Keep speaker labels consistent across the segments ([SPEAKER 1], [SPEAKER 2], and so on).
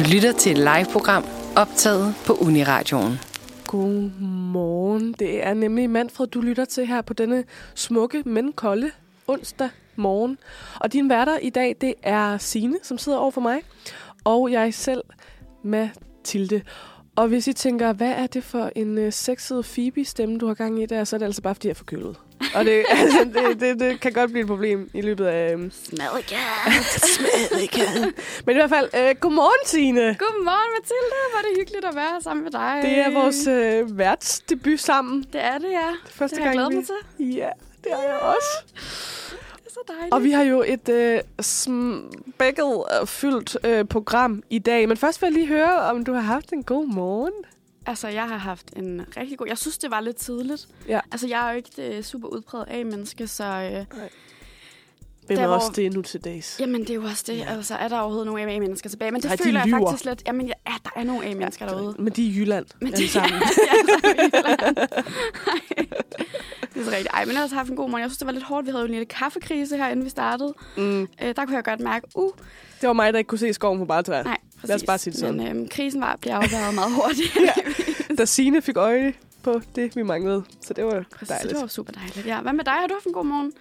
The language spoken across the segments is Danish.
[SPEAKER 1] Du lytter til et live-program optaget på Uniradioen.
[SPEAKER 2] Godmorgen. Det er nemlig Manfred, du lytter til her på denne smukke, men kolde onsdag morgen. Og din værter i dag, det er Sine, som sidder over for mig, og jeg selv, Mathilde. Og hvis I tænker, hvad er det for en uh, sexet Phoebe-stemme, du har gang i der, så er det altså bare, fordi jeg er forkølet. Og det, altså, det, det, det kan godt blive et problem i løbet af... Um,
[SPEAKER 3] Smell again.
[SPEAKER 2] Smad igen. Men i hvert fald, uh, godmorgen, Signe.
[SPEAKER 3] Godmorgen, Mathilde. Hvor er det hyggeligt at være her sammen med dig.
[SPEAKER 2] Det er vores uh, værtsdebut sammen.
[SPEAKER 3] Det er det, ja.
[SPEAKER 2] Det første
[SPEAKER 3] det har jeg
[SPEAKER 2] gang,
[SPEAKER 3] glædet
[SPEAKER 2] vi...
[SPEAKER 3] mig til.
[SPEAKER 2] Ja, det er jeg også.
[SPEAKER 3] Er så dejligt.
[SPEAKER 2] Og vi har jo et øh, spækket og fyldt øh, program i dag. Men først vil jeg lige høre, om du har haft en god morgen.
[SPEAKER 3] Altså, jeg har haft en rigtig god... Jeg synes, det var lidt tidligt.
[SPEAKER 2] Ja.
[SPEAKER 3] Altså, jeg er jo ikke det super udpræget A-menneske, så... Øh,
[SPEAKER 2] Hvem
[SPEAKER 3] Der,
[SPEAKER 2] er
[SPEAKER 3] hvor-
[SPEAKER 2] også det nu til dags?
[SPEAKER 3] jamen, det er jo også det.
[SPEAKER 2] Ja.
[SPEAKER 3] Altså, er der overhovedet nogen A-mennesker tilbage? Men det
[SPEAKER 2] Nej, de
[SPEAKER 3] føler jeg
[SPEAKER 2] lyver.
[SPEAKER 3] faktisk lidt... Jamen, ja, der er nogle A-mennesker derude.
[SPEAKER 2] Men de er i Jylland.
[SPEAKER 3] Men de
[SPEAKER 2] sammen.
[SPEAKER 3] det er så rigtigt. Ej, men jeg har også haft en god morgen. Jeg synes, det var lidt hårdt. Vi havde jo en lille kaffekrise her, inden vi startede.
[SPEAKER 2] Mm.
[SPEAKER 3] Øh, der kunne jeg godt mærke, uh,
[SPEAKER 2] Det var mig, der ikke kunne se skoven på bare træer.
[SPEAKER 3] nej, præcis.
[SPEAKER 2] Lad os bare sige det sådan.
[SPEAKER 3] Men øhm, krisen var, blev afværget meget hurtigt.
[SPEAKER 2] Ja. Da Signe fik øje på det, vi manglede. Så det var
[SPEAKER 3] Præcis,
[SPEAKER 2] dejligt.
[SPEAKER 3] det var super dejligt. Ja. Hvad med dig? Har du haft en god morgen?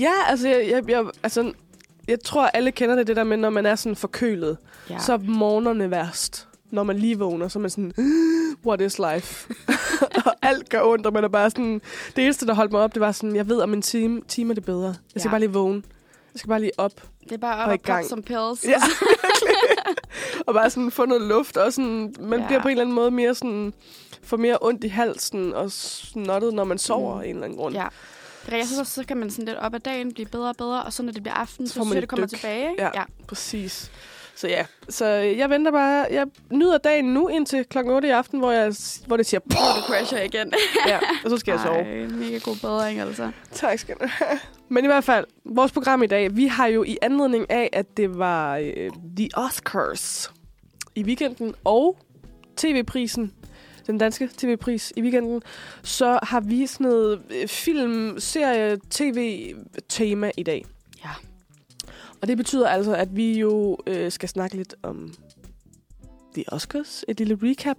[SPEAKER 2] Ja, altså, jeg, jeg, jeg, altså, jeg tror, alle kender det, det der med, når man er sådan forkølet.
[SPEAKER 3] Ja.
[SPEAKER 2] så er morgenerne værst. Når man lige vågner, så er man sådan, what is life? og alt gør ondt, og man er bare sådan... Det eneste, der holdt mig op, det var sådan, jeg ved, om en time, time er det bedre. Jeg skal
[SPEAKER 3] Ja.
[SPEAKER 2] bare lige vågne. Jeg skal bare lige op.
[SPEAKER 3] det er bare op
[SPEAKER 2] og
[SPEAKER 3] og,
[SPEAKER 2] gang.
[SPEAKER 3] som pills.
[SPEAKER 2] Ja, og bare sådan få noget luft. Og sådan, man
[SPEAKER 3] Ja.
[SPEAKER 2] bliver på en eller anden måde mere sådan... Får mere ondt i halsen og snottet, når man sover
[SPEAKER 3] Mm.
[SPEAKER 2] af en eller anden grund.
[SPEAKER 3] ja. Jeg synes også, så kan man sådan lidt op ad dagen blive bedre og bedre, og så når det bliver aften,
[SPEAKER 2] Så
[SPEAKER 3] så, synes jeg, det kommer
[SPEAKER 2] dyk.
[SPEAKER 3] tilbage. Ikke?
[SPEAKER 2] Ja.
[SPEAKER 3] ja.
[SPEAKER 2] Præcis. Så ja, så jeg venter bare, jeg nyder dagen nu indtil klokken 8 i aften, hvor, jeg, hvor det siger,
[SPEAKER 3] Og du crasher igen.
[SPEAKER 2] ja, og så skal jeg sove.
[SPEAKER 3] Ej, mega god bedring, altså.
[SPEAKER 2] Tak skal du have. Men i hvert fald, vores program i dag, vi har jo i anledning af, at det var øh, The Oscars i weekenden, og TV-prisen, den danske TV-pris i weekenden, så har vi sådan noget øh, film, serie, tv-tema i dag.
[SPEAKER 3] Ja.
[SPEAKER 2] Og det betyder altså, at vi jo øh, skal snakke lidt om The Oscars. Et lille recap.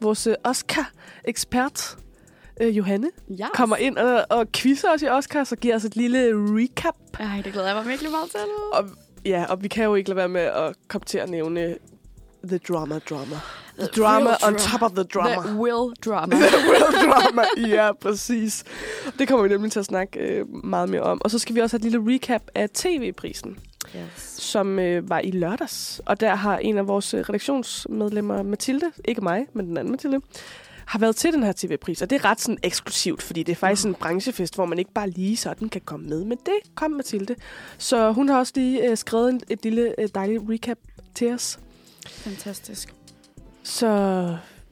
[SPEAKER 2] Vores øh, Oscar-ekspert, øh, Johanne,
[SPEAKER 3] Ja.
[SPEAKER 2] kommer ind og, og quizzer os i Oscars og giver os et lille recap.
[SPEAKER 3] Ej, det glæder jeg mig virkelig meget til.
[SPEAKER 2] Og, ja, og vi kan jo ikke lade være med at komme til at nævne The Drama Drama. The
[SPEAKER 3] The
[SPEAKER 2] drama
[SPEAKER 3] real
[SPEAKER 2] on top of the drama.
[SPEAKER 3] The will drama.
[SPEAKER 2] The real drama. Ja, præcis. Det kommer vi nemlig til at snakke øh, meget mere om. Og så skal vi også have et lille recap af TV-prisen,
[SPEAKER 3] yes.
[SPEAKER 2] som øh, var i lørdags. Og der har en af vores øh, redaktionsmedlemmer, Mathilde, ikke mig, men den anden Mathilde, har været til den her TV-pris. Og det er ret sådan eksklusivt, fordi det er faktisk en branchefest, hvor man ikke bare lige sådan kan komme med. Men det kom Mathilde. Så hun har også lige øh, skrevet en, et lille øh, dejligt recap til os.
[SPEAKER 3] Fantastisk.
[SPEAKER 2] Så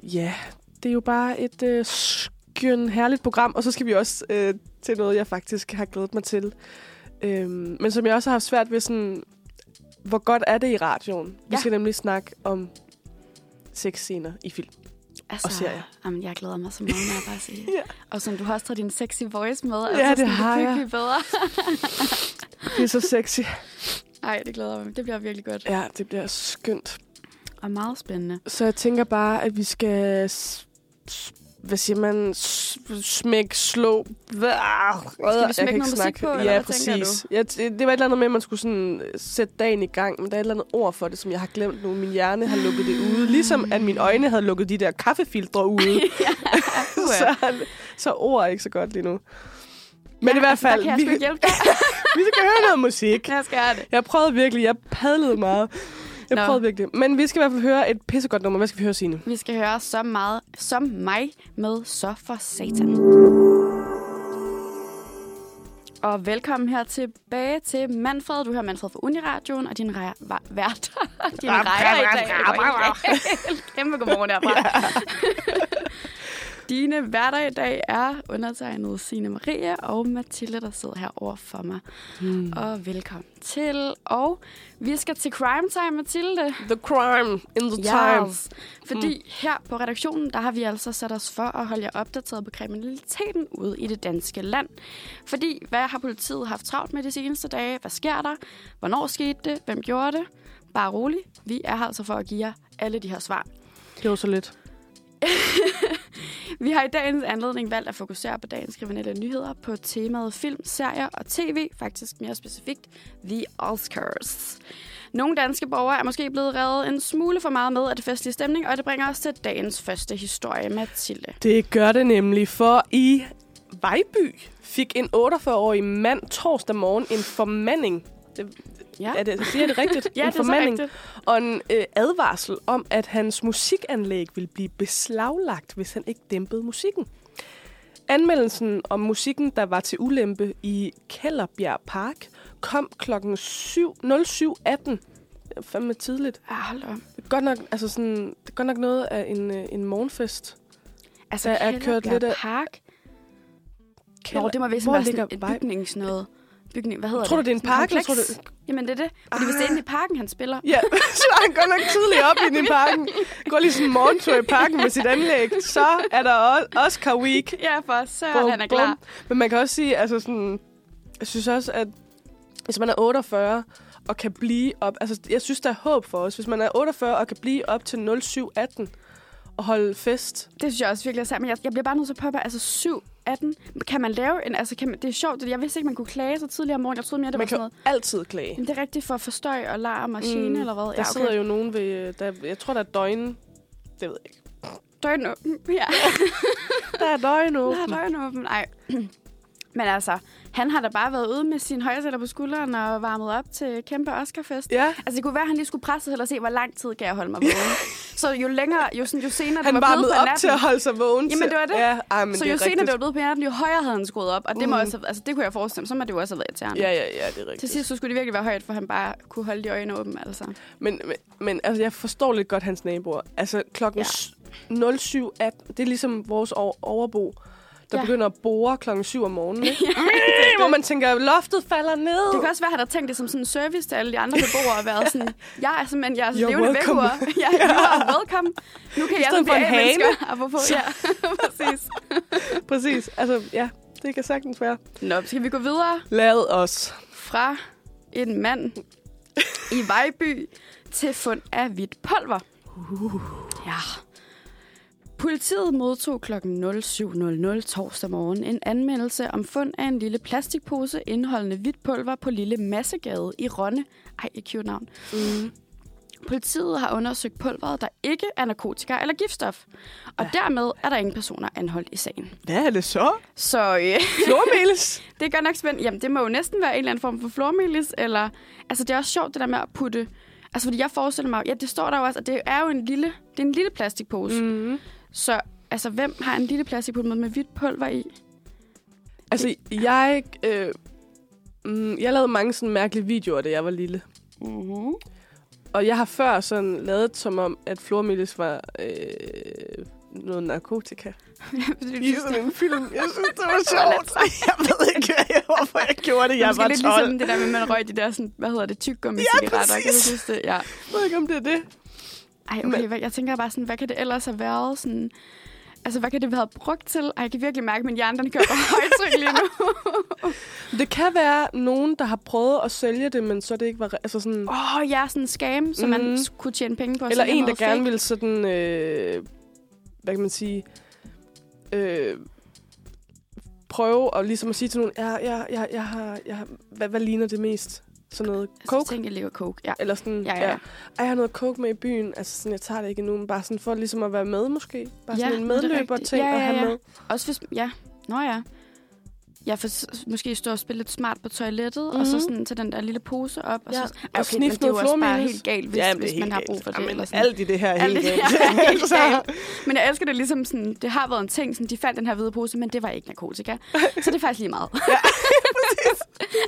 [SPEAKER 2] ja, det er jo bare et øh, skøn, herligt program. Og så skal vi også øh, til noget, jeg faktisk har glædet mig til. Øhm, men som jeg også har haft svært ved sådan, hvor godt er det i radioen? Vi
[SPEAKER 3] Ja.
[SPEAKER 2] skal nemlig snakke om sexscener i film.
[SPEAKER 3] Altså,
[SPEAKER 2] Og serier.
[SPEAKER 3] Jamen, jeg glæder mig så meget, må jeg bare sige.
[SPEAKER 2] Ja.
[SPEAKER 3] Og som du har også taget din sexy voice med.
[SPEAKER 2] Ja,
[SPEAKER 3] altså,
[SPEAKER 2] det
[SPEAKER 3] sådan,
[SPEAKER 2] har
[SPEAKER 3] det
[SPEAKER 2] jeg.
[SPEAKER 3] bedre.
[SPEAKER 2] Det er så sexy.
[SPEAKER 3] Nej, det glæder mig. Det bliver virkelig godt.
[SPEAKER 2] Ja, det bliver skønt.
[SPEAKER 3] Og meget spændende.
[SPEAKER 2] Så jeg tænker bare, at vi skal... Hvad siger man? Smæk, slå... Skal
[SPEAKER 3] vi smække noget musik på, eller
[SPEAKER 2] Ja,
[SPEAKER 3] hvad
[SPEAKER 2] præcis. Ja, det var et eller andet med, at man skulle sådan sætte dagen i gang, men der er et eller andet ord for det, som jeg har glemt nu. Min hjerne har lukket det ude. Ligesom at mine øjne havde lukket de der kaffefiltre ude. så, så ord er ikke så godt lige nu. Men
[SPEAKER 3] ja,
[SPEAKER 2] i hvert
[SPEAKER 3] altså,
[SPEAKER 2] fald,
[SPEAKER 3] jeg
[SPEAKER 2] vi, vi skal høre noget musik.
[SPEAKER 3] Jeg skal det.
[SPEAKER 2] Jeg prøvede virkelig, jeg padlede meget. Jeg
[SPEAKER 3] Nå.
[SPEAKER 2] prøvede virkelig. Men vi skal i hvert fald høre et pissegodt nummer. Hvad skal vi høre, Signe?
[SPEAKER 3] Vi skal høre så meget som mig med Så for Satan. Og velkommen her tilbage til Manfred. Du hører Manfred fra Uniradioen, og din rejer, va, vært. din rejer i dag. Kæmpe godmorgen herfra. Dine værter i dag er undertegnet Signe Marie og Mathilde, der sidder her over for mig.
[SPEAKER 2] Hmm.
[SPEAKER 3] Og velkommen til. Og vi skal til Crime Time, Mathilde.
[SPEAKER 2] The crime in the time.
[SPEAKER 3] Yes. Fordi mm. her på redaktionen, der har vi altså sat os for at holde jer opdateret på kriminaliteten ude i det danske land. Fordi, hvad har politiet haft travlt med de seneste dage? Hvad sker der? Hvornår skete det? Hvem gjorde det? bare rolig. Vi er her altså for at give jer alle de her svar.
[SPEAKER 2] Det var så lidt.
[SPEAKER 3] Vi har i dagens anledning valgt at fokusere på dagens kriminelle nyheder på temaet film, serier og tv, faktisk mere specifikt The Oscars. Nogle danske borgere er måske blevet reddet en smule for meget med af det festlige stemning, og det bringer os til dagens første historie, Mathilde.
[SPEAKER 2] Det gør det nemlig, for i Vejby fik en 48-årig mand torsdag morgen en formanding. Det,
[SPEAKER 3] Ja,
[SPEAKER 2] er det, siger det rigtigt?
[SPEAKER 3] ja
[SPEAKER 2] en
[SPEAKER 3] det er
[SPEAKER 2] formanding
[SPEAKER 3] rigtigt.
[SPEAKER 2] og en øh, advarsel om, at hans musikanlæg ville blive beslaglagt, hvis han ikke dæmpede musikken. Anmeldelsen om musikken, der var til ulempe i Kellerbjerg Park, kom klokken 7 07.18. Det er fandme tidligt.
[SPEAKER 3] Ja, hold op.
[SPEAKER 2] Det er godt nok, altså sådan, det er godt nok noget af en, øh, en morgenfest.
[SPEAKER 3] Altså,
[SPEAKER 2] Der er kørt lidt af-
[SPEAKER 3] Park.
[SPEAKER 2] Kælder-
[SPEAKER 3] Nå, det må være
[SPEAKER 2] ligger
[SPEAKER 3] sådan et
[SPEAKER 2] Vejby?
[SPEAKER 3] bygnings noget. Bygning, hvad hedder
[SPEAKER 2] Tror du, det er en park, eller tror du-
[SPEAKER 3] Jamen, det er det. Fordi hvis det er inde i parken, han spiller.
[SPEAKER 2] Ja, så er han godt nok tidligt op inde i parken. Går lige sådan en morgentur i parken med sit anlæg. Så er der også Oscar Week.
[SPEAKER 3] Ja, for så
[SPEAKER 2] Bum,
[SPEAKER 3] han er klar.
[SPEAKER 2] bum. Men man kan også sige, altså sådan, jeg synes også, at hvis man er 48 og kan blive op, altså jeg synes, der er håb for os. Hvis man er 48 og kan blive op til 0718 og holde fest.
[SPEAKER 3] Det synes jeg også virkelig er sandt. Men jeg, jeg bliver bare nødt til at påpege, altså 7, 18. Kan man lave en, altså kan man, det er sjovt, det- jeg vidste ikke, man kunne klage så tidligere om morgenen. Jeg troede mere, det
[SPEAKER 2] Man
[SPEAKER 3] var sådan
[SPEAKER 2] kan
[SPEAKER 3] noget.
[SPEAKER 2] altid klage.
[SPEAKER 3] Men det er rigtigt for forstøj og larm og gene,
[SPEAKER 2] Mm,
[SPEAKER 3] eller hvad?
[SPEAKER 2] Der
[SPEAKER 3] Ja,
[SPEAKER 2] sidder
[SPEAKER 3] okay.
[SPEAKER 2] jo nogen ved, der, jeg tror, der er døgn, det ved jeg ikke.
[SPEAKER 3] Døgn åben. Ja,
[SPEAKER 2] Der er døgn
[SPEAKER 3] der er
[SPEAKER 2] åben.
[SPEAKER 3] døgn åben. Nej. Men altså, han har da bare været ude med sin højtaler på skulderen og varmet op til kæmpe Oscarfest.
[SPEAKER 2] Ja,
[SPEAKER 3] Altså, det kunne være, at han lige skulle presse sig selv og se, hvor lang tid kan jeg holde mig vågen. så jo længere, jo, sådan, jo senere
[SPEAKER 2] han
[SPEAKER 3] det var blevet på
[SPEAKER 2] op
[SPEAKER 3] natten,
[SPEAKER 2] til at holde sig vågen.
[SPEAKER 3] Jamen, det var det.
[SPEAKER 2] Ja, ej, men
[SPEAKER 3] så
[SPEAKER 2] det
[SPEAKER 3] jo
[SPEAKER 2] er
[SPEAKER 3] senere
[SPEAKER 2] rigtigt.
[SPEAKER 3] det var blevet på natten, jo højere havde han skruet op. Og det, må
[SPEAKER 2] Mm.
[SPEAKER 3] også, altså, det kunne jeg forestille mig. Så må det jo også have været irriterende.
[SPEAKER 2] Ja, ja, ja, det er rigtigt.
[SPEAKER 3] Til sidst så skulle det virkelig være højt, for han bare kunne holde de øjne åbne. Altså.
[SPEAKER 2] Men, men, men altså, jeg forstår lidt godt hans naboer. Altså, klokken
[SPEAKER 3] Ja.
[SPEAKER 2] ja. 07.18, det er ligesom vores over- overbo, der
[SPEAKER 3] Ja.
[SPEAKER 2] ja. begynder at bore klokken 7 om morgenen. Ikke? Hvor man tænker, loftet falder ned.
[SPEAKER 3] Det kan også være, at han har tænkt det som sådan en service til alle de andre beboere og været sådan, jeg er simpelthen jeres
[SPEAKER 2] You're
[SPEAKER 3] levende vækkeur. Ja, you are welcome. Nu kan jeg
[SPEAKER 2] stedet
[SPEAKER 3] så
[SPEAKER 2] for en
[SPEAKER 3] blive
[SPEAKER 2] hane.
[SPEAKER 3] mennesker. Apropos, ja, præcis.
[SPEAKER 2] Præcis. Altså, ja, det kan sagtens være.
[SPEAKER 3] Nå, skal vi gå videre
[SPEAKER 2] Lad os.
[SPEAKER 3] fra en mand i Vejby til fund af hvidt pulver. Ja. Politiet modtog kl. 07.00 torsdag morgen en anmeldelse om fund af en lille plastikpose indeholdende hvidt pulver på Lille Massegade i Rønne. Ej, et cute navn.
[SPEAKER 2] Mm.
[SPEAKER 3] Politiet har undersøgt pulveret, der ikke er narkotika eller giftstof. Og ja. dermed er der ingen personer anholdt i sagen.
[SPEAKER 2] Hvad er det så?
[SPEAKER 3] Så øh,
[SPEAKER 2] Flormelis?
[SPEAKER 3] det er godt nok spændende. Jamen, det må jo næsten være en eller anden form for flormelis, eller... Altså, det er også sjovt, det der med at putte... Altså, fordi jeg forestiller mig... Ja, det står der jo også, at det er jo en lille... Det er en lille plastikpose. Mm. Så, altså, hvem har en lille plastikpose med, med hvidt pulver i?
[SPEAKER 2] Altså, jeg... Øh, mm, jeg lavede mange sådan mærkelige videoer, da jeg var lille.
[SPEAKER 3] Mm-hmm.
[SPEAKER 2] Og jeg har før sådan lavet som om, at flormelis var øh, noget narkotika. I sådan en film. Jeg synes, det var sjovt. Jeg ved ikke, hvorfor jeg gjorde det. Jeg
[SPEAKER 3] Måske
[SPEAKER 2] var 12.
[SPEAKER 3] lidt ligesom det der med, at man røg de der, sådan, hvad hedder det, tyggegummi
[SPEAKER 2] Ja,
[SPEAKER 3] cigaretter. Kan du
[SPEAKER 2] præcis.
[SPEAKER 3] huske det? Ja.
[SPEAKER 2] Jeg ved ikke, om det er det.
[SPEAKER 3] Ej, okay, hvad, jeg tænker bare sådan, hvad kan det ellers have været? Sådan, altså, hvad kan det have været brugt til? Ej, jeg kan virkelig mærke, at min hjerne den kører på højtryk lige nu.
[SPEAKER 2] Det kan være nogen, der har prøvet at sælge det, men så det ikke var... Altså sådan,
[SPEAKER 3] Åh, oh, ja, sådan en scam, som mm. man
[SPEAKER 2] Mhm.
[SPEAKER 3] kunne tjene penge på.
[SPEAKER 2] eller en, der gerne ville sådan... Øh, hvad kan man sige? Øh, prøve at, ligesom at sige til nogen, jeg, jeg, jeg, jeg har, jeg har, hvad, hvad ligner det mest? Sådan noget
[SPEAKER 3] Altså,
[SPEAKER 2] coke?
[SPEAKER 3] tænker, jeg lever coke, ja.
[SPEAKER 2] Eller sådan,
[SPEAKER 3] Ja, ja, ja.
[SPEAKER 2] Ej, jeg har noget coke med i byen. Altså sådan, jeg tager det ikke endnu, men bare sådan for ligesom at være med måske. Bare
[SPEAKER 3] Ja,
[SPEAKER 2] sådan en
[SPEAKER 3] det er
[SPEAKER 2] medløber
[SPEAKER 3] rigtigt.
[SPEAKER 2] ting
[SPEAKER 3] Ja,
[SPEAKER 2] at
[SPEAKER 3] ja,
[SPEAKER 2] have
[SPEAKER 3] ja.
[SPEAKER 2] med.
[SPEAKER 3] Også hvis, ja, nå ja. Ja, for måske stå og spille lidt smart på toilettet, mm-hmm. og så
[SPEAKER 2] Mhm.
[SPEAKER 3] sådan tage den der lille pose op. Og,
[SPEAKER 2] Ja.
[SPEAKER 3] så,
[SPEAKER 2] Og
[SPEAKER 3] okay, men
[SPEAKER 2] sniffe
[SPEAKER 3] det er jo også bare helt galt, hvis,
[SPEAKER 2] Ja, men
[SPEAKER 3] hvis man har brug for det.
[SPEAKER 2] Jamen,
[SPEAKER 3] eller sådan.
[SPEAKER 2] alt i det her er helt galt.
[SPEAKER 3] er helt
[SPEAKER 2] Så-
[SPEAKER 3] galt. Men jeg elsker det ligesom sådan, det har været en ting, sådan, de fandt den her hvide pose, men det var ikke narkotika. Så det er faktisk lige meget.
[SPEAKER 2] Ja,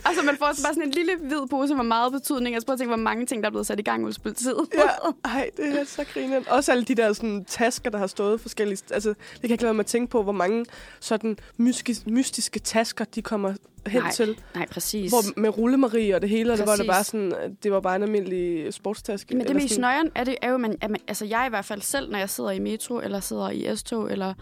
[SPEAKER 3] altså man får så bare sådan en lille hvid pose med meget betydning. Jeg prøver at tænke, hvor mange ting, der er blevet sat i gang hos politiet.
[SPEAKER 2] Ja, ej, det er så griner. Også alle de der sådan, tasker, der har stået forskellige... Altså, det kan jeg lade mig at tænke på, hvor mange sådan mystiske, mystiske tasker, de kommer hen
[SPEAKER 3] Nej,
[SPEAKER 2] til.
[SPEAKER 3] Nej, præcis.
[SPEAKER 2] Hvor, med rullemarie og det hele, og det var det bare sådan, det var bare en almindelig sportstaske.
[SPEAKER 3] Men det mest nøjeren er, det, er jo, man, at man, altså jeg i hvert fald selv, når jeg sidder i metro, eller sidder i S-tog, eller et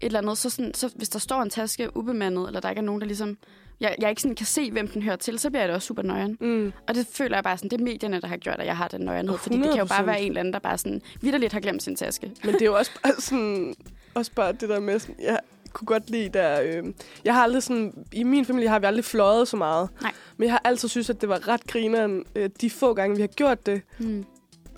[SPEAKER 3] eller andet, så, sådan, så hvis der står en taske ubemandet, eller der ikke er nogen, der ligesom... jeg, jeg ikke sådan kan se, hvem den hører til, så bliver det også super nøjeren.
[SPEAKER 2] Mm.
[SPEAKER 3] Og det føler jeg bare sådan, det er medierne, der har gjort, at jeg har den nøjernhed. Fordi det kan jo bare
[SPEAKER 2] 100%.
[SPEAKER 3] være en eller anden, der bare sådan vidderligt har glemt sin taske.
[SPEAKER 2] Men det er jo også bare sådan... Også bare det der med sådan... Jeg kunne godt lide der... Øh, jeg har aldrig sådan... I min familie har vi aldrig fløjet så meget.
[SPEAKER 3] Nej.
[SPEAKER 2] Men jeg har altid synes, at det var ret grineren, øh, de få gange, vi har gjort det,
[SPEAKER 3] Mm.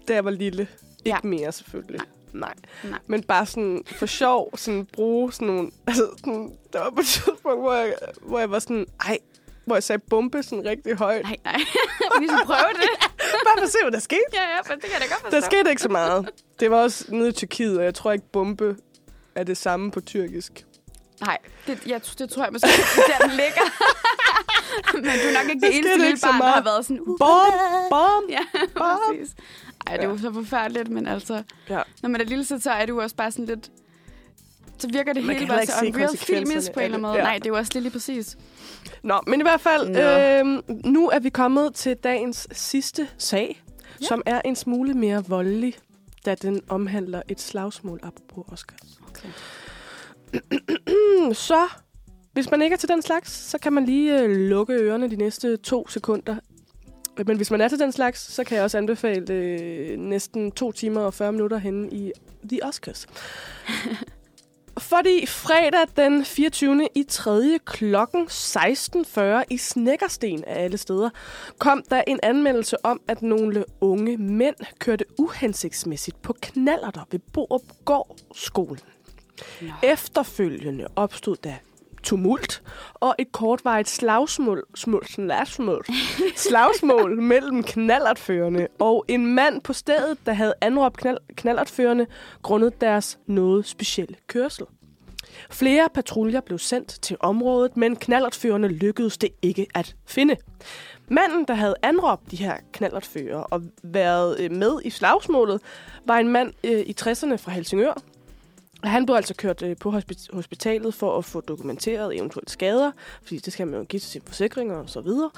[SPEAKER 2] da jeg var lille. Ikke
[SPEAKER 3] Ja.
[SPEAKER 2] mere, selvfølgelig. Nej.
[SPEAKER 3] Nej.
[SPEAKER 2] Men bare sådan for sjov, sådan bruge sådan nogle... Altså, sådan, der var på et tidspunkt, hvor jeg, hvor jeg var sådan... Ej, hvor jeg sagde bombe sådan rigtig højt.
[SPEAKER 3] Nej, nej. Vi skal prøve det.
[SPEAKER 2] Bare for at se, hvad der skete.
[SPEAKER 3] ja, ja, men det kan jeg da godt forstå.
[SPEAKER 2] Der skete ikke så meget. Det var også nede i Tyrkiet, og jeg tror ikke, bombe er det samme på tyrkisk.
[SPEAKER 3] Nej, det, jeg, det tror jeg måske, det er der den ligger. men du er nok ikke det
[SPEAKER 2] skete
[SPEAKER 3] eneste lille
[SPEAKER 2] ikke
[SPEAKER 3] barn, der har været sådan... Uh,
[SPEAKER 2] Bom, bom.
[SPEAKER 3] Ja,
[SPEAKER 2] Bom.
[SPEAKER 3] præcis. Ej, det var så forfærdeligt, men altså...
[SPEAKER 2] Ja.
[SPEAKER 3] Når man er lille, så er det jo også bare sådan lidt... Så virker det
[SPEAKER 2] Man
[SPEAKER 3] hele bare så
[SPEAKER 2] ikke
[SPEAKER 3] unreal filmisk på en eller anden
[SPEAKER 2] det.
[SPEAKER 3] måde.
[SPEAKER 2] Ja.
[SPEAKER 3] Nej, det er jo også lige, lige præcis.
[SPEAKER 2] Nå, men i hvert fald,
[SPEAKER 3] Nå.
[SPEAKER 2] øh, nu er vi kommet til dagens sidste sag,
[SPEAKER 3] Ja.
[SPEAKER 2] ja. som er en smule mere voldelig, da den omhandler et slagsmål, apropos Oscars.
[SPEAKER 3] Okay.
[SPEAKER 2] Så, hvis man ikke er til den slags, så kan man lige øh, lukke ørerne de næste to sekunder. Men hvis man er til den slags, så kan jeg også anbefale øh, næsten to timer og 40 minutter henne i The Oscars. Fordi fredag den 24. i 3. klokken 16.40 i Snækkersten af alle steder, kom der en anmeldelse om, at nogle unge mænd kørte uhensigtsmæssigt på knallerter ved Borup skolen. Efterfølgende opstod der tumult og et kortvarigt slagsmål, smul, slagsmål, slagsmål mellem knallertførende og en mand på stedet, der havde anråbt knald, knallertførende grundet deres noget specielle kørsel. Flere patruljer blev sendt til området, men knallertførende lykkedes det ikke at finde. Manden, der havde anråbt de her knallertfører og været øh, med i slagsmålet, var en mand øh, i 60'erne fra Helsingør, Han blev altså kørt øh, på hospi- hospitalet for at få dokumenteret eventuelle skader, fordi det skal man jo give til sine forsikringer og så videre.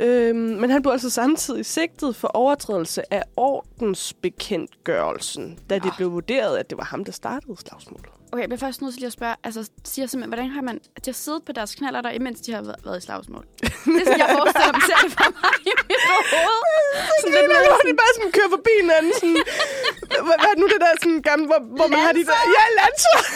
[SPEAKER 2] Øhm, men han blev altså samtidig sigtet for overtrædelse af ordensbekendtgørelsen, da det
[SPEAKER 3] Nå.
[SPEAKER 2] blev vurderet, at det var ham, der startede slagsmålet.
[SPEAKER 3] Okay, jeg bliver først nødt til lige at spørge, altså siger simpelthen, hvordan har man, at de har siddet på deres knaller der, imens de har været, været i slagsmål? det er sådan, jeg forestiller mig, det for mig i mit hoved. Sådan lidt
[SPEAKER 2] de bare sådan kører forbi hinanden. Sådan, hvad, hvad er nu det der sådan gamle, hvor, hvor man har de der... Ja, lanser!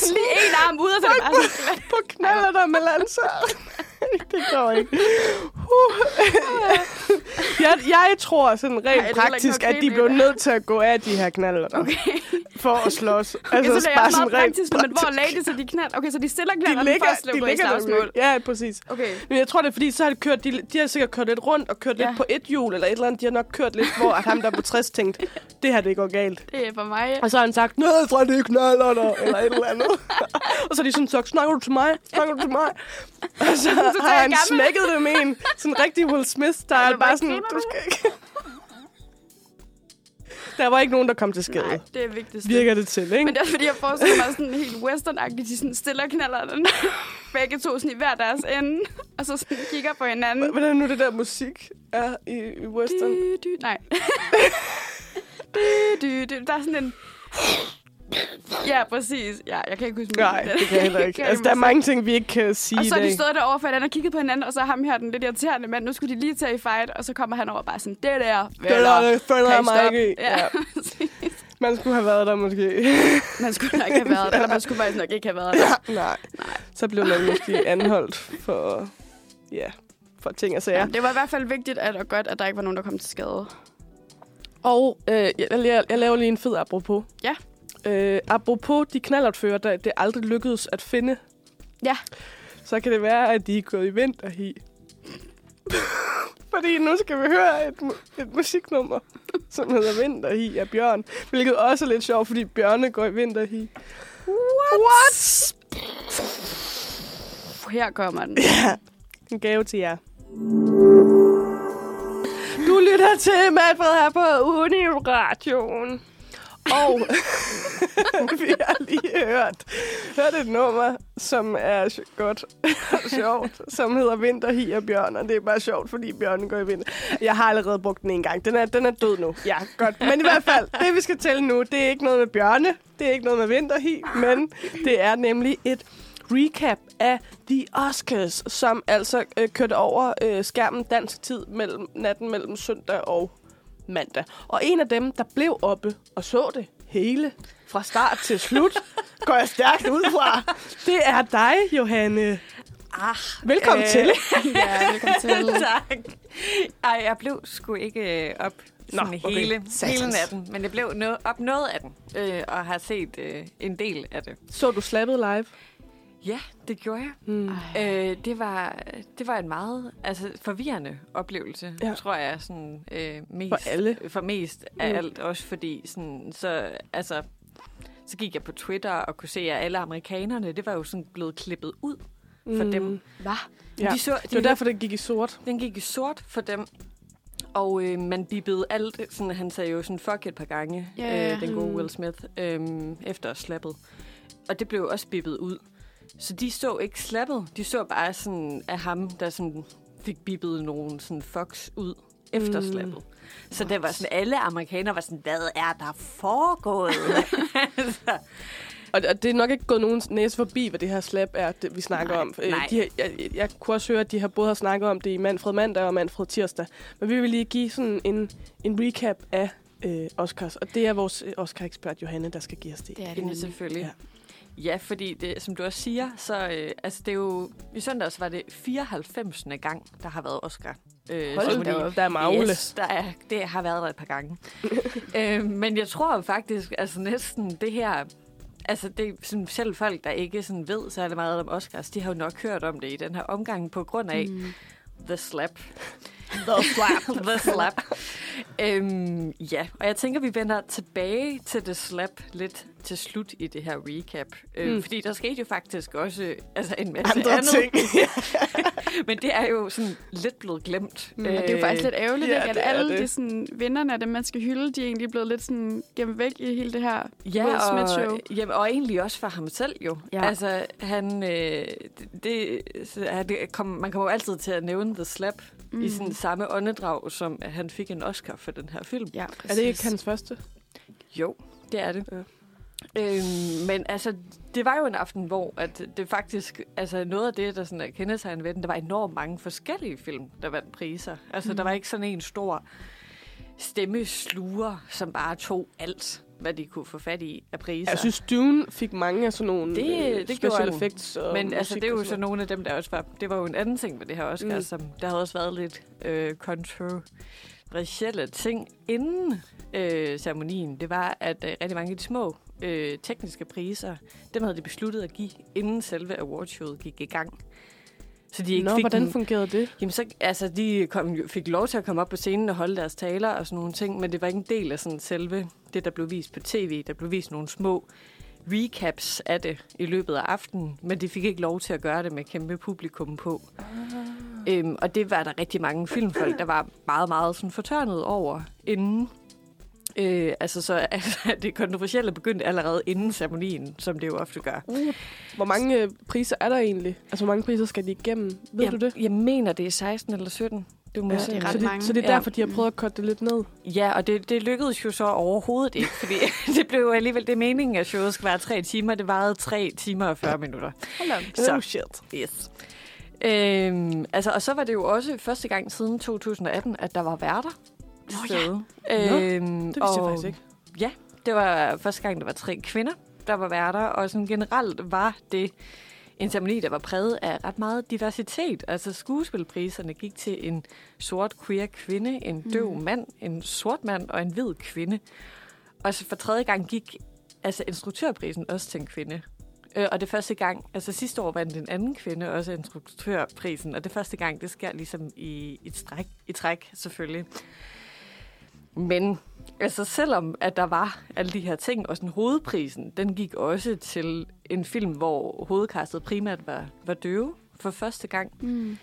[SPEAKER 3] Så. Lige en arm ud, og så er det bare sådan,
[SPEAKER 2] på knaller der med lanser. det går ikke. Uh. jeg, jeg tror sådan rent
[SPEAKER 3] Ej, er
[SPEAKER 2] praktisk, at de blev nødt til at gå af de her knaller
[SPEAKER 3] Okay,
[SPEAKER 2] for at slås.
[SPEAKER 3] okay så det er
[SPEAKER 2] bare
[SPEAKER 3] meget praktisk, men hvor
[SPEAKER 2] praktisk.
[SPEAKER 3] lagde de så de knald? Okay, så de stiller
[SPEAKER 2] de
[SPEAKER 3] knalderne
[SPEAKER 2] ligger,
[SPEAKER 3] for at slå
[SPEAKER 2] de ligger. Ja, præcis.
[SPEAKER 3] Okay.
[SPEAKER 2] Men jeg tror, det er fordi, så har de, kørt, de, de har sikkert kørt lidt rundt og kørt
[SPEAKER 3] Ja.
[SPEAKER 2] lidt på et hjul eller et eller andet. De har nok kørt lidt, hvor at ham, der er på 60, tænkt, det her, det går galt.
[SPEAKER 3] Det er for mig.
[SPEAKER 2] Og så har han sagt, nej, fra det knaller eller et eller andet. og så har de sådan sagt, snakker du til mig? Snakker du til mig? Og så har han
[SPEAKER 3] gammel.
[SPEAKER 2] smækket det med en sådan rigtig Will Smith, der
[SPEAKER 3] var
[SPEAKER 2] bare sådan, du
[SPEAKER 3] du?
[SPEAKER 2] skal ikke... Der var ikke nogen, der kom til skade.
[SPEAKER 3] Nej, det er vigtigst.
[SPEAKER 2] Virker det til, ikke?
[SPEAKER 3] Men det er fordi, jeg forestiller mig sådan helt western-agtigt. De sådan stiller knallerne begge to sådan i hver deres ende. Og så sådan kigger på hinanden.
[SPEAKER 2] Hvordan er nu det der musik er i, i western?
[SPEAKER 3] Dy, dy, nej. dy, dy, dy. Der er sådan en... Ja, præcis. Ja, jeg kan ikke huske
[SPEAKER 2] Nej, det kan jeg heller ikke. Altså, der er mange ting, vi ikke kan sige
[SPEAKER 3] Og så er de stået derovre for hinanden og kigget på hinanden, og så ham her, den lidt irriterende mand, nu skulle de lige tage i fight, og så kommer han over bare sådan, det der,
[SPEAKER 2] Det der, det føler jeg mig ikke i.
[SPEAKER 3] Ja,
[SPEAKER 2] Ja. Man skulle have været der måske.
[SPEAKER 3] Man skulle nok have været der, eller man skulle faktisk nok ikke have været der.
[SPEAKER 2] Nej. Så blev man måske anholdt for, ja, for ting og sager.
[SPEAKER 3] Ja, det var i hvert fald vigtigt at, og godt, at der ikke var nogen, der kom til skade.
[SPEAKER 2] Og øh, jeg, jeg, jeg laver lige en fed apropos.
[SPEAKER 3] Ja.
[SPEAKER 2] Øh, apropos de knallertfører, der det aldrig lykkedes at finde,
[SPEAKER 3] Ja.
[SPEAKER 2] så kan det være, at de er gået i vinterhi. Fordi nu skal vi høre et, mu- et musiknummer, som hedder Vinterhi af Bjørn. Hvilket også er lidt sjovt, fordi Bjørne går i vinterhi. What? What?
[SPEAKER 3] Her kommer den.
[SPEAKER 2] Ja, en gave til jer. Du lytter til Manfred her på Uniradioen. Og vi har lige hørt, hørt et nummer, som er godt og sjovt, som hedder Vinterhi og Bjørn, og det er bare sjovt, fordi bjørnen går i vinter. Jeg har allerede brugt den en gang. Den er, den er død nu. Ja, godt. Men i hvert fald, det vi skal tælle nu, det er ikke noget med bjørne, det er ikke noget med Vinterhi, men det er nemlig et recap af The Oscars, som altså øh, kørte over øh, skærmen dansk tid mellem natten mellem søndag og mandag. Og en af dem, der blev oppe og så det hele fra start til slut, går jeg stærkt ud fra. Det er dig, Johanne.
[SPEAKER 4] Ah,
[SPEAKER 2] Velkommen øh. til.
[SPEAKER 3] Ja, velkommen til.
[SPEAKER 4] tak. Ej, jeg blev sgu ikke øh, op sådan
[SPEAKER 2] Nå,
[SPEAKER 4] Nå,
[SPEAKER 2] okay.
[SPEAKER 4] hele,
[SPEAKER 2] Satans.
[SPEAKER 4] hele natten, men jeg blev no- op noget af den, øh, og har set øh, en del af det.
[SPEAKER 2] Så du slappet live?
[SPEAKER 4] Ja, det gjorde jeg.
[SPEAKER 2] Mm.
[SPEAKER 4] Øh, det, var, det var en meget altså, forvirrende oplevelse,
[SPEAKER 2] Ja.
[SPEAKER 4] tror jeg, sådan, øh, mest,
[SPEAKER 2] For alle.
[SPEAKER 4] For mest af
[SPEAKER 2] Mm.
[SPEAKER 4] alt, også fordi sådan, så, altså, så gik jeg på Twitter og kunne se, at alle amerikanerne, det var jo sådan blevet klippet ud for
[SPEAKER 2] Mm.
[SPEAKER 4] dem.
[SPEAKER 3] Hvad?
[SPEAKER 2] Ja.
[SPEAKER 4] De så,
[SPEAKER 2] Det var derfor, det gik i sort.
[SPEAKER 4] Den gik i sort for dem. Og øh, man bippede alt. Sådan, han sagde jo sådan fuck et par gange,
[SPEAKER 3] Ja, ja.
[SPEAKER 4] øh, den gode
[SPEAKER 2] Mm.
[SPEAKER 4] Will Smith, øh, efter slappet. Og det blev også bippet ud. Så de så ikke slappet. De så bare sådan af ham, der sådan fik bippet nogle sådan fucks ud efter
[SPEAKER 2] Mm.
[SPEAKER 4] slappet. Så det var sådan, alle amerikanere var sådan, hvad er der foregået? altså,
[SPEAKER 2] Og det er nok ikke gået nogen næse forbi, hvad det her slap er, det, vi snakker
[SPEAKER 4] Nej,
[SPEAKER 2] om. Øh,
[SPEAKER 4] nej.
[SPEAKER 2] De, har- jeg, jeg kunne også høre, at de har både har snakket om det i Manfred Mandag og Manfred Tirsdag. Men vi vil lige give sådan en, en recap af øh, Oscars. Og det er vores øh, Oscar-ekspert Johanne, der skal give os det.
[SPEAKER 3] Det er det
[SPEAKER 4] selvfølgelig.
[SPEAKER 2] Ja.
[SPEAKER 4] Ja. fordi det, som du også siger, så øh, altså, det er jo, i søndags var det 94. gang, der har været Oscar. Øh,
[SPEAKER 2] Hold da op, der er magle.
[SPEAKER 4] Yes, der er, det har været der et par gange. øh, men jeg tror faktisk, altså næsten det her... Altså, det er sådan, selv folk, der ikke sådan ved særlig meget om Oscars, de har jo nok hørt om det i den her omgang på grund af
[SPEAKER 3] Mm.
[SPEAKER 4] The Slap.
[SPEAKER 2] The slap.
[SPEAKER 4] The Slap. øhm, ja, og jeg tænker, vi vender tilbage til The Slap lidt til slut i det her recap. Øh,
[SPEAKER 2] Mm.
[SPEAKER 4] Fordi der skete jo faktisk også altså en masse
[SPEAKER 2] Andre
[SPEAKER 4] andet.
[SPEAKER 2] ting.
[SPEAKER 4] Men det er jo sådan lidt blevet glemt.
[SPEAKER 3] Mm, og det er jo faktisk lidt ærgerligt,
[SPEAKER 2] ja,
[SPEAKER 3] ikke? at
[SPEAKER 2] det
[SPEAKER 3] alle
[SPEAKER 2] det.
[SPEAKER 3] de sådan, vinderne af dem, man skal hylde, de er egentlig blevet lidt sådan gemt væk i hele det her
[SPEAKER 4] Ja,
[SPEAKER 3] Will Smith show.
[SPEAKER 4] og, jamen, og egentlig også for ham selv jo.
[SPEAKER 3] Ja.
[SPEAKER 4] Altså, han, øh, det, så, er det kom, man kommer jo altid til at nævne The Slap mm. i sådan samme åndedrag, som at han fik en Oscar for den her film.
[SPEAKER 3] Ja,
[SPEAKER 2] Er det ikke hans første?
[SPEAKER 4] Jo, det er det.
[SPEAKER 2] Ja.
[SPEAKER 4] Ja. Øhm, men altså, det var jo en aften, hvor at det faktisk, altså noget af det, der sådan er kendetegnet ved den, der var enormt mange forskellige film, der vandt priser. Altså, mm. der var ikke sådan en stor stemmesluger, som bare tog alt, hvad de kunne få fat i af priser.
[SPEAKER 2] Jeg synes, Dune fik mange af sådan nogle
[SPEAKER 4] Det-
[SPEAKER 2] øh,
[SPEAKER 4] det
[SPEAKER 2] special effects. Og
[SPEAKER 4] Men altså, det er jo så nogle af dem, der også var... Det var jo en anden ting med det her Oscar,
[SPEAKER 2] Mm.
[SPEAKER 4] mm. som der havde også været lidt øh, kontroversielle ting inden øh, ceremonien. Det var, at øh, rigtig mange af de små øh, tekniske priser, dem havde de besluttet at give, inden selve awardshowet gik i gang. Så de ikke
[SPEAKER 2] Nå,
[SPEAKER 4] fik
[SPEAKER 2] hvordan
[SPEAKER 4] den-
[SPEAKER 2] fungerede det?
[SPEAKER 4] Jamen så, altså, de kom, fik lov til at komme op på scenen og holde deres taler og sådan nogle ting, men det var ikke en del af sådan selve det, der blev vist på tv. Der blev vist nogle små recaps af det i løbet af aftenen, men de fik ikke lov til at gøre det med kæmpe publikum på. Øhm, og det var der rigtig mange filmfolk, der var meget, meget sådan fortørnet over inden. Øh, altså, så altså, det kontroversielle begyndte allerede inden ceremonien, som det jo ofte gør.
[SPEAKER 2] Hvor mange øh, priser er der egentlig? Altså, hvor mange priser skal de igennem? Ved
[SPEAKER 4] jeg,
[SPEAKER 2] du det?
[SPEAKER 4] Jeg mener, det er 16 eller 17. Du må
[SPEAKER 2] Ja,
[SPEAKER 4] se.
[SPEAKER 3] det er ret
[SPEAKER 2] så, det,
[SPEAKER 3] mange.
[SPEAKER 2] så det er
[SPEAKER 4] Ja.
[SPEAKER 2] derfor, de har prøvet at korte det lidt ned.
[SPEAKER 4] Ja, og det, det lykkedes jo så overhovedet ikke, fordi det blev jo alligevel det meningen, at showet skal være tre timer. Det varede tre timer og 40 minutter.
[SPEAKER 3] Hold op.
[SPEAKER 4] Så.
[SPEAKER 2] Oh shit.
[SPEAKER 4] Yes. Øhm, altså, og så var det jo også første gang siden 2018, at der var værter
[SPEAKER 3] Nå ja.
[SPEAKER 4] stede.
[SPEAKER 2] Nå,
[SPEAKER 4] Øhm,
[SPEAKER 2] Det vidste jeg faktisk ikke.
[SPEAKER 4] Ja, det var første gang, der var tre kvinder, der var værter, og sådan generelt var det en ceremoni, der var præget af ret meget diversitet. Altså skuespilpriserne gik til en sort queer kvinde, en døv
[SPEAKER 3] Mm.
[SPEAKER 4] mand, en sort mand og en hvid kvinde. Og så for tredje gang gik altså instruktørprisen også til en kvinde. Øh, og det første gang, altså sidste år vandt en anden kvinde også instruktørprisen, og det første gang, det sker ligesom i et stræk, i træk selvfølgelig. Men altså selvom at der var alle de her ting, og sådan hovedprisen, den gik også til en film, hvor hovedkastet primært var, var døve for første gang.
[SPEAKER 3] Mm.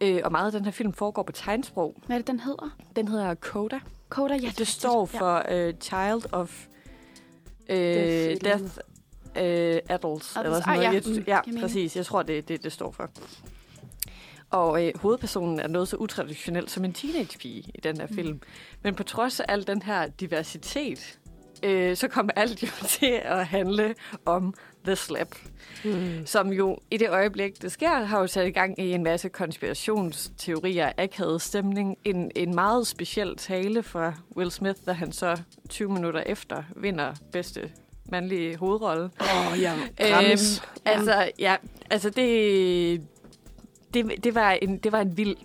[SPEAKER 4] Øh, og meget af den her film foregår på tegnsprog.
[SPEAKER 3] Hvad er det, den hedder?
[SPEAKER 4] Den hedder Coda.
[SPEAKER 3] Coda, ja.
[SPEAKER 4] Det står for uh, Child of
[SPEAKER 2] et eller
[SPEAKER 4] death øh, adults. Eller sådan
[SPEAKER 3] ah,
[SPEAKER 4] noget.
[SPEAKER 3] ja.
[SPEAKER 4] Jeg,
[SPEAKER 3] Mm,
[SPEAKER 4] ja, præcis. Jeg tror, det er det, det står for. Og øh, hovedpersonen er noget så utraditionelt som en teenagepige i den her
[SPEAKER 3] Mm.
[SPEAKER 4] film. Men på trods af al den her diversitet, øh, så kommer alt jo til at handle om The Slap.
[SPEAKER 2] Mm.
[SPEAKER 4] Som jo i det øjeblik, det sker, har jo sat i gang i en masse konspirationsteorier, akavet stemning. En, en meget speciel tale fra Will Smith, da han så 20 minutter efter vinder bedste mandlige hovedrolle.
[SPEAKER 2] Åh, oh, ja.
[SPEAKER 4] Øhm, altså, ja, altså det, det, det, var en, det var en vild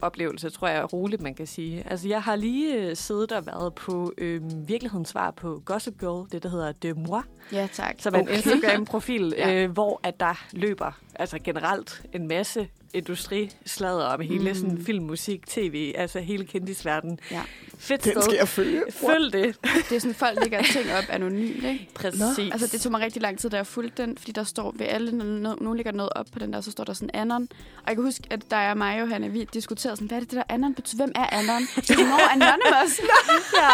[SPEAKER 4] oplevelse, tror jeg, roligt man kan sige. Altså, jeg har lige øh, siddet og været på øh, virkelighedens svar på Gossip Girl, det der hedder De Moi,
[SPEAKER 3] Ja, tak.
[SPEAKER 4] som er en
[SPEAKER 2] Okay.
[SPEAKER 4] Instagram-profil,
[SPEAKER 3] Ja.
[SPEAKER 4] øh, hvor at der løber altså generelt en masse industrislader om hele
[SPEAKER 3] Mm.
[SPEAKER 4] sådan film, musik, tv, altså hele kendisverdenen.
[SPEAKER 3] Ja.
[SPEAKER 4] Fedt
[SPEAKER 2] Den skal jeg følge.
[SPEAKER 4] Følg det.
[SPEAKER 3] Det er sådan, folk lægger ting op anonymt, ikke?
[SPEAKER 4] Præcis.
[SPEAKER 3] Altså, det tog mig rigtig lang tid, da jeg fulgte den, fordi der står ved alle, når nogen lægger noget op på den der, så står der sådan Anon. Og jeg kan huske, at der er mig og Johanne, vi diskuterede sådan, hvad er det, det der Anon betyder? Hvem er Anon? Hvornår er Anonymous?
[SPEAKER 4] ja.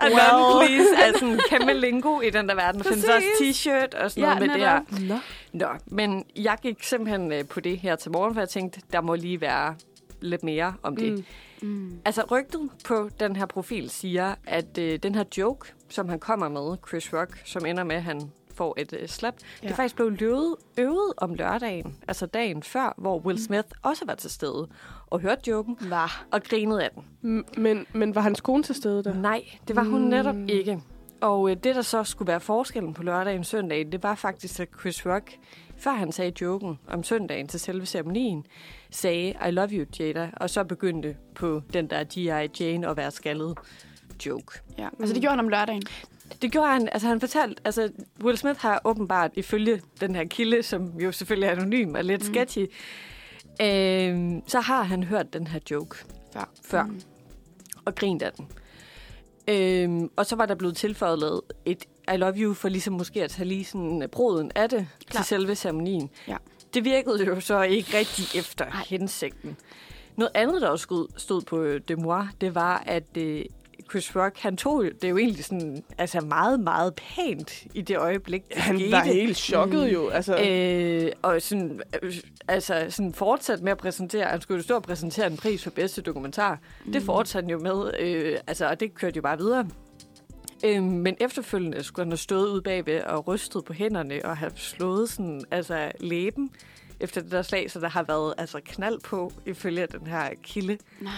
[SPEAKER 4] And
[SPEAKER 2] Well.
[SPEAKER 4] please er sådan en kæmpe lingo i den der verden. Der findes også t-shirt og sådan
[SPEAKER 3] Ja,
[SPEAKER 4] noget med det her.
[SPEAKER 2] Nå.
[SPEAKER 4] Nå, men jeg gik simpelthen øh, på det her til morgen, for jeg tænkte, der må lige være lidt mere om det. Mm.
[SPEAKER 2] Mm.
[SPEAKER 3] Mm.
[SPEAKER 4] Altså, rygtet på den her profil siger, at øh, den her joke, som han kommer med, Chris Rock, som ender med, at han får et øh, slap, ja. det er faktisk blevet løvet, øvet om lørdagen, altså dagen før, hvor Will Smith også var til stede og hørte joken
[SPEAKER 3] Var.
[SPEAKER 4] og grinede af den.
[SPEAKER 2] M- Men, men var hans kone til stede der?
[SPEAKER 4] Nej, det var hun
[SPEAKER 2] Mm.
[SPEAKER 4] netop ikke. Og øh, det, der så skulle være forskellen på lørdagen og søndagen, det var faktisk, at Chris Rock, før han sagde joken om søndagen til selve ceremonien, sagde, I love you, Jada, og så begyndte på den der G.I. Jane at være skaldet joke.
[SPEAKER 3] Ja. Altså, det gjorde han om lørdagen.
[SPEAKER 4] Det gjorde han, altså han fortalte, altså Will Smith har åbenbart ifølge den her kilde, som jo selvfølgelig er anonym og lidt
[SPEAKER 3] Mm.
[SPEAKER 4] mm. sketchy, øh, så har han hørt den her joke
[SPEAKER 3] Før.
[SPEAKER 4] før
[SPEAKER 3] Mm.
[SPEAKER 4] og grint af den. Øhm, og så var der blevet tilføjet et I love you, for ligesom måske at tage lige sådan øh, broden af det Klar. Til selve ceremonien.
[SPEAKER 3] Ja.
[SPEAKER 4] Det virkede jo så ikke rigtig efter
[SPEAKER 3] Ej.
[SPEAKER 4] Hensigten. Noget andet, der også stod, på øh, De Moi, det var, at øh, Chris Rock, han tog det jo egentlig sådan, altså meget, meget pænt i det øjeblik, det
[SPEAKER 2] Han
[SPEAKER 4] skete.
[SPEAKER 2] var helt chokket
[SPEAKER 3] Mm.
[SPEAKER 2] jo. Altså,
[SPEAKER 4] Øh, og sådan, øh, altså sådan fortsat med at præsentere, han skulle jo stå og præsentere en pris for bedste dokumentar. Mm. Det fortsatte han jo med, øh, altså, og det kørte jo bare videre. Øh, men efterfølgende skulle han have stået ude bagved og rystet på hænderne og have slået sådan, altså, læben efter det der slag, så der har været altså, knald på, ifølge den her kilde.
[SPEAKER 3] Nej.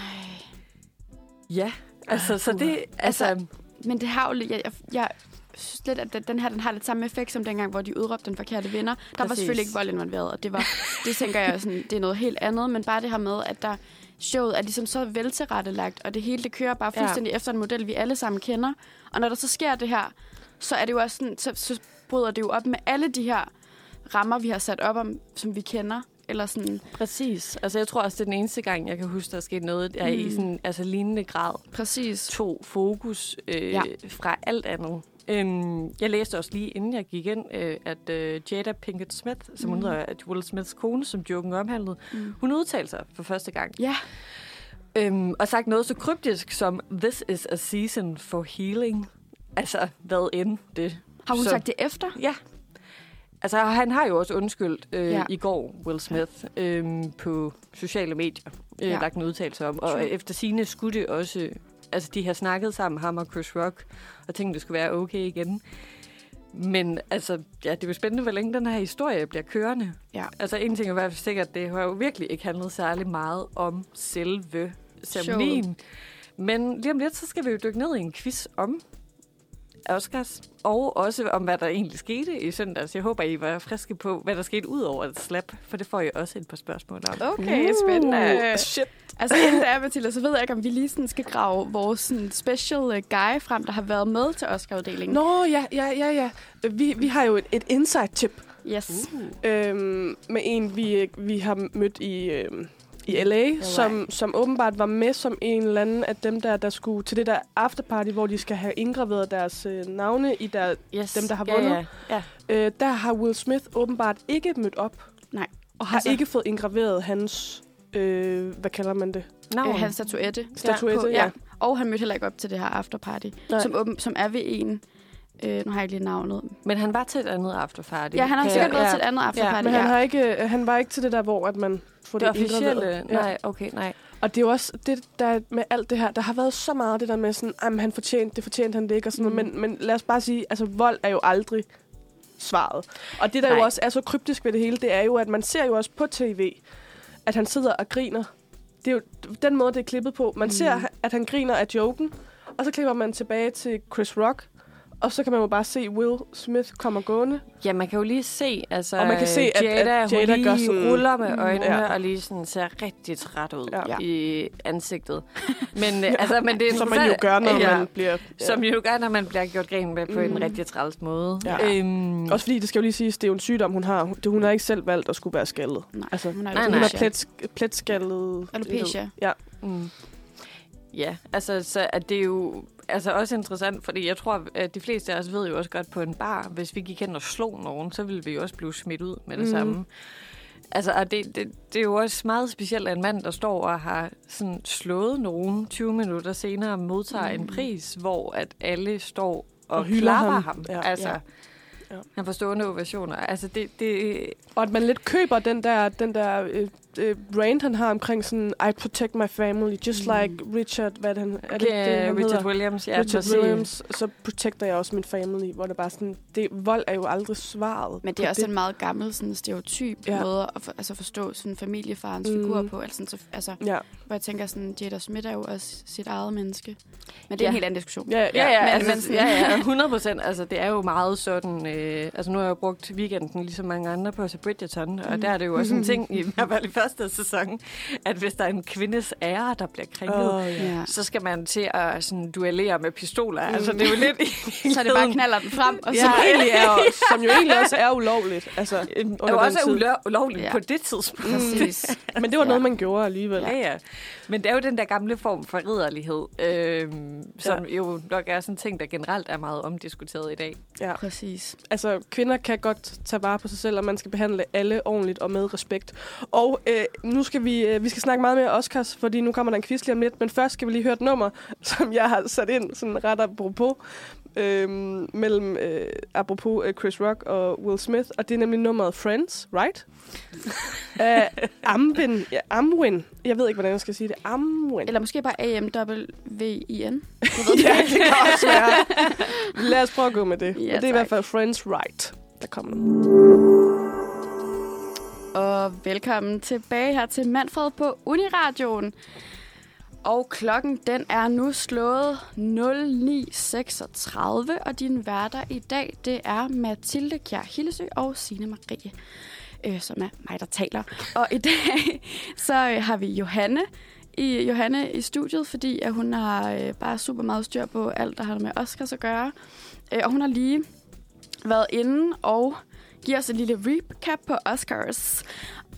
[SPEAKER 4] Ja, altså, så det,
[SPEAKER 3] Altså,
[SPEAKER 4] altså,
[SPEAKER 3] Men det har jo. Jeg, jeg, jeg synes lidt, at den- her den har lidt samme effekt som dengang, hvor de udråbte den forkerte vinder. Der var
[SPEAKER 4] Præcis.
[SPEAKER 3] selvfølgelig ikke vold involveret, og det, var, det tænker jeg, sådan, det er noget helt andet. Men bare det her med, at der showet er ligesom så veltilrettelagt, og det hele det kører bare fuldstændig ja. efter en model, vi alle sammen kender. Og når der så sker det her, så er det jo også sådan, så, så bryder det jo op med alle de her rammer, vi har sat op om, som vi kender. Eller sådan,
[SPEAKER 4] præcis. Altså, jeg tror også, det er den eneste gang, jeg kan huske, der er sket noget, der mm. i sådan, altså, lignende grad.
[SPEAKER 3] præcis.
[SPEAKER 4] tog fokus øh,
[SPEAKER 3] Ja.
[SPEAKER 4] fra alt andet. Øhm, jeg læste også lige, inden jeg gik ind, øh, at øh, Jada Pinkett Smith, som mm. hun hedder, at Will Smiths kone, som joken omhandlede,
[SPEAKER 3] Mm.
[SPEAKER 4] hun udtalte sig for første gang.
[SPEAKER 3] Ja,
[SPEAKER 4] Øhm, og sagt noget så kryptisk som, This is a season for healing. Altså, hvad end det.
[SPEAKER 3] har hun
[SPEAKER 4] Så-
[SPEAKER 3] sagt det efter?
[SPEAKER 4] Ja. Altså, han har jo også undskyldt øh,
[SPEAKER 3] Ja.
[SPEAKER 4] i går, Will Smith, øh, på sociale medier, øh,
[SPEAKER 3] Ja.
[SPEAKER 4] lagt en udtalelse om. Og
[SPEAKER 3] True.
[SPEAKER 4] efter sine skulle det også... Altså, de har snakket sammen, ham og Chris Rock, og tænkt, det skulle være okay igen. Men altså, ja, det er jo spændende, hvor længe den her historie bliver kørende.
[SPEAKER 3] Ja.
[SPEAKER 4] Altså, en ting er i hvert fald sikkert, det har jo virkelig ikke handlet særlig meget om selve ceremonien. Men lige om lidt, så skal vi jo dykke ned i en quiz om Oscars, og også om, hvad der egentlig skete i søndags. Jeg håber, I var friske på, hvad der skete ud over et slap, for det får I også et par spørgsmål om.
[SPEAKER 3] Okay, spændende.
[SPEAKER 2] Uh, shit.
[SPEAKER 3] Altså, inden det er, Mathilde, så ved jeg ikke, om vi lige sådan skal grave vores sådan, special uh, guy frem, der har været med til Oscar-uddelingen.
[SPEAKER 2] Nå, ja, ja, ja, ja. Vi, vi har jo et, et inside-tip
[SPEAKER 3] Yes.
[SPEAKER 4] Uh.
[SPEAKER 2] øhm, med en, vi, vi har mødt i, øhm, i LA, som, som åbenbart var med som en eller anden af dem, der, der skulle til det der afterparty, hvor de skal have indgraveret deres øh, navne i der,
[SPEAKER 4] Yes.
[SPEAKER 2] Dem, der har
[SPEAKER 4] ja,
[SPEAKER 2] vundet.
[SPEAKER 4] Ja, ja.
[SPEAKER 2] øh, der har Will Smith åbenbart ikke mødt op.
[SPEAKER 3] Nej.
[SPEAKER 2] Og har
[SPEAKER 3] Altså-
[SPEAKER 2] ikke fået indgraveret hans, øh, hvad kalder man det?
[SPEAKER 4] Navn.
[SPEAKER 3] Øh, hans statuette.
[SPEAKER 2] Statuette,
[SPEAKER 3] på-
[SPEAKER 2] ja.
[SPEAKER 3] Og han mødte heller ikke op til det her afterparty, som, åben, som er ved en Øh, nu har jeg ikke lige navnet.
[SPEAKER 4] Men han var til et andet afterparty.
[SPEAKER 3] Ja, han har sikkert været til et andet afterparty.
[SPEAKER 2] Men han,
[SPEAKER 3] ja.
[SPEAKER 2] har ikke, han var ikke til det der, hvor at man får
[SPEAKER 4] Det
[SPEAKER 2] det,
[SPEAKER 4] officielle? Nej, okay, nej.
[SPEAKER 2] Og det er jo også det, der med alt det her. Der har været så meget af det der med sådan, han fortjente, det fortjente han det ikke, og sådan
[SPEAKER 3] Mm.
[SPEAKER 2] noget. Men, men lad os bare sige, altså vold er jo aldrig svaret. Og det, der Nej. jo også er så kryptisk ved det hele, det er jo, at man ser jo også på tv, at han sidder og griner. Det er jo den måde, det er klippet på. Man mm. ser, at han griner af joken, og så klipper man tilbage til Chris Rock, og så kan man jo bare se Will Smith komme gående.
[SPEAKER 4] Ja, man kan jo lige se, altså,
[SPEAKER 2] Og man kan se, at-
[SPEAKER 4] Jada,
[SPEAKER 2] at Jada
[SPEAKER 4] hun lige
[SPEAKER 2] gør sådan-
[SPEAKER 4] ruller med øjnene
[SPEAKER 2] Ja.
[SPEAKER 4] og lige sådan ser rigtig træt ud
[SPEAKER 2] Ja.
[SPEAKER 4] i ansigtet. Men, ja. altså, men det er
[SPEAKER 2] Som man jo gør, når
[SPEAKER 4] ja.
[SPEAKER 2] man bliver... Ja.
[SPEAKER 4] Som jo gør, når man bliver gjort grin med på
[SPEAKER 2] Mm.
[SPEAKER 4] en rigtig træls måde.
[SPEAKER 2] Ja.
[SPEAKER 4] Øhm,
[SPEAKER 2] Også fordi, det skal jo lige siges, det er jo en sygdom, hun har. Hun, det- hun har ikke selv valgt at skulle være skaldet.
[SPEAKER 3] Nej,
[SPEAKER 2] Altså,
[SPEAKER 3] hun har
[SPEAKER 4] nej,
[SPEAKER 2] hun
[SPEAKER 4] nej.
[SPEAKER 2] er plet, pletskaldet.
[SPEAKER 3] Alopecia.
[SPEAKER 2] Ja.
[SPEAKER 4] Mm. Ja, altså så at det er jo altså også interessant, fordi jeg tror, at de fleste af os ved jo også godt på en bar, hvis vi gik hen og slog nogen, så ville vi jo også blive smidt ud med det mm. samme. Altså, og det, det, det er jo også meget specielt, at en mand, der står og har sådan slået nogen 20 minutter senere, modtager mm. en pris, hvor at alle står og,
[SPEAKER 2] Og hylder
[SPEAKER 4] klapper
[SPEAKER 2] ham.
[SPEAKER 4] ham.
[SPEAKER 2] Ja.
[SPEAKER 4] Altså,
[SPEAKER 2] ja.
[SPEAKER 4] Ja. Han får stående ovationer. Altså, det, det,
[SPEAKER 2] Og at man lidt køber den der, den der øh, øh, brand, han har omkring sådan, I protect my family, just
[SPEAKER 3] Mm.
[SPEAKER 2] like Richard, hvad det, han, er det,
[SPEAKER 4] det,
[SPEAKER 2] ikke det, han
[SPEAKER 4] Richard
[SPEAKER 2] hedder?
[SPEAKER 4] Williams, ja,
[SPEAKER 2] Richard
[SPEAKER 4] præcis.
[SPEAKER 2] Williams, så protecter jeg også min family, hvor det bare sådan, det, vold er jo aldrig svaret.
[SPEAKER 3] Men det er også en meget gammel sådan, stereotyp
[SPEAKER 2] Ja.
[SPEAKER 3] måde at for, altså forstå sådan familiefarens
[SPEAKER 2] Mm.
[SPEAKER 3] mm. figur på. Altså, så, altså,
[SPEAKER 2] Ja,
[SPEAKER 3] hvor jeg tænker, sådan, Jada Smith er jo også sit eget menneske. Men det er
[SPEAKER 4] Ja.
[SPEAKER 3] en helt anden diskussion.
[SPEAKER 2] ja, ja.
[SPEAKER 4] Ja, ja,
[SPEAKER 3] men-
[SPEAKER 4] altså,
[SPEAKER 3] men
[SPEAKER 4] ja, ja, 100 procent. Altså, det er jo meget sådan... Øh, altså, nu har jeg jo brugt weekenden, ligesom mange andre, på at se Bridgerton, og
[SPEAKER 3] Mm.
[SPEAKER 4] der er det jo også en ting, i hvert fald i første sæson, at hvis der er en kvindes ære, der bliver krænket,
[SPEAKER 2] Oh, ja.
[SPEAKER 3] Ja.
[SPEAKER 4] så skal man til at sådan, duellere med pistoler. Mm. Altså, det er jo lidt...
[SPEAKER 3] Så er det bare knaller den frem, og så
[SPEAKER 2] Som,
[SPEAKER 4] Ja.
[SPEAKER 2] egentlig er, som jo egentlig også er ulovligt. Altså,
[SPEAKER 4] Og
[SPEAKER 2] under
[SPEAKER 4] også
[SPEAKER 2] tid.
[SPEAKER 4] ulø- ulovligt
[SPEAKER 3] Ja.
[SPEAKER 4] ja. på det tidspunkt.
[SPEAKER 3] Præcis.
[SPEAKER 2] Men det var noget,
[SPEAKER 3] Ja.
[SPEAKER 2] man gjorde alligevel.
[SPEAKER 4] Ja, ja. Men det er jo den der gamle form for ridderlighed, øhm, som ja. jo nok er sådan en ting, der generelt er meget omdiskuteret i dag.
[SPEAKER 2] Ja.
[SPEAKER 3] Præcis.
[SPEAKER 2] Altså, kvinder kan godt tage vare på sig selv, og man skal behandle alle ordentligt og med respekt. Og øh, nu skal vi, øh, vi skal snakke meget mere Oscars, fordi nu kommer der en quiz lige om lidt. Men først skal vi lige høre et nummer, som jeg har sat ind, sådan ret apropos, øh, mellem øh, apropos øh, Chris Rock og Will Smith. Og det er nemlig nummeret Friends, right? uh, Amwin. Ja, Amwin. Jeg ved ikke, hvordan jeg skal sige det. Amwin.
[SPEAKER 3] Eller måske bare AMWIN.
[SPEAKER 2] ja, det kan også være. Lad os prøve at gå med det.
[SPEAKER 3] Ja,
[SPEAKER 2] Ja, det er i
[SPEAKER 3] tak.
[SPEAKER 2] hvert fald Friends Right, der kommer nu.
[SPEAKER 3] Og velkommen tilbage her til Manfred på Uniradioen. Og klokken den er nu slået 09.36, og din værter i dag, det er Mathilde Kjær Hillesø og Signe Marie, øh, som er mig, der taler. Og i dag, så øh, har vi Johanne i, Johanne i studiet, fordi at hun har øh, bare super meget styr på alt, der har med Oscars at gøre. Øh, og hun har lige været inde og giver os en lille recap på Oscars.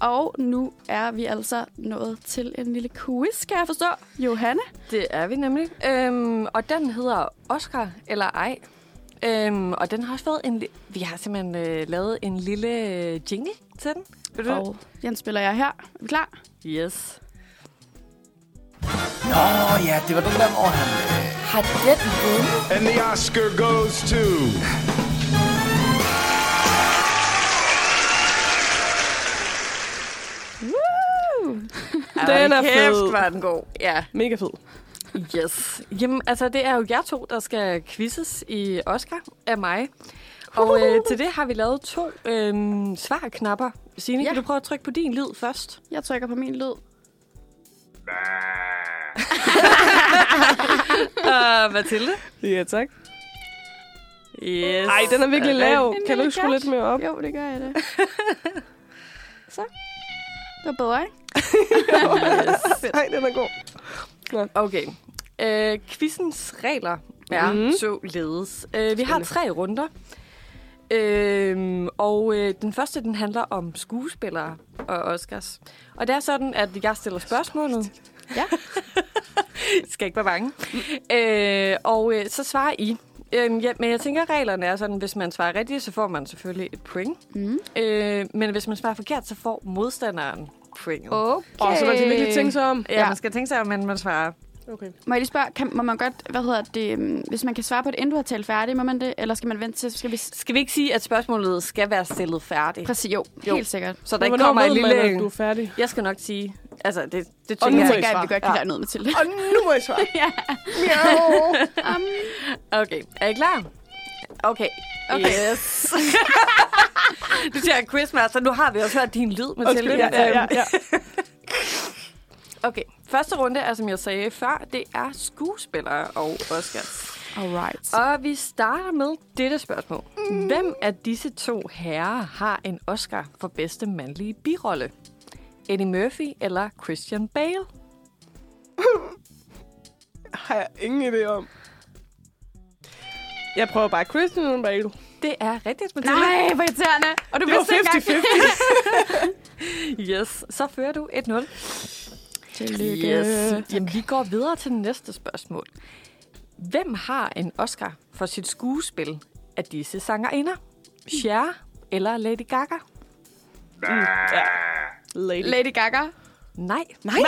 [SPEAKER 3] Og nu er vi altså nået til en lille quiz, kan jeg forstå. Johanne?
[SPEAKER 4] Det er vi nemlig. Øhm, og den hedder Oscar eller ej. Øhm, og den har også fået en... li- Vi har simpelthen øh, lavet en lille øh, jingle til den. Vil du det?
[SPEAKER 3] Og den spiller jeg her. Er vi klar?
[SPEAKER 4] Yes.
[SPEAKER 5] Nå ja, det var den der, hvor han... Øh,
[SPEAKER 4] Har den vundet?
[SPEAKER 6] And the Oscar goes to.
[SPEAKER 2] Den er
[SPEAKER 4] kæft,
[SPEAKER 2] fed.
[SPEAKER 4] var den god. Ja,
[SPEAKER 2] Mega fed.
[SPEAKER 4] yes. Jamen, altså, det er jo jer to, der skal quizzes i Oscar af mig. Og øh, til det har vi lavet to øh, svarknapper. Signe,
[SPEAKER 3] Ja.
[SPEAKER 4] kan du prøve at trykke på din lyd først?
[SPEAKER 3] Jeg trykker på min lyd.
[SPEAKER 4] Uh, Mathilde?
[SPEAKER 2] Ja, tak.
[SPEAKER 4] Yes.
[SPEAKER 2] Ej, den er virkelig lav.
[SPEAKER 3] En
[SPEAKER 2] Kan du ikke skrue lidt mere op?
[SPEAKER 3] Jo, det gør jeg det. Så. Det var bedre, ikke?
[SPEAKER 2] Nej, den er god.
[SPEAKER 4] Okay. Øh, quizens regler er mm. således. Øh, vi har tre runder. Øh, og øh, den første, den handler om skuespillere og Oscars. Og det er sådan, at jeg stiller spørgsmålet.
[SPEAKER 3] Ja.
[SPEAKER 4] Skal ikke være bange. Øh, og øh, så svarer I. Øh, ja, men jeg tænker, reglerne er sådan, hvis man svarer rigtigt, så får man selvfølgelig et point.
[SPEAKER 3] Mm.
[SPEAKER 4] Øh, men hvis man svarer forkert, så får modstanderen pointet.
[SPEAKER 3] Okay.
[SPEAKER 2] Og så man skal virkelig tænke sig om.
[SPEAKER 4] Ja,
[SPEAKER 3] Ja.
[SPEAKER 4] man skal tænke sig om, men man svarer
[SPEAKER 2] Okay.
[SPEAKER 3] Må jeg lige spørge, kan, må man godt, hvad hedder det, øhm, hvis man kan svare på det, inden du har talt færdig, må man det? Eller skal man vente til, skal vi...
[SPEAKER 4] Skal vi ikke sige, at spørgsmålet skal være stillet færdigt?
[SPEAKER 3] Præcis, jo,
[SPEAKER 4] Jo.
[SPEAKER 3] helt sikkert.
[SPEAKER 4] Så der ikke kommer en
[SPEAKER 2] man,
[SPEAKER 4] lille...
[SPEAKER 2] at du er færdig?
[SPEAKER 4] Jeg skal nok sige... Altså, det, det
[SPEAKER 2] Og
[SPEAKER 4] tænker
[SPEAKER 2] nu
[SPEAKER 3] Jeg
[SPEAKER 2] må
[SPEAKER 4] jeg.
[SPEAKER 3] At vi godt kan
[SPEAKER 4] Ja.
[SPEAKER 3] noget med til det.
[SPEAKER 2] Og nu må jeg svare.
[SPEAKER 3] ja. um,
[SPEAKER 4] Okay, er I klar? Okay.
[SPEAKER 3] Okay.
[SPEAKER 4] Yes. du siger quizmaster. Nu har vi også hørt din lyd, Mathilde.
[SPEAKER 2] Undskyld, ja, ja, ja, ja.
[SPEAKER 4] Okay, første runde er, som jeg sagde før, det er skuespillere og Oscars.
[SPEAKER 3] Alright.
[SPEAKER 4] Og vi starter med dette spørgsmål. Hvem af disse to herrer har en Oscar for bedste mandlige birolle? Eddie Murphy eller Christian Bale?
[SPEAKER 2] Har jeg ingen idé om. Jeg prøver bare Christian Bale.
[SPEAKER 4] Det er rigtigt, Mathilde.
[SPEAKER 3] Nej, hvor irriterende. Og du
[SPEAKER 2] Det var
[SPEAKER 3] vidste engang.
[SPEAKER 2] 50-50.
[SPEAKER 4] Yes, så fører du 1-0.
[SPEAKER 3] Tillykke.
[SPEAKER 4] Yes. Jamen, vi går videre til næste spørgsmål. Hvem har en Oscar for sit skuespil af disse sangerinder? Cher eller Lady Gaga?
[SPEAKER 2] Lady.
[SPEAKER 3] Lady Gaga.
[SPEAKER 4] Nej.
[SPEAKER 2] Nej.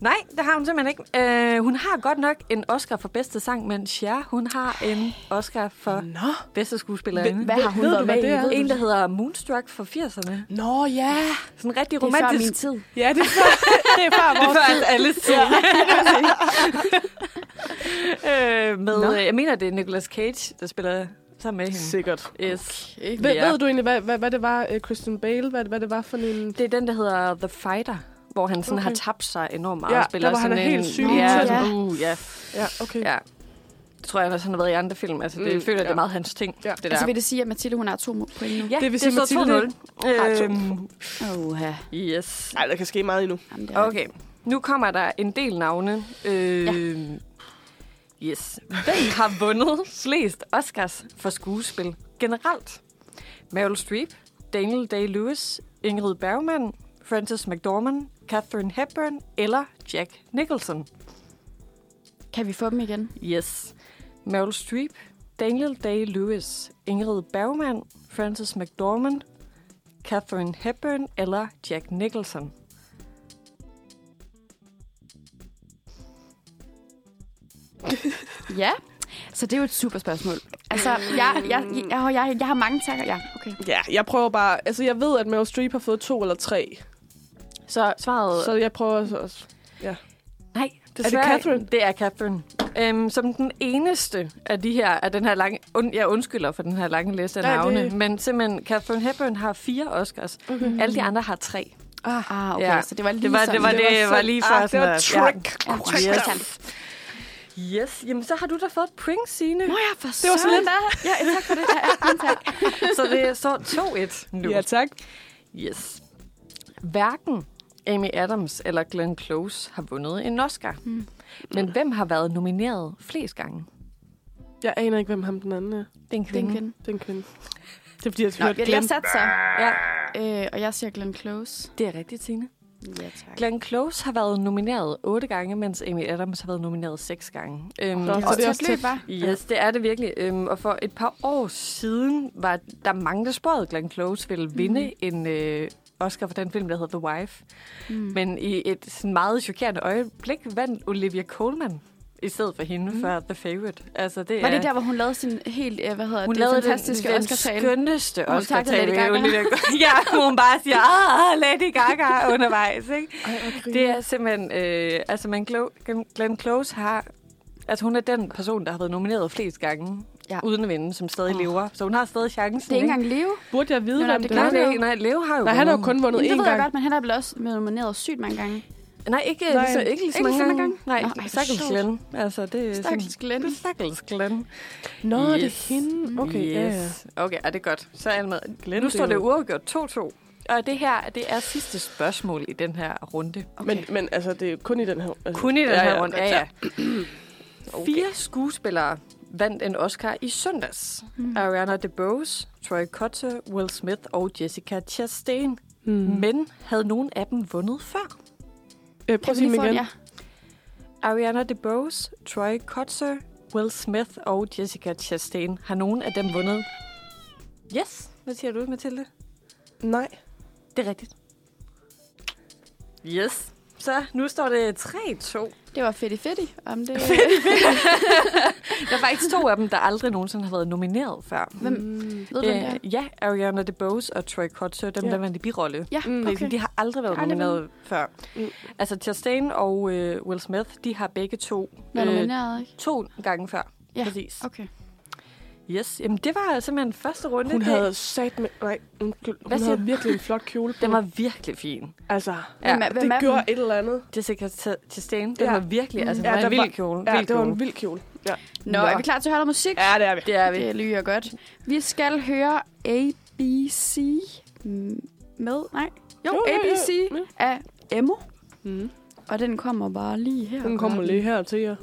[SPEAKER 4] Nej, det har hun simpelthen ikke. Øh, hun har godt nok en Oscar for bedste sang, men Cher, hun har en Oscar for
[SPEAKER 2] Nå.
[SPEAKER 4] bedste skuespillerinde.
[SPEAKER 3] Hvad har hun været
[SPEAKER 2] hvad
[SPEAKER 3] med
[SPEAKER 2] det
[SPEAKER 3] i?
[SPEAKER 4] En, der hedder Moonstruck for 80'erne.
[SPEAKER 2] Nå, ja.
[SPEAKER 4] Sådan rigtig
[SPEAKER 3] Det er før min
[SPEAKER 4] romantisk.
[SPEAKER 3] tid.
[SPEAKER 2] Ja, det er før, det er før
[SPEAKER 4] Det er
[SPEAKER 2] vores
[SPEAKER 4] før
[SPEAKER 2] tid.
[SPEAKER 4] alles tid. øh, med,
[SPEAKER 3] Nå.
[SPEAKER 4] jeg mener, det er Nicolas Cage, der spiller sammen med hende.
[SPEAKER 2] Sikkert.
[SPEAKER 4] Yes.
[SPEAKER 3] Okay.
[SPEAKER 2] Ved,
[SPEAKER 4] Ja.
[SPEAKER 2] ved du egentlig, hvad, hvad, hvad det var, uh, Christian Bale, hvad, hvad det var for en...
[SPEAKER 4] Det er den, der hedder The Fighter, hvor han sådan
[SPEAKER 2] Okay.
[SPEAKER 4] har tabt sig enormt meget.
[SPEAKER 2] Ja,
[SPEAKER 4] og spiller
[SPEAKER 2] der var han
[SPEAKER 4] sådan
[SPEAKER 2] er helt
[SPEAKER 4] en-
[SPEAKER 2] syg.
[SPEAKER 4] Ja,
[SPEAKER 3] Ja.
[SPEAKER 4] sådan, uh, ja.
[SPEAKER 2] Ja, okay.
[SPEAKER 4] ja. Det tror jeg, at han har været i andre film. Altså, det
[SPEAKER 2] Mm,
[SPEAKER 4] føler, det
[SPEAKER 2] ja.
[SPEAKER 4] er meget hans ting.
[SPEAKER 2] Ja.
[SPEAKER 4] Det der.
[SPEAKER 3] Altså vil det sige, at Mathilde, hun har to point nu?
[SPEAKER 4] ja,
[SPEAKER 2] det vil sige,
[SPEAKER 4] står
[SPEAKER 2] Mathilde
[SPEAKER 4] 2-0.
[SPEAKER 2] har to.
[SPEAKER 4] Øhm,
[SPEAKER 3] Oha.
[SPEAKER 4] yes.
[SPEAKER 2] Nej, der kan ske meget endnu.
[SPEAKER 3] Jamen, det er
[SPEAKER 4] Okay, nu kommer der en del navne. Øh, ja. Yes. Hvem har vundet flest Oscars for skuespil generelt? Meryl Streep, Daniel Day-Lewis, Ingrid Bergman, Frances McDormand, Catherine Hepburn eller Jack Nicholson?
[SPEAKER 3] Kan vi få dem igen?
[SPEAKER 4] Yes. Meryl Streep, Daniel Day-Lewis, Ingrid Bergman, Frances McDormand, Catherine Hepburn eller Jack Nicholson?
[SPEAKER 3] Ja. Så det er jo et super spørgsmål. Altså, jeg, jeg, jeg, jeg, jeg, jeg har mange tanker. Ja, okay.
[SPEAKER 2] Ja, jeg prøver bare... Altså, jeg ved, at Meryl Streep har fået to eller tre.
[SPEAKER 4] Så svaret
[SPEAKER 2] Så jeg prøver så også...
[SPEAKER 4] Nej,
[SPEAKER 2] det Catherine?
[SPEAKER 4] Det er Catherine. Øhm, som den eneste af de her, af den her lange, und, jeg undskylder for den her lange liste af
[SPEAKER 2] Nej,
[SPEAKER 4] navne,
[SPEAKER 2] det-
[SPEAKER 4] men simpelthen Catherine Hepburn har fire Oscars.
[SPEAKER 2] Okay.
[SPEAKER 4] Alle de andre har tre.
[SPEAKER 3] Ah, okay.
[SPEAKER 4] Ja.
[SPEAKER 3] Så det var lige
[SPEAKER 4] Det var,
[SPEAKER 3] sådan.
[SPEAKER 4] det var, det,
[SPEAKER 2] Det var
[SPEAKER 4] var,
[SPEAKER 2] så-
[SPEAKER 4] lige for
[SPEAKER 2] Ah, det var trick.
[SPEAKER 3] Ja,
[SPEAKER 4] Ja.
[SPEAKER 3] trick.
[SPEAKER 4] Yes. Yes, jamen så har du da fået et point, Signe.
[SPEAKER 3] Nå ja, for
[SPEAKER 2] Det var så lidt.
[SPEAKER 3] Ja, tak for det. Ja, ja, tak.
[SPEAKER 4] Så det står 2-1 nu.
[SPEAKER 2] Ja, tak.
[SPEAKER 4] Yes. Hverken Amy Adams eller Glenn Close har vundet en Oscar.
[SPEAKER 3] Mm.
[SPEAKER 4] Men hvem har været nomineret flest gange?
[SPEAKER 2] Jeg aner ikke, hvem ham den anden er.
[SPEAKER 4] Det er en
[SPEAKER 3] er
[SPEAKER 4] kvinde.
[SPEAKER 2] Det er en kvinde. Det er fordi, jeg
[SPEAKER 3] jeg,
[SPEAKER 2] Glenn.
[SPEAKER 3] jeg satte så.
[SPEAKER 4] Ja,
[SPEAKER 3] Øh, og jeg siger Glenn Close.
[SPEAKER 4] det er rigtigt, Signe.
[SPEAKER 3] Ja, tak.
[SPEAKER 4] Glenn Close har været nomineret otte gange, mens Amy Adams har været nomineret seks gange. Øhm,
[SPEAKER 2] Nå,
[SPEAKER 3] Det
[SPEAKER 2] så
[SPEAKER 3] er
[SPEAKER 2] det er
[SPEAKER 3] også tæt, var.
[SPEAKER 4] Yes, det er det virkelig. Øhm, og for et par år siden var der mange, der spåede, at Glenn Close ville vinde mm. en øh, Oscar for den film, der hedder The Wife.
[SPEAKER 3] Mm.
[SPEAKER 4] Men i et sådan meget chokerende øjeblik vandt Olivia Colman i stedet for hende mm. for The Favorite. Altså, det
[SPEAKER 3] Var
[SPEAKER 4] er,
[SPEAKER 3] det der, hvor hun lavede sin helt, øh, hvad hedder
[SPEAKER 4] hun
[SPEAKER 3] det,
[SPEAKER 4] lavede
[SPEAKER 3] fantastiske
[SPEAKER 4] den, den
[SPEAKER 3] Oscar-tale?
[SPEAKER 4] skønneste
[SPEAKER 3] Hun takkede
[SPEAKER 4] Oscar-tale.
[SPEAKER 3] Lady Gaga.
[SPEAKER 4] Ja, hvor hun bare siger, ah, Lady Gaga undervejs. Ikke?
[SPEAKER 2] Ej,
[SPEAKER 4] Det er simpelthen... Øh, altså, man, Glenn Close har... Altså, hun er den person, der har været nomineret flest gange,
[SPEAKER 3] Ja.
[SPEAKER 4] uden at vinde, som stadig oh. lever. Så hun har stadig chancen.
[SPEAKER 3] Det er ikke engang Leo.
[SPEAKER 2] Burde jeg vide, hvem
[SPEAKER 3] det
[SPEAKER 2] det
[SPEAKER 3] kan
[SPEAKER 2] er?
[SPEAKER 4] Nej, nej, Leo har jo
[SPEAKER 2] Nej, han har jo kun vundet én
[SPEAKER 3] det ved jeg
[SPEAKER 2] gang.
[SPEAKER 3] godt, men han er vel også blevet nomineret sygt mange gange.
[SPEAKER 4] Nej, ikke,
[SPEAKER 2] Nej.
[SPEAKER 4] nej. Lige, så, ikke lige så
[SPEAKER 3] Ikke
[SPEAKER 4] mange
[SPEAKER 3] lige så mange
[SPEAKER 4] gange. Nej,
[SPEAKER 3] hvor
[SPEAKER 4] stakkels. Glenn. Altså, det er
[SPEAKER 3] Stakkels Glenn.
[SPEAKER 4] Det er stakkels Glenn.
[SPEAKER 2] Nå, det er
[SPEAKER 4] Yes.
[SPEAKER 2] hende. Okay, ja, ja.
[SPEAKER 4] yes. Okay, er det godt. Så er med.
[SPEAKER 2] Glenn,
[SPEAKER 4] Nu står
[SPEAKER 2] det
[SPEAKER 4] det
[SPEAKER 2] jo-
[SPEAKER 4] uafgjort 2-2. Og det her, det er sidste spørgsmål i den her runde.
[SPEAKER 3] Okay.
[SPEAKER 2] Men, men altså, det er kun i den her... Altså,
[SPEAKER 4] Kun i den her
[SPEAKER 2] ja,
[SPEAKER 4] runde. Ja, ja. Fire skuespillere vandt en Oscar i søndags.
[SPEAKER 3] Mm.
[SPEAKER 4] Ariana DeBose, Troy Kotzer, Will Smith og Jessica Chastain.
[SPEAKER 2] Mm.
[SPEAKER 4] Men havde nogen af dem vundet før?
[SPEAKER 2] Øh, prøv at sige igen.
[SPEAKER 3] ja?
[SPEAKER 4] Ariana DeBose, Troy Kotzer, Will Smith og Jessica Chastain. Har nogen af dem vundet? Yes. Hvad siger du, Mathilde?
[SPEAKER 2] Nej.
[SPEAKER 4] Det er rigtigt. Yes. så nu står det 3-2.
[SPEAKER 3] Det var fedt fedt om det.
[SPEAKER 4] Der er faktisk to af dem, der aldrig nogensinde har været nomineret før.
[SPEAKER 3] Hvem? Ved du, er?
[SPEAKER 4] Øh, ja, Ariana DeBose og Troy Kotzer, dem
[SPEAKER 2] Ja.
[SPEAKER 4] der vandt i birolle.
[SPEAKER 3] Ja,
[SPEAKER 2] Mm.
[SPEAKER 3] okay.
[SPEAKER 4] De har aldrig været
[SPEAKER 3] Aldrig
[SPEAKER 4] nomineret før.
[SPEAKER 2] Mm.
[SPEAKER 4] Altså, Chastain og øh, Will Smith, de har begge to
[SPEAKER 3] Nå, nomineret, ikke?
[SPEAKER 4] to gange før.
[SPEAKER 3] Ja,
[SPEAKER 4] Præcis.
[SPEAKER 3] okay.
[SPEAKER 4] Yes, jamen det var simpelthen første runde.
[SPEAKER 2] Hun
[SPEAKER 4] Det-
[SPEAKER 2] havde sat med... Nej, Hun
[SPEAKER 4] siger
[SPEAKER 2] havde virkelig en flot kjole på.
[SPEAKER 4] Den var virkelig fin.
[SPEAKER 2] Altså,
[SPEAKER 4] Ja,
[SPEAKER 3] Hvem hvem
[SPEAKER 2] det gjorde et eller andet.
[SPEAKER 4] Jessica Ch- Chastain, den
[SPEAKER 2] Ja.
[SPEAKER 4] var virkelig, altså,
[SPEAKER 2] Ja,
[SPEAKER 4] ja, var en vild
[SPEAKER 2] var-
[SPEAKER 4] kjole.
[SPEAKER 2] Ja,
[SPEAKER 4] vild
[SPEAKER 2] det var en vild kjole. Ja,
[SPEAKER 3] Nå,
[SPEAKER 4] Nå.
[SPEAKER 3] er vi klar til at høre noget musik?
[SPEAKER 2] ja det er vi.
[SPEAKER 4] Det er vi.
[SPEAKER 3] Det lyder godt. Vi skal høre ABC med... Nej. Jo,
[SPEAKER 2] Jo, jo, jo.
[SPEAKER 3] ABC
[SPEAKER 2] Ja.
[SPEAKER 3] af Emo.
[SPEAKER 2] Mm.
[SPEAKER 3] Og den kommer bare lige her.
[SPEAKER 2] Den kommer lige her til jer.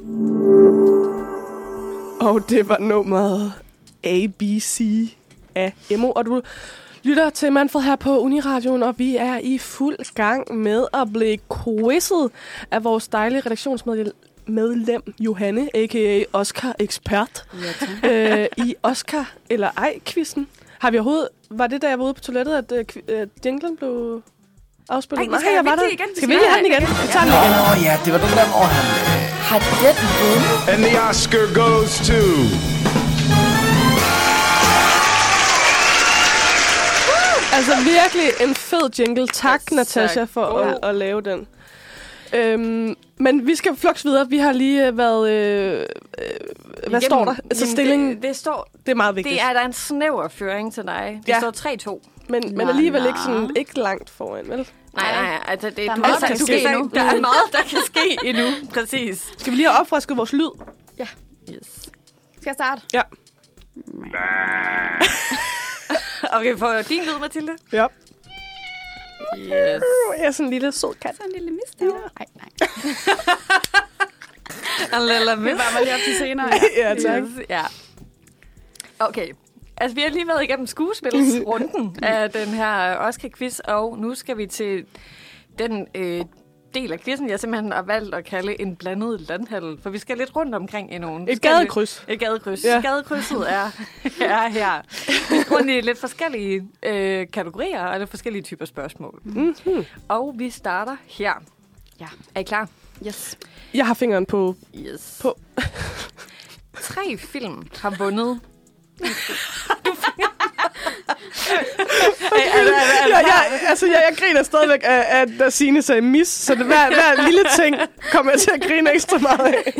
[SPEAKER 2] Og det var nummeret ABC af Emo. Og du lytter til Manfred her på Uniradioen, og vi er i fuld gang med at blive quizzet af vores dejlige redaktionsmedlem medlem Johanne, a.k.a. Oscar Ekspert,
[SPEAKER 3] Ja,
[SPEAKER 2] øh, i Oscar eller ej-quizzen. Har vi overhovedet... Var det, da jeg var ude på toilettet, at øh, øh, jinglen blev afspillet?
[SPEAKER 3] Ej, vi skal
[SPEAKER 2] jeg var der.
[SPEAKER 3] igen. Vi
[SPEAKER 2] Skal vi lige have den igen? Vi tager den igen.
[SPEAKER 5] Åh oh, ja, det var den der, hvor han... Øh,
[SPEAKER 1] Har den vundet?
[SPEAKER 6] And the Oscar goes to.
[SPEAKER 2] Altså virkelig en fed jingle. Tak,
[SPEAKER 4] Ja,
[SPEAKER 2] Natasha,
[SPEAKER 4] tak.
[SPEAKER 2] for at,
[SPEAKER 4] God.
[SPEAKER 2] at lave den. Øhm, men vi skal flux videre. Vi har lige øh, været... Øh, øh, hvad
[SPEAKER 4] Igennem-
[SPEAKER 2] står der? Altså
[SPEAKER 4] Jamen,
[SPEAKER 2] stillingen,
[SPEAKER 4] Det, det, står,
[SPEAKER 2] det er meget vigtigt.
[SPEAKER 4] det er der er en snæver føring til dig. Det
[SPEAKER 2] Ja.
[SPEAKER 4] ja. står 3-2.
[SPEAKER 2] men, men alligevel ikke, sådan, ikke langt foran, vel?
[SPEAKER 4] Nej, nej, altså det,
[SPEAKER 3] Der er
[SPEAKER 4] du,
[SPEAKER 3] meget,
[SPEAKER 4] altså,
[SPEAKER 2] der kan ske
[SPEAKER 3] endnu.
[SPEAKER 4] Der er meget, der kan ske endnu. Præcis.
[SPEAKER 2] Skal vi lige have opfrisket vores lyd?
[SPEAKER 4] Yes.
[SPEAKER 3] Skal jeg starte?
[SPEAKER 2] Ja.
[SPEAKER 4] Okay, får jeg din lyd, Mathilde?
[SPEAKER 2] Ja.
[SPEAKER 4] Yes.
[SPEAKER 2] Jeg er sådan en lille sød kat.
[SPEAKER 3] Så en lille mis derovre. Nej, nej.
[SPEAKER 4] En lille
[SPEAKER 3] Det
[SPEAKER 4] miss.
[SPEAKER 3] var mig lige op til senere. Ja.
[SPEAKER 2] ja, tak.
[SPEAKER 4] Yes, ja. Okay. Altså, vi har lige været igennem skuespilsrunden af den her Oscar-quiz, og nu skal vi til den øh, del af quizzen, jeg simpelthen har valgt at kalde en blandet landhandel, for vi skal lidt rundt omkring i nogle...
[SPEAKER 2] Et gadekryds.
[SPEAKER 4] Et gadekryds.
[SPEAKER 2] Ja.
[SPEAKER 4] Gadekrydset er, er her. Vi skal rundt i lidt forskellige øh, kategorier og lidt forskellige typer spørgsmål.
[SPEAKER 2] Mm-hmm.
[SPEAKER 4] Og vi starter her.
[SPEAKER 3] Ja.
[SPEAKER 4] Er I klar?
[SPEAKER 3] Yes.
[SPEAKER 2] Jeg har fingeren på...
[SPEAKER 4] Yes.
[SPEAKER 2] På.
[SPEAKER 4] Tre film har vundet.
[SPEAKER 2] Ja, jeg, altså, jeg, jeg griner stadigvæk af, af da Signe sagde mis, så det, hver, hver lille ting kommer jeg til at grine ekstra meget af.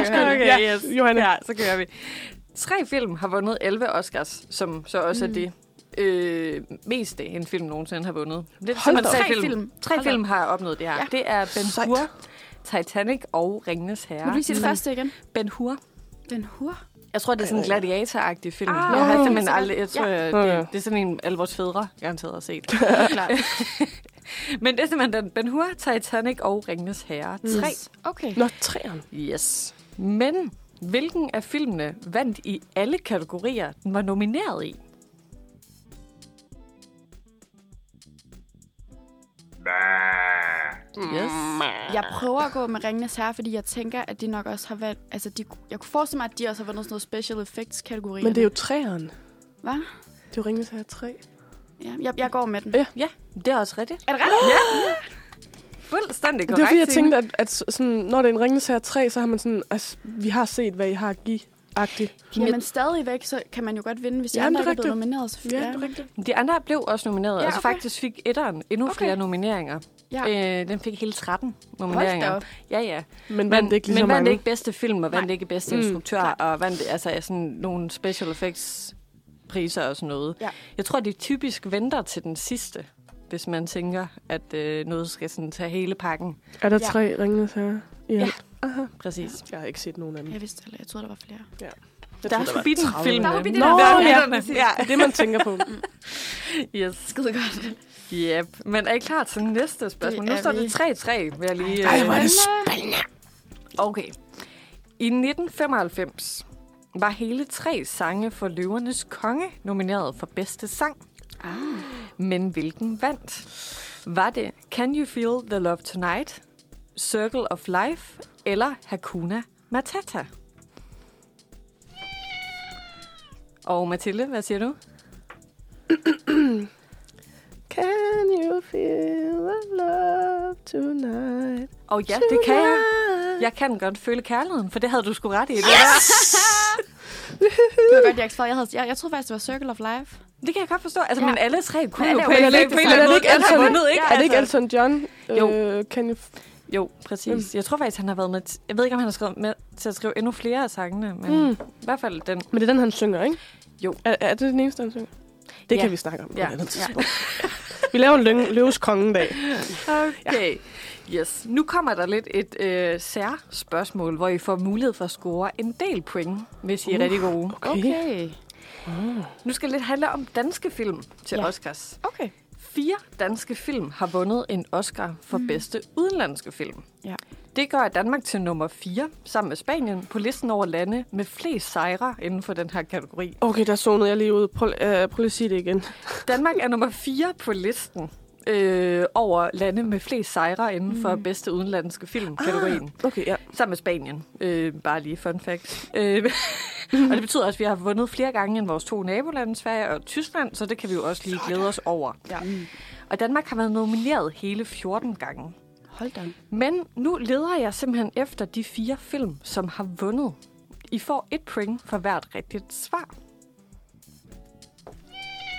[SPEAKER 4] Okay,
[SPEAKER 2] Ja,
[SPEAKER 4] yes.
[SPEAKER 2] Johanne.
[SPEAKER 4] Ja, så kører vi. Tre film har vundet 11 Oscars, som så også mm. er det øh, meste, en film nogensinde har vundet. Det er tre film.
[SPEAKER 3] film.
[SPEAKER 4] Tre
[SPEAKER 3] Hold
[SPEAKER 4] film har opnået det her.
[SPEAKER 3] Ja.
[SPEAKER 4] Det er Ben. Hur, Titanic og Ringenes Herre.
[SPEAKER 3] Må du lige sige det første igen?
[SPEAKER 4] Ben Hur.
[SPEAKER 3] Ben Hur.
[SPEAKER 4] Jeg tror, det er sådan en gladiator-agtig film.
[SPEAKER 3] Ah,
[SPEAKER 4] jeg har simpelthen aldrig... Jeg tror,
[SPEAKER 3] Ja.
[SPEAKER 4] det, det, er sådan en, alle vores fædre garanteret har set.
[SPEAKER 3] Klart.
[SPEAKER 4] Men det er simpelthen den. Ben Hur, Titanic og Ringenes Herre. Tre.
[SPEAKER 3] Okay.
[SPEAKER 2] Nå, træerne.
[SPEAKER 4] Yes. Men hvilken af filmene vandt i alle kategorier, den var nomineret i? Yes.
[SPEAKER 3] Jeg prøver at gå med Ringenes Herre, fordi jeg tænker, at de nok også har været... Altså, de, jeg kunne forestille mig, at de også har vundet sådan noget special effects kategori.
[SPEAKER 2] Men det er jo træerne.
[SPEAKER 3] Hvad?
[SPEAKER 2] Det er jo Ringens her 3.
[SPEAKER 3] Ja, jeg, jeg går med den.
[SPEAKER 2] Ja.
[SPEAKER 4] Ja, det er også rigtigt.
[SPEAKER 3] Er det rigtigt?
[SPEAKER 4] Fuldstændig
[SPEAKER 2] Det
[SPEAKER 4] korrekt.
[SPEAKER 2] var fordi, jeg tænkte, at, at sådan, når det er en Ringens her 3, så har man sådan, altså, vi har set, hvad I har at give. Agtigt.
[SPEAKER 3] Jamen stadigvæk, så kan man jo godt vinde, hvis de
[SPEAKER 2] Ja,
[SPEAKER 3] andre
[SPEAKER 2] det er
[SPEAKER 3] er blevet nomineret. selvfølgelig.
[SPEAKER 2] Ja, det er rigtigt.
[SPEAKER 4] De andre blev også nomineret.
[SPEAKER 3] Ja,
[SPEAKER 4] Ja, altså
[SPEAKER 3] okay.
[SPEAKER 4] faktisk fik etteren endnu
[SPEAKER 3] okay.
[SPEAKER 4] flere nomineringer.
[SPEAKER 3] Ja.
[SPEAKER 4] Øh, den fik hele 13
[SPEAKER 3] Hold da
[SPEAKER 4] nomineringer. Ja, ja.
[SPEAKER 2] Men vandt ikke lige så
[SPEAKER 4] men vandt ikke bedste film, og vandt
[SPEAKER 3] Nej.
[SPEAKER 4] ikke bedste
[SPEAKER 2] Mm,
[SPEAKER 4] instruktør,
[SPEAKER 3] klart.
[SPEAKER 4] og vandt altså sådan nogle special effects priser og sådan noget.
[SPEAKER 3] Ja.
[SPEAKER 4] Jeg tror, de typisk venter til den sidste, hvis man tænker, at øh, noget skal sådan tage hele pakken.
[SPEAKER 2] Er der
[SPEAKER 3] Ja.
[SPEAKER 2] tre Ringens her?
[SPEAKER 4] Ja.
[SPEAKER 2] alt? Aha.
[SPEAKER 4] Præcis.
[SPEAKER 2] Jeg har ikke set nogen af dem.
[SPEAKER 3] Jeg vidste heller, jeg troede, der var flere.
[SPEAKER 2] Jeg
[SPEAKER 4] Der er
[SPEAKER 2] var
[SPEAKER 4] forbi den
[SPEAKER 2] 30.
[SPEAKER 4] film.
[SPEAKER 3] Der er det
[SPEAKER 2] Nå, ja.
[SPEAKER 4] Ja,
[SPEAKER 2] Det er det, man tænker på.
[SPEAKER 4] yes.
[SPEAKER 3] Skide godt.
[SPEAKER 4] Yep. Men er I klar til næste spørgsmål?
[SPEAKER 3] Det
[SPEAKER 4] Nu står
[SPEAKER 3] vi.
[SPEAKER 4] det 3-3, vil jeg lige...
[SPEAKER 2] Ej, hvor er
[SPEAKER 4] øh,
[SPEAKER 2] det spændende.
[SPEAKER 4] Okay. I 1995 var hele tre sange for Løvernes Konge nomineret for bedste sang.
[SPEAKER 3] Ah.
[SPEAKER 4] Men hvilken vandt? Var det Can You Feel the Love Tonight, Circle of Life eller Hakuna Matata? Og Mathilde, hvad siger du?
[SPEAKER 2] Can you feel the love tonight.
[SPEAKER 4] Og ja, det kan jeg. Jeg kan godt føle kærligheden, for det havde du sgu ret i. Det, der.
[SPEAKER 3] Det var godt, jeg ikke. Jeg, havde, jeg, jeg troede faktisk, det var Circle of Life.
[SPEAKER 4] det kan jeg godt forstå. Altså,
[SPEAKER 3] Ja.
[SPEAKER 4] men alle tre kunne
[SPEAKER 3] Men
[SPEAKER 4] jo på en eller
[SPEAKER 3] ikke-
[SPEAKER 4] anden
[SPEAKER 3] er det
[SPEAKER 4] måde?
[SPEAKER 2] Er det ikke Elton John?
[SPEAKER 4] Jo.
[SPEAKER 2] Øh, jeg f-
[SPEAKER 4] Jo, præcis. Jeg tror faktisk, han har været med... Jeg ved ikke, om han har skrevet med til at skrive endnu flere af sangene, men
[SPEAKER 2] Mm.
[SPEAKER 4] i hvert fald den.
[SPEAKER 2] Men det er den, han synger, ikke?
[SPEAKER 4] Jo.
[SPEAKER 2] Er, er det den eneste, han synger? Det
[SPEAKER 4] Ja.
[SPEAKER 2] kan vi snakke om på
[SPEAKER 4] Ja.
[SPEAKER 2] et andet tidspunkt. Vi laver en løn- løves kongedag.
[SPEAKER 4] Okay. Yes. Nu kommer der lidt et øh, særspørgsmål, hvor I får mulighed for at score en del point, hvis I er
[SPEAKER 2] Uh.
[SPEAKER 4] rigtig gode.
[SPEAKER 3] Okay.
[SPEAKER 4] Nu skal det lidt handle om danske film til
[SPEAKER 3] Ja.
[SPEAKER 4] Oscars.
[SPEAKER 3] Okay.
[SPEAKER 4] Fire danske film har vundet en Oscar for mm. bedste udenlandske film.
[SPEAKER 3] Ja.
[SPEAKER 4] Det gør Danmark til nummer 4, sammen med Spanien, på listen over lande med flest sejre inden for den her kategori.
[SPEAKER 2] Okay, der zonede jeg lige ud. Prøv, øh, prøv lige at sige det igen.
[SPEAKER 4] Danmark er nummer 4 på listen øh, over lande med flest sejre inden for bedste udenlandske film-kategorien.
[SPEAKER 2] Okay, ja.
[SPEAKER 4] Sammen med Spanien. Øh, bare lige fun fact. Øh, og det betyder også, at vi har vundet flere gange end vores to nabolande, Sverige og Tyskland, så det kan vi jo også lige glæde os over.
[SPEAKER 3] Ja.
[SPEAKER 4] Og Danmark har været nomineret hele 14 gange.
[SPEAKER 3] Hold da.
[SPEAKER 4] Men nu leder jeg simpelthen efter de fire film, som har vundet. I får et point for hvert rigtigt svar.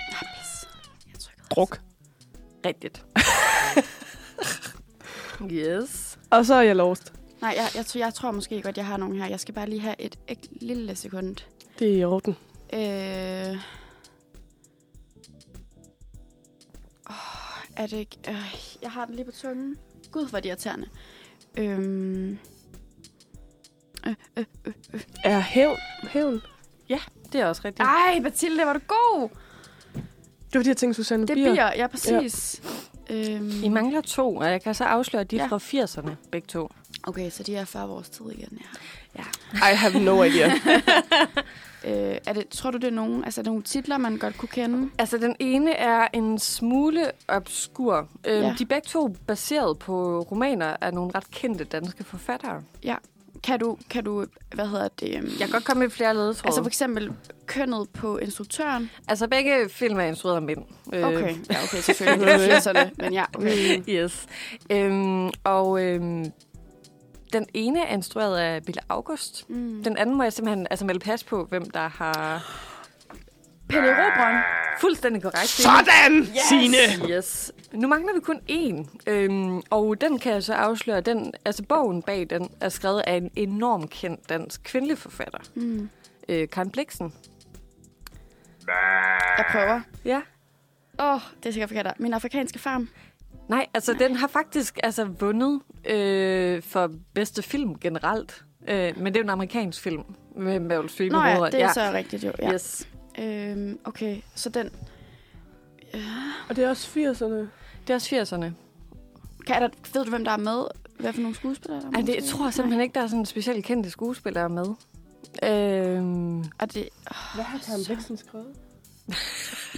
[SPEAKER 3] Pis. Jeg trykker.
[SPEAKER 2] Druk.
[SPEAKER 4] Rigtigt. yes.
[SPEAKER 2] Og så er jeg lost.
[SPEAKER 3] Nej, jeg, jeg, tror, jeg tror måske godt, jeg har nogen her. Jeg skal bare lige have et, et lille sekund.
[SPEAKER 2] Det er i orden.
[SPEAKER 3] Øh... Oh, er det ikke... Øh, jeg har den lige på tungen. Gud, hvor er det irriterende. Øhm...
[SPEAKER 2] Er hævn? Hævn?
[SPEAKER 4] Det er også rigtigt.
[SPEAKER 3] Ej, Mathilde, var du god!
[SPEAKER 2] Det var de her ting, Susanne
[SPEAKER 3] Det
[SPEAKER 2] Bier.
[SPEAKER 3] bliver, ja, præcis. Ja. Øhm,
[SPEAKER 4] I mangler to, og jeg kan så afsløre, at de er
[SPEAKER 3] Ja.
[SPEAKER 4] fra 80'erne, begge to.
[SPEAKER 3] okay, så de er 40 vores tid igen, ja.
[SPEAKER 2] I have no idea.
[SPEAKER 3] Øh, er det, tror du, det er nogen, altså, er der nogle titler, man godt kunne kende?
[SPEAKER 4] Altså, den ene er en smule obskur. Øhm,
[SPEAKER 3] Ja.
[SPEAKER 4] De er begge to baseret på romaner af nogle ret kendte danske forfattere.
[SPEAKER 3] Kan du, kan du hvad hedder det? øhm,
[SPEAKER 4] Jeg kan godt komme med flere ledetråde.
[SPEAKER 3] Altså for eksempel kønnet på instruktøren.
[SPEAKER 4] altså begge film er instrueret af mænd. Øh,
[SPEAKER 3] Okay, ja, okay, selvfølgelig. Det er 80'erne, men ja, okay.
[SPEAKER 4] Yes. Øhm, og øhm, den ene er instrueret af Bille August.
[SPEAKER 3] Mm.
[SPEAKER 4] Den anden må jeg simpelthen altså melde pas på, hvem der har...
[SPEAKER 3] Pelle Robron.
[SPEAKER 4] Fuldstændig korrekt.
[SPEAKER 2] Sådan, Signe!
[SPEAKER 4] Yes. Nu mangler vi kun én, øhm, og den kan jeg så afsløre. Den, altså bogen bag den er skrevet af en enorm kendt dansk kvindelig forfatter,
[SPEAKER 3] Mm.
[SPEAKER 4] øh, Karen Bliksen.
[SPEAKER 3] Jeg prøver.
[SPEAKER 4] Ja.
[SPEAKER 3] Åh, oh, det er sikkert forkert. Min afrikanske farm.
[SPEAKER 4] Nej, altså den har faktisk altså vundet øh, for bedste film generelt. Øh, men det er jo en amerikansk film med Meryl Streep
[SPEAKER 3] Nå ja, det er så rigtigt jo. Ja.
[SPEAKER 4] Yes.
[SPEAKER 3] Øhm, okay, så den...
[SPEAKER 2] Og det er også 80'erne.
[SPEAKER 4] Det er også 80'erne.
[SPEAKER 3] Kan, er der, ved du, hvem der er med? Hvad for nogle skuespillere der er
[SPEAKER 4] Ej,
[SPEAKER 3] med?
[SPEAKER 4] det, jeg tror simpelthen ikke, der er sådan en specielt kendte skuespillere med. Øhm,
[SPEAKER 3] Og det
[SPEAKER 2] Hvad har Karen Bliksen skrevet?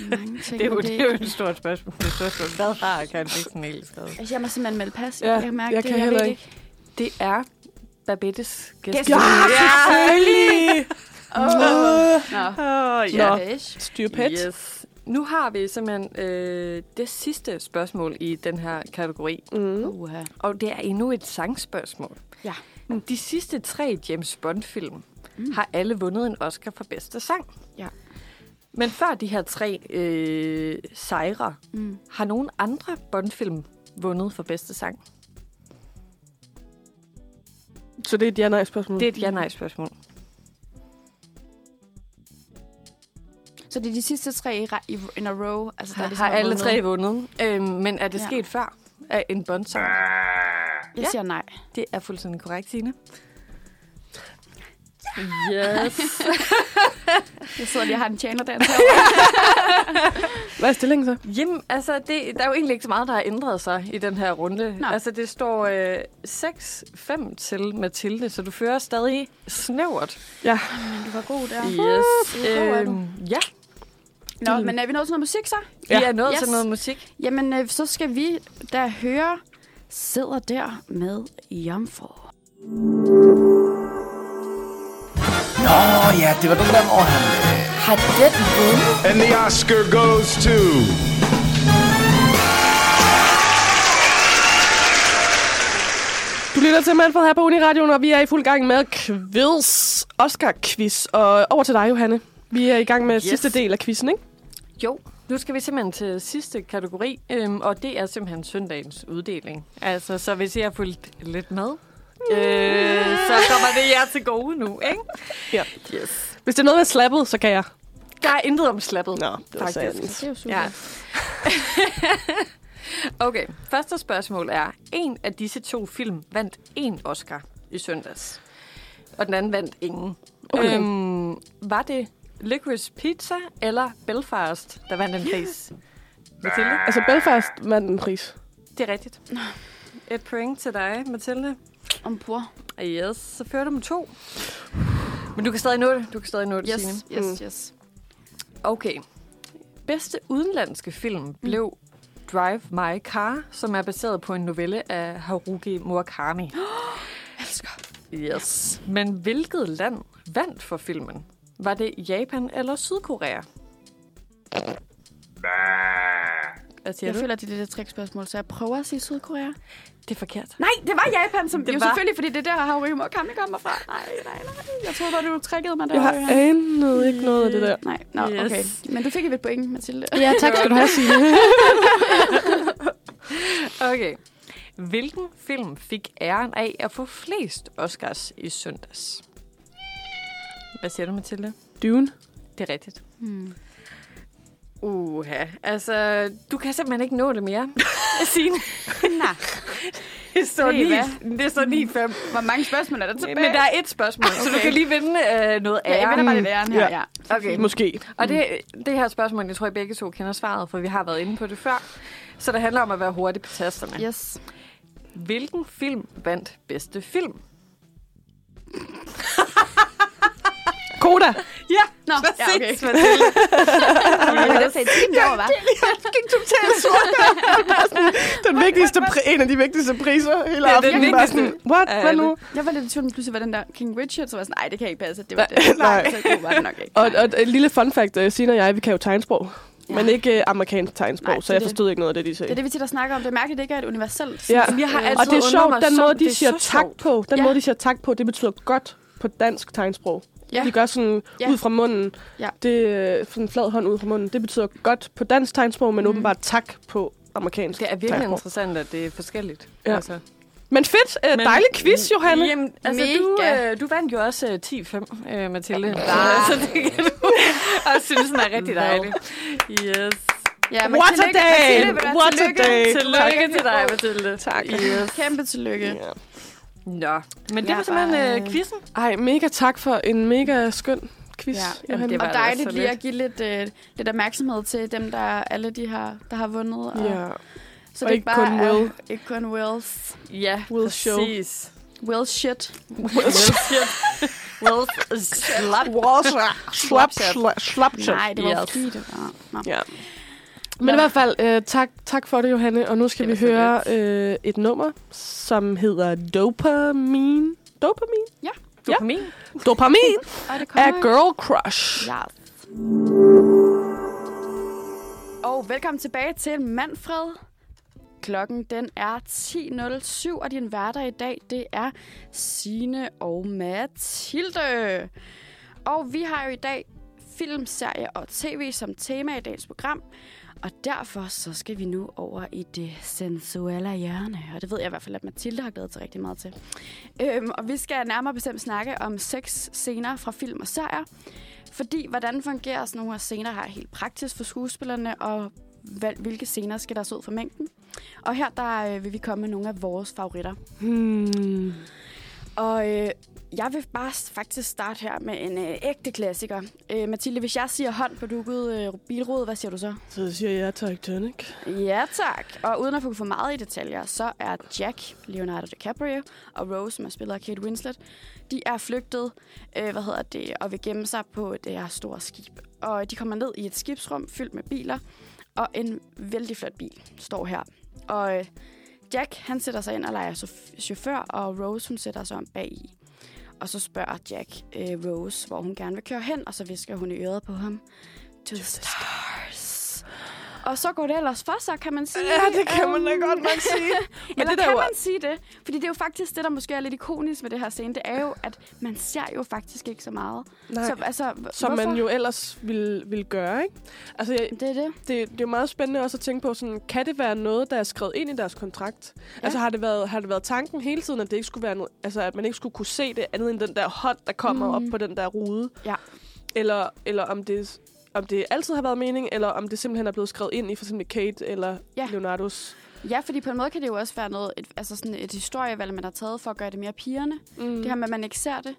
[SPEAKER 3] Mange ting.
[SPEAKER 4] det, er jo, det er jo et stort spørgsmål. Det er et stort spørgsmål. Hvad har Karen Bliksen egentlig skrevet?
[SPEAKER 3] Altså, jeg må simpelthen melde pas.
[SPEAKER 2] Ja,
[SPEAKER 3] jeg kan mærke
[SPEAKER 2] jeg
[SPEAKER 3] det.
[SPEAKER 2] kan
[SPEAKER 3] jeg
[SPEAKER 2] heller ikke.
[SPEAKER 4] Det er Babettes gæst.
[SPEAKER 2] Ja, selvfølgelig!
[SPEAKER 3] Åh. Nå,
[SPEAKER 4] Oh,
[SPEAKER 2] Nå.
[SPEAKER 3] ja.
[SPEAKER 2] Pet.
[SPEAKER 4] Yes. Nu har vi simpelthen øh, det sidste spørgsmål i den her kategori.
[SPEAKER 2] Mm.
[SPEAKER 3] Uha.
[SPEAKER 4] Og det er endnu et sangspørgsmål.
[SPEAKER 3] Ja.
[SPEAKER 4] De sidste tre James Bond-film
[SPEAKER 3] mm.
[SPEAKER 4] har alle vundet en Oscar for bedste sang.
[SPEAKER 3] Ja.
[SPEAKER 4] Men før de her tre øh, sejre,
[SPEAKER 3] Mm.
[SPEAKER 4] har nogen andre Bond-film vundet for bedste sang?
[SPEAKER 2] Så det er et ja-nej-spørgsmål.
[SPEAKER 4] Det er et ja-nej-spørgsmål.
[SPEAKER 3] Så det er de sidste tre i, ra- i in a row? Altså, der
[SPEAKER 4] Har,
[SPEAKER 3] ligesom
[SPEAKER 4] har
[SPEAKER 3] er
[SPEAKER 4] alle
[SPEAKER 3] vundet?
[SPEAKER 4] tre vundet. Øhm, men er det
[SPEAKER 3] Ja.
[SPEAKER 4] sket før af en Bond-sang?
[SPEAKER 3] Jeg
[SPEAKER 4] Ja.
[SPEAKER 3] siger nej.
[SPEAKER 4] Det er fuldstændig korrekt, Signe. Yes.
[SPEAKER 3] Jeg sidder lige og har en tjener der.
[SPEAKER 2] Hvad er stillingen så?
[SPEAKER 4] Jamen, altså, det, der er jo egentlig ikke så meget, der har ændret sig i den her runde.
[SPEAKER 3] Nå.
[SPEAKER 4] Altså, det står øh, 6-5 til Mathilde, så du fører stadig snævert.
[SPEAKER 2] Ja.
[SPEAKER 3] du var god der.
[SPEAKER 4] Yes.
[SPEAKER 3] hvor god du.
[SPEAKER 4] Øhm, ja,
[SPEAKER 3] Nå, men er vi nået til noget musik så?
[SPEAKER 4] vi
[SPEAKER 2] Ja.
[SPEAKER 4] er nået
[SPEAKER 3] Yes.
[SPEAKER 4] til noget musik.
[SPEAKER 3] Jamen, øh, så skal vi da høre Sidder der med Jomfru.
[SPEAKER 5] Nå ja, det var den der, hvor han... Øh,
[SPEAKER 3] Har den vundet?
[SPEAKER 6] And the Oscar goes to
[SPEAKER 2] lytter til Manfred her på Uniradioen, og vi er i fuld gang med quiz. Oscar-quiz. Og over til dig, Johanne. Vi er i gang med. Yes. sidste del af quizzen, ikke?
[SPEAKER 4] Jo, nu skal vi simpelthen til sidste kategori, øhm, og det er simpelthen søndagens uddeling. Altså, så hvis I har fulgt lidt med, øh, så kommer det jer til gode nu, ikke?
[SPEAKER 2] Ja.
[SPEAKER 4] Yes.
[SPEAKER 2] Hvis det er noget med slappet, så kan jeg.
[SPEAKER 4] Der er intet om slappet,
[SPEAKER 2] Nå, det var
[SPEAKER 4] faktisk.
[SPEAKER 2] sandt.
[SPEAKER 3] Det er jo super.
[SPEAKER 4] Ja. okay, første spørgsmål er, en af disse to film vandt en Oscar i søndags, og den anden vandt ingen.
[SPEAKER 2] Okay.
[SPEAKER 4] Øhm, var det Licorice Pizza eller Belfast, der vandt en pris? Mathilde?
[SPEAKER 2] Altså, Belfast vandt en pris.
[SPEAKER 4] Det er rigtigt. Et point til dig, Mathilde.
[SPEAKER 3] Om bord.
[SPEAKER 4] Yes, så fører du med to. Men du kan stadig nå det. Du kan stadig nå det, Signe.
[SPEAKER 3] Yes, yes, yes.
[SPEAKER 4] Okay. Bedste udenlandske film blev Drive My Car, som er baseret på en novelle af Haruki Murakami.
[SPEAKER 3] Elsker.
[SPEAKER 4] Yes. Men hvilket land vandt for filmen? Var det Japan eller Sydkorea? Hvad siger
[SPEAKER 3] Jeg
[SPEAKER 4] du?
[SPEAKER 3] føler, at det er lidt et trickspørgsmål, så jeg prøver at sige Sydkorea.
[SPEAKER 4] Det er forkert.
[SPEAKER 3] Nej, det var Japan, som
[SPEAKER 4] Det
[SPEAKER 3] det jo
[SPEAKER 4] var-
[SPEAKER 3] selvfølgelig, fordi det er der, Haruki Murakami kommer fra. Nej, nej, nej. Jeg troede bare, du trickede mig der.
[SPEAKER 2] Jeg har anet ikke noget af det der.
[SPEAKER 3] Nej, nå,
[SPEAKER 4] Yes.
[SPEAKER 3] okay. Men du fik et point, Mathilde.
[SPEAKER 2] Ja, tak skal du have, Signe.
[SPEAKER 4] Okay. Hvilken film fik æren af at få flest Oscars i søndags? Hvad siger du, Mathilde?
[SPEAKER 2] Dune.
[SPEAKER 4] Det er rigtigt.
[SPEAKER 3] Hmm.
[SPEAKER 4] Uha, altså, du kan simpelthen ikke nå det mere. Signe,
[SPEAKER 3] Nej.
[SPEAKER 4] det står
[SPEAKER 3] Hey,
[SPEAKER 4] 9,
[SPEAKER 3] hvad?
[SPEAKER 4] det står 9 5.
[SPEAKER 3] Hvor mange spørgsmål er der tilbage?
[SPEAKER 4] Men der er et spørgsmål, okay. så du kan lige vinde øh, noget
[SPEAKER 3] Ja, jeg vinder bare lidt æren her,
[SPEAKER 2] Ja.
[SPEAKER 3] ja.
[SPEAKER 4] Okay.
[SPEAKER 2] Måske.
[SPEAKER 4] Og det, det her spørgsmål, jeg tror, I begge to kender svaret, for vi har været inde på det før. Så det handler om at være hurtig på tasterne.
[SPEAKER 3] Yes.
[SPEAKER 4] Hvilken film vandt bedste film?
[SPEAKER 2] Koda.
[SPEAKER 4] Ja,
[SPEAKER 3] Nå, ja, okay.
[SPEAKER 4] præcis, Mathilde.
[SPEAKER 3] Men det sagde team derovre, hva'?
[SPEAKER 2] gik totalt sort. den vigtigste en af de vigtigste priser hele
[SPEAKER 4] Ja, den
[SPEAKER 2] aftenen.
[SPEAKER 4] Vigtigste
[SPEAKER 2] sådan, What?
[SPEAKER 4] af
[SPEAKER 2] Hvad nu?
[SPEAKER 3] Jeg var lidt i tvivl, pludselig var den der King Richard, så var jeg sådan, nej, det kan ikke passe. Det var det.
[SPEAKER 2] nej.
[SPEAKER 3] Så god var det nok ikke.
[SPEAKER 2] Og, og et lille fun fact, uh, Signe og jeg, vi kan jo tegnsprog.
[SPEAKER 3] Ja.
[SPEAKER 2] Men ikke uh, amerikansk tegnsprog,
[SPEAKER 3] Nej,
[SPEAKER 2] så jeg
[SPEAKER 3] det.
[SPEAKER 2] forstod ikke noget af det, de sagde.
[SPEAKER 3] Det er det, vi tit har snakket om. Det er mærkeligt, det ikke er et universelt.
[SPEAKER 2] Ja.
[SPEAKER 4] Jeg har altid
[SPEAKER 2] Og det er sjovt, den måde, de
[SPEAKER 4] er
[SPEAKER 2] siger tak
[SPEAKER 4] sjovt.
[SPEAKER 2] på. Den
[SPEAKER 3] Ja.
[SPEAKER 2] måde, de siger tak på, det betyder godt på dansk tegnsprog.
[SPEAKER 3] Ja.
[SPEAKER 2] De gør sådan
[SPEAKER 3] Ja.
[SPEAKER 2] ud fra munden.
[SPEAKER 3] Ja.
[SPEAKER 2] Det er sådan en flad hånd ud fra munden. Det betyder godt på dansk tegnsprog, men
[SPEAKER 3] Mhm.
[SPEAKER 2] åbenbart tak på amerikansk
[SPEAKER 4] Det er virkelig
[SPEAKER 2] tegnsprog.
[SPEAKER 4] interessant, at det er forskelligt.
[SPEAKER 2] Ja.
[SPEAKER 4] Altså.
[SPEAKER 2] Men fedt. Uh,
[SPEAKER 4] Men-
[SPEAKER 2] dejlig quiz, Johanne.
[SPEAKER 4] Jamen, altså,
[SPEAKER 3] Mega.
[SPEAKER 4] du, øh, du vandt jo også øh, 10-5, øh, Mathilde. Så, så det kan du også synes, den er rigtig dejlig. Yes.
[SPEAKER 3] Ja, men
[SPEAKER 2] What a
[SPEAKER 3] tillykke,
[SPEAKER 2] day!
[SPEAKER 3] Mathilde?
[SPEAKER 2] What a
[SPEAKER 3] Tillykke.
[SPEAKER 2] day!
[SPEAKER 4] Tillykke til dig, Mathilde.
[SPEAKER 2] Tak.
[SPEAKER 4] Yes.
[SPEAKER 3] Kæmpe tillykke.
[SPEAKER 2] Ja.
[SPEAKER 4] Nå, men det
[SPEAKER 3] Jeg
[SPEAKER 4] var simpelthen
[SPEAKER 3] bare,
[SPEAKER 4] øh,
[SPEAKER 3] øh,
[SPEAKER 4] quizzen.
[SPEAKER 2] Ej, mega tak for en mega skøn quiz.
[SPEAKER 3] Ja,
[SPEAKER 2] Johanne.
[SPEAKER 4] det var
[SPEAKER 3] Og dejligt lige at give lidt, øh, lidt opmærksomhed til dem, der alle de har, der har vundet. Og,
[SPEAKER 2] Ja.
[SPEAKER 3] så
[SPEAKER 2] og
[SPEAKER 3] det
[SPEAKER 2] ikke kun
[SPEAKER 3] er,
[SPEAKER 2] Will.
[SPEAKER 3] Ikke kun Wills.
[SPEAKER 4] Ja,
[SPEAKER 2] Will show.
[SPEAKER 4] præcis.
[SPEAKER 3] Will shit.
[SPEAKER 4] Will shit. Will slap.
[SPEAKER 2] Slap, slap, slap,
[SPEAKER 3] Nej, det var
[SPEAKER 4] Yes.
[SPEAKER 3] fordi, det var... Nå.
[SPEAKER 2] Ja. Men i hvert fald, øh, tak, tak for det, Johanne. Og nu skal vi høre øh, et nummer, som hedder Dopamine. Dopamine?
[SPEAKER 4] Dopamin.
[SPEAKER 2] Dopamin
[SPEAKER 3] Og det
[SPEAKER 2] af. Girl Crush.
[SPEAKER 3] Ja. Og velkommen tilbage til Manfred. Klokken den er 10.07, og din værter i dag, det er Sine og Mathilde. Og vi har jo i dag film, serie og tv som tema i dagens program. Og derfor så skal vi nu over i det sensuelle hjørne. Og det ved jeg i hvert fald, at Mathilde har glædet sig rigtig meget til. Øhm, og vi skal nærmere bestemt snakke om seks scener fra film og serier. Fordi, hvordan fungerer sådan nogle her scener her helt praktisk for skuespillerne, og hvilke scener skal der så ud for mængden? Og her der øh, vil vi komme med nogle af vores favoritter.
[SPEAKER 2] Hmm.
[SPEAKER 3] Og øh, jeg vil bare faktisk starte her med en øh, ægte klassiker. Øh, Mathilde, hvis jeg siger hånd på dukket øh, bilrude, hvad siger du så?
[SPEAKER 2] Så siger jeg Titanic.
[SPEAKER 3] Ja, tak. Og uden at få for meget i detaljer, så er Jack, Leonardo DiCaprio, og Rose, som er spillet af Kate Winslet, de er flygtet, øh, hvad hedder det, og vil gemme sig på det her store skib. Og de kommer ned i et skibsrum fyldt med biler, og en vældig flot bil står her. Og øh, Jack, han sætter sig ind og leger chauffør, og Rose, hun sætter sig om bag i. Og så spørger Jack øh, Rose, hvor hun gerne vil køre hen, og så visker hun i øret på ham. To the stars. Og så går det ellers for sig, kan man sige.
[SPEAKER 2] Ja, det kan man da
[SPEAKER 3] Øhm,
[SPEAKER 2] godt nok sige.
[SPEAKER 3] Men Eller
[SPEAKER 2] det der
[SPEAKER 3] kan
[SPEAKER 2] jo-
[SPEAKER 3] man sige det? Fordi det er jo faktisk det, der måske er lidt ikonisk ved det her scene. Det er jo, at man ser jo faktisk ikke så meget.
[SPEAKER 2] Nej.
[SPEAKER 3] Så, altså,
[SPEAKER 2] Som
[SPEAKER 3] hvorfor?
[SPEAKER 2] man jo ellers ville, ville gøre, ikke? Altså, jeg,
[SPEAKER 3] Det er det.
[SPEAKER 2] det, det er jo meget spændende også at tænke på, sådan, kan det være noget, der er skrevet ind i deres kontrakt? Ja. Altså, har det, været, har det været tanken hele tiden, at det ikke skulle være noget, altså, at man ikke skulle kunne se det andet end den der hånd, der kommer mm. op på den der rude?
[SPEAKER 3] Ja.
[SPEAKER 2] Eller, eller om det om det altid har været mening, eller om det simpelthen er blevet skrevet ind i for eksempel Kate eller
[SPEAKER 3] Ja.
[SPEAKER 2] Leonardos.
[SPEAKER 3] Ja, fordi på en måde kan det jo også være noget, et, altså sådan et historievalg, man har taget for at gøre det mere pigerne.
[SPEAKER 2] Mm.
[SPEAKER 3] Det her med, at man ikke ser det.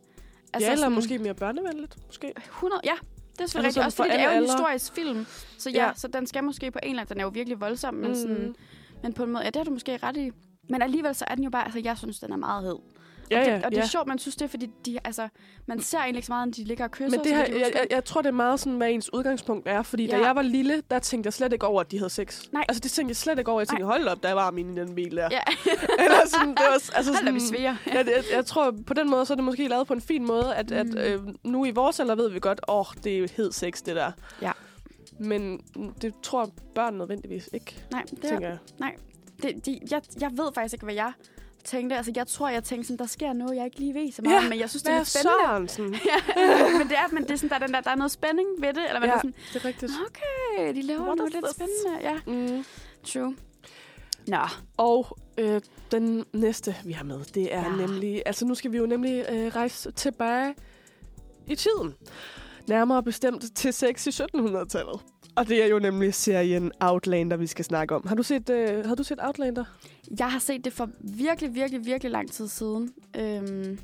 [SPEAKER 2] Altså ja, eller
[SPEAKER 3] sådan
[SPEAKER 2] måske mere børnevenligt, måske.
[SPEAKER 3] 100, ja, det er
[SPEAKER 2] Altså
[SPEAKER 3] selvfølgelig
[SPEAKER 2] sådan
[SPEAKER 3] rigtigt. Også
[SPEAKER 2] for
[SPEAKER 3] fordi det er jo en historisk film. Så ja,
[SPEAKER 2] Ja.
[SPEAKER 3] så den skal måske på en eller anden... Den er jo virkelig voldsom, men, mm. sådan, men på en måde... Ja, det har du måske ret i. Men alligevel så er den jo bare... Altså, jeg synes, den er meget hed.
[SPEAKER 2] Ja,
[SPEAKER 3] og det,
[SPEAKER 2] ja,
[SPEAKER 3] og det
[SPEAKER 2] ja.
[SPEAKER 3] er sjovt, man synes det, fordi de, altså, man ser egentlig ikke så meget, når de ligger og kysser.
[SPEAKER 2] Men det her, jeg, jeg, jeg tror, det er meget sådan, hvad ens udgangspunkt er. Fordi ja. da
[SPEAKER 3] Ja.
[SPEAKER 2] jeg var lille, der tænkte jeg slet ikke over, at de havde sex.
[SPEAKER 3] Nej.
[SPEAKER 2] Altså, det tænkte jeg slet ikke over. Jeg tænkte, hold op, der var min i den bil der.
[SPEAKER 3] Ja,
[SPEAKER 2] Eller sådan, det var, altså sådan,
[SPEAKER 3] vi sviger.
[SPEAKER 2] Ja, det, jeg, jeg tror, på den måde, så er det måske lavet på en fin måde, at, mm. at øh, nu i vores alder ved vi godt, åh, oh, det er hed sex, det der.
[SPEAKER 3] Ja.
[SPEAKER 2] Men det tror børn nødvendigvis ikke,
[SPEAKER 3] Nej, det,
[SPEAKER 2] tænker jeg.
[SPEAKER 3] det, de, jeg, jeg ved faktisk ikke, hvad jeg tænkte. Altså, jeg tror, jeg tænkte sådan, der sker noget, jeg ikke lige ved så meget,
[SPEAKER 2] Ja,
[SPEAKER 3] men jeg synes, det er lidt spændende.
[SPEAKER 2] Sørensen?
[SPEAKER 3] ja, men det er, men det er sådan, der, er den der, der er noget spænding ved det. Eller man
[SPEAKER 2] Ja,
[SPEAKER 3] er sådan,
[SPEAKER 2] det er rigtigt.
[SPEAKER 3] okay, de laver
[SPEAKER 2] What
[SPEAKER 3] noget lidt spændende. Ja,
[SPEAKER 2] Mm.
[SPEAKER 3] true. Nå,
[SPEAKER 2] Og øh, den næste, vi har med, det er ja. Nemlig... Altså, nu skal vi jo nemlig øh, rejse tilbage i tiden. Nærmere bestemt til sex i 1700-tallet. Og det er jo nemlig serien Outlander, vi skal snakke om. Har du set, øh, har du set Outlander?
[SPEAKER 3] Jeg har set det for virkelig, virkelig, virkelig lang tid siden. Øhm,